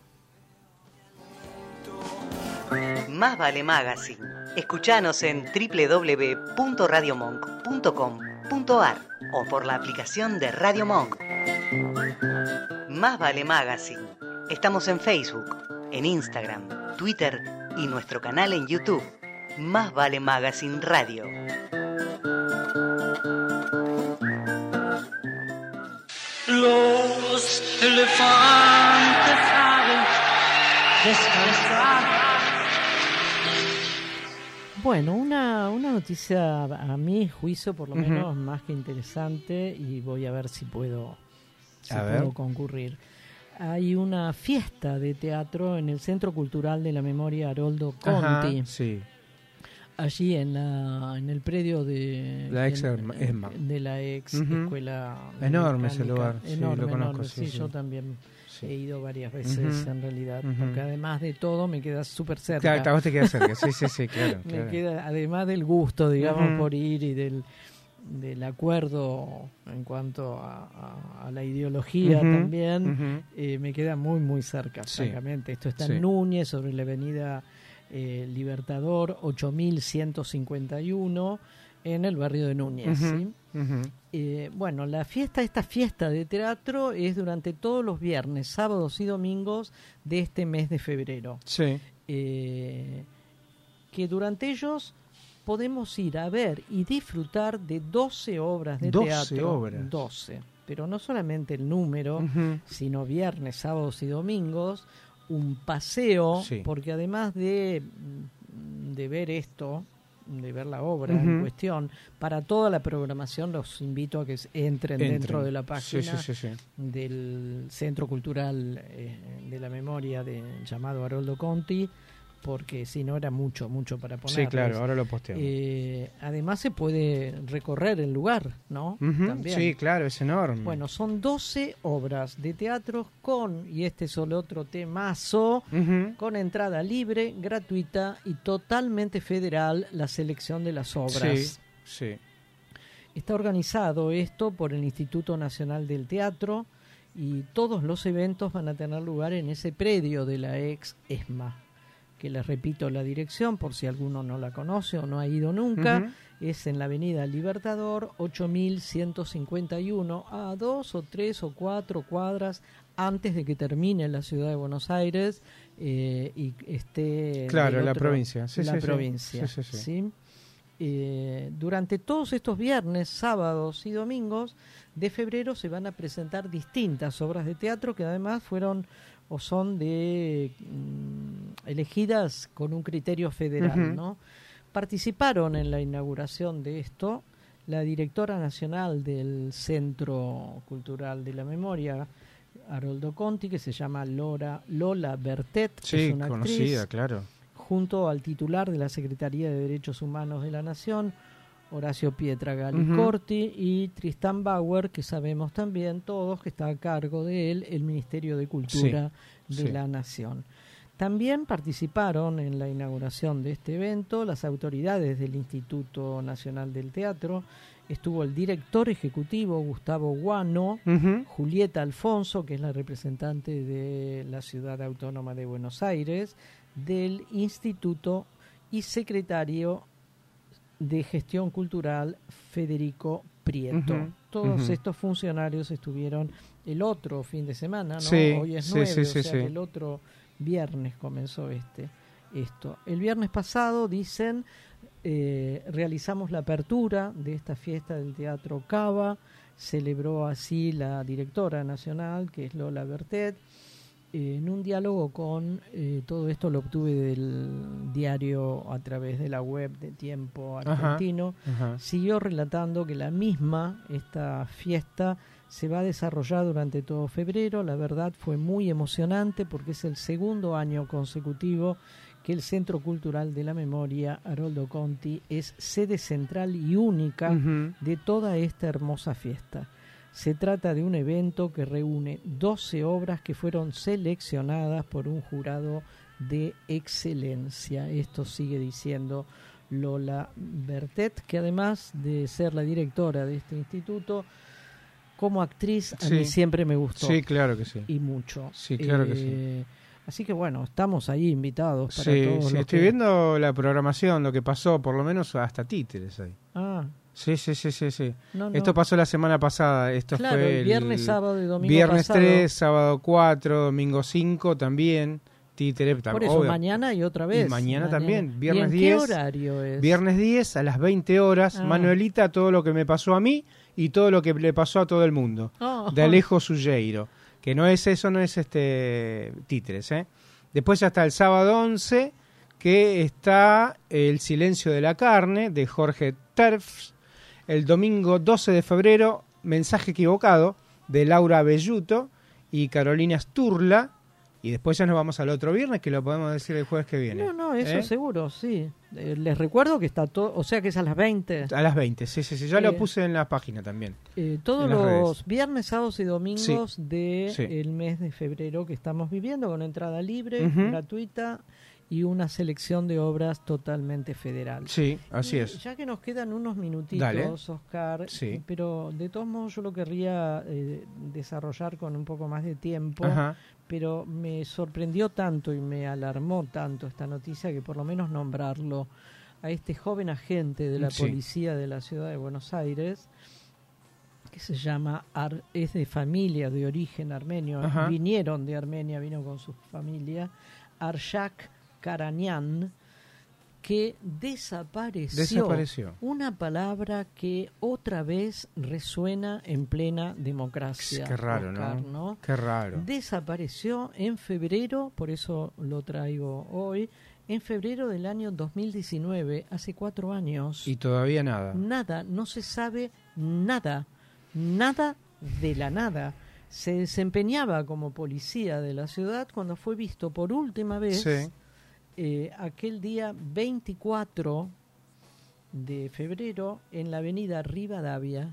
Más vale Magazine. Escuchanos en www.radiomonk.com.ar o por la aplicación de Radio Monk. Más vale Magazine. Estamos en Facebook, en Instagram, Twitter y nuestro canal en YouTube. Más vale Magazine Radio.
Los elefantes saben descansar.
Bueno, una, una noticia a mi juicio por lo menos más que interesante y voy a ver si puedo, si puedo concurrir. Hay una fiesta de teatro en el Centro Cultural de la Memoria Haroldo
Ajá,
Conti.
sí.
Allí en, la, en el predio de
La ex ESMA.
de la ex escuela
Enorme ese lugar, sí, lo conozco,
enorme.
sí,
yo también he ido varias veces en realidad porque además de todo me queda súper cerca.
Claro, a vos te queda cerca, sí, sí, sí, claro,
me
claro.
queda además del gusto digamos por ir y del del acuerdo en cuanto a, a- a la ideología también eh, me queda muy muy cerca
Sí.
francamente. Esto está
Sí.
en Núñez sobre la avenida eh, Libertador 8151 en el barrio de Núñez. Eh, bueno, la fiesta, esta fiesta de teatro es durante todos los viernes, sábados y domingos de este mes de febrero.
Sí.
Eh, que durante ellos podemos ir a ver y disfrutar de 12 obras de
12
teatro.
obras.
12. Pero no solamente el número, sino viernes, sábados y domingos, un paseo,
Sí.
porque además de, mm, de ver esto, de ver la obra en cuestión, para toda la programación los invito a que entren,
Entren.
dentro de la página
sí, sí, sí.
del Centro Cultural eh, de la Memoria de, llamado Haroldo Conti, porque si no era mucho, mucho para poner.
Sí, claro, ahora lo posteamos.
Eh, además se puede recorrer el lugar, ¿no? También.
Sí, claro, es enorme.
Bueno, son 12 obras de teatro con, y este es el otro temazo,
Ujú.
con entrada libre, gratuita y totalmente federal la selección de las obras.
Sí, sí.
Está organizado esto por el Instituto Nacional del Teatro y todos los eventos van a tener lugar en ese predio de la ex ESMA, que les repito la dirección por si alguno no la conoce o no ha ido nunca. Es en la Avenida Libertador 8151, a dos o tres o cuatro cuadras antes de que termine la ciudad de Buenos Aires eh, y esté
Claro, la provincia. Sí,
la
sí,
provincia.
¿sí?
Eh, durante todos estos viernes, sábados y domingos de febrero se van a presentar distintas obras de teatro que además fueron o son de mm, elegidas con un criterio federal. ¿no? Participaron en la inauguración de esto la directora nacional del Centro Cultural de la Memoria, Haroldo Conti, que se llama Lora, Lola Bertet, que es una actriz,
conocida, claro.
junto al titular de la Secretaría de Derechos Humanos de la Nación, Horacio Pietra. Galicorti, y Tristan Bauer, que sabemos también todos que está a cargo de él el Ministerio de Cultura
Sí,
de
sí.
la Nación. También participaron en la inauguración de este evento las autoridades del Instituto Nacional del Teatro, estuvo el director ejecutivo Gustavo Guano. Julieta Alfonso, que es la representante de la Ciudad Autónoma de Buenos Aires, del Instituto y secretario de Gestión Cultural Federico Prieto. Todos estos funcionarios estuvieron el otro fin de semana, ¿no?
Sí,
Hoy es
sí,
9,
sí,
o
sí,
sea
sí.
que el otro viernes comenzó este esto. El viernes pasado, dicen, eh, realizamos la apertura de esta fiesta del Teatro Cava, celebró así la directora nacional, que es Lola Bertet, eh, en un diálogo con, eh, todo esto lo obtuve del diario a través de la web de Tiempo Argentino,
ajá.
siguió relatando que la misma, esta fiesta, se va a desarrollar durante todo febrero. La verdad fue muy emocionante porque es el segundo año consecutivo que el Centro Cultural de la Memoria, Haroldo Conti, es sede central y única de toda esta hermosa fiesta. Se trata de un evento que reúne 12 obras que fueron seleccionadas por un jurado de excelencia. Esto sigue diciendo Lola Bertet, que además de ser la directora de este instituto, como actriz a mí siempre me gustó.
Sí, claro que sí.
Y mucho.
Sí, claro que sí.
Eh, Así que bueno, estamos ahí invitados para
Sí,
todos
sí,
los
estoy
que-
viendo la programación, lo que pasó, por lo menos hasta títeres ahí.
Ah,
Sí, sí, sí, sí, sí.
No, no.
Esto pasó la semana pasada. Esto
Claro,
fue
el viernes, sábado y domingo
Viernes
pasado.
3, sábado 4, domingo 5 también. Títere
por eso mañana y otra vez.
Y mañana, también,
¿Y
viernes
en
10.
¿Qué horario es?
Viernes 10 a las 20 horas.
Ah.
Manuelita, todo lo que me pasó a mí y todo lo que le pasó a todo el mundo.
Ah.
De Alejo Suyeiro. Que no es eso, no es este títeres, ¿eh? Después ya está el sábado 11, que está El silencio de la carne, de Jorge Terfs. El domingo 12 de febrero, Mensaje equivocado, de Laura Belluto y Carolina Sturla. Y después ya nos vamos al otro viernes, que lo podemos decir el jueves que viene.
No, no, eso
¿eh?
seguro, sí. Eh, les recuerdo que está todo, o sea que es a las 20.
A las 20, sí, sí, sí. Ya
Eh,
lo puse en la página también.
Eh, todos los
redes.
viernes, sábados y domingos
Sí.
del
Sí.
mes de febrero que estamos viviendo con entrada libre, gratuita y una selección de obras totalmente federal.
Sí, así
Y
es.
Ya que nos quedan unos minutitos,
Dale.
Oscar,
Sí.
pero de todos modos yo lo querría eh, desarrollar con un poco más de tiempo,
Ajá.
pero me sorprendió tanto y me alarmó tanto esta noticia que por lo menos nombrarlo a este joven agente de la
Sí.
policía de la ciudad de Buenos Aires, que se llama, Ar- es de familia de origen armenio,
Ajá.
vinieron de Armenia, vino con su familia, Arshak Karanian, que desapareció.
Desapareció.
Una palabra que otra vez resuena en plena democracia.
Qué raro,
Oscar,
¿no? Qué raro.
Desapareció en febrero, por eso lo traigo hoy, en febrero del año 2019, hace cuatro años.
Y todavía nada.
Nada, no se sabe nada, nada de la nada. Se desempeñaba como policía de la ciudad cuando fue visto por última vez
Sí.
Eh, aquel día 24 de febrero en la avenida Rivadavia.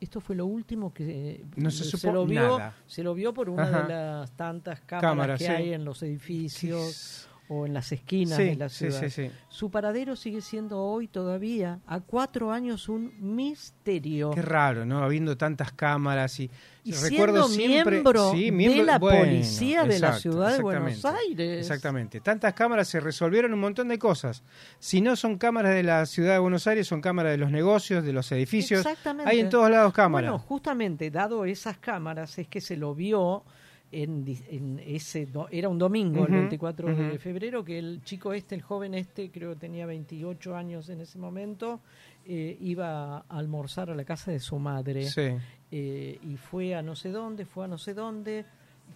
Esto fue lo último que eh,
No se supo
lo vio,
nada.
se lo vio por una
Ajá.
de las tantas cámaras,
Cámaras,
que
sí.
hay en los edificios o en las esquinas
Sí,
de la ciudad.
sí, sí.
Su paradero sigue siendo hoy todavía, a cuatro años, un misterio.
Qué raro, ¿no? Habiendo tantas cámaras y,
Y
recuerdo
siendo
siempre
miembro
sí,
de
miembro-
la
bueno,
policía de la ciudad de Buenos Aires.
Exactamente. Tantas cámaras se resolvieron un montón de cosas. Si no son cámaras de la ciudad de Buenos Aires, son cámaras de los negocios, de los edificios.
Exactamente.
Hay en todos lados cámaras.
Bueno, justamente dado esas cámaras es que se lo vio en, ese do- era un domingo el
Ujú,
24 de febrero que el chico este, el joven este, creo que tenía 28 años en ese momento, eh, iba a almorzar a la casa de su madre
Sí.
eh, y fue a no sé dónde, fue a no sé dónde,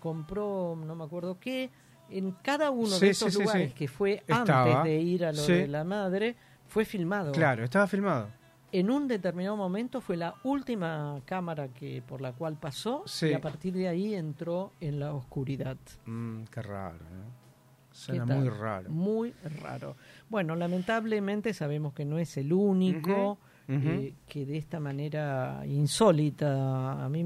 compró no me acuerdo qué. En cada uno
Sí,
de estos
sí, sí,
lugares que fue
Estaba.
antes de ir a lo de la madre, fue filmado.
Claro, estaba filmado.
En un determinado momento fue la última cámara que por la cual pasó
Sí.
y a partir de ahí entró en la oscuridad.
Mm, qué raro.
¿Qué
Suena muy raro.
Muy raro. Bueno, lamentablemente sabemos que no es el único Eh, que de esta manera insólita, a mí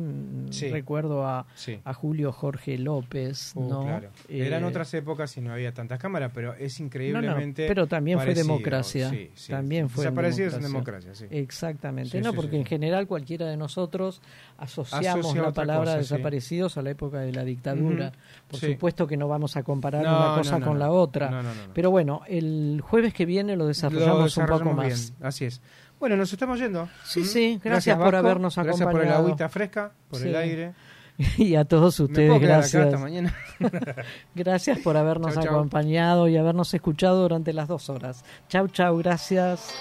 Sí.
recuerdo a,
Sí.
a Julio Jorge López,
Uh,
¿no?
claro.
Eh,
Eran otras épocas y no había tantas cámaras, pero es
no, no,
increíblemente.
pero también fue democracia.
Sí.
También fue
Desaparecidos en
democracia.
democracia, sí.
Exactamente, no, porque en general cualquiera de nosotros asociamos
Asocia
la palabra
cosa,
desaparecidos a la época de la dictadura. Por supuesto que no vamos a comparar una cosa con la otra. Pero bueno, el jueves que viene lo desarrollamos,
Lo
un poco
bien,
más.
Así es. Bueno, nos estamos yendo.
Sí, sí, gracias por
Vasco.
habernos
Gracias por el
acompañado.
agüita fresca, por
Sí.
el aire.
y a todos ustedes
puedo acá
gracias.
hasta mañana?
gracias por habernos
Chau, chau.
acompañado y habernos escuchado durante las dos horas. Chau, chau, gracias.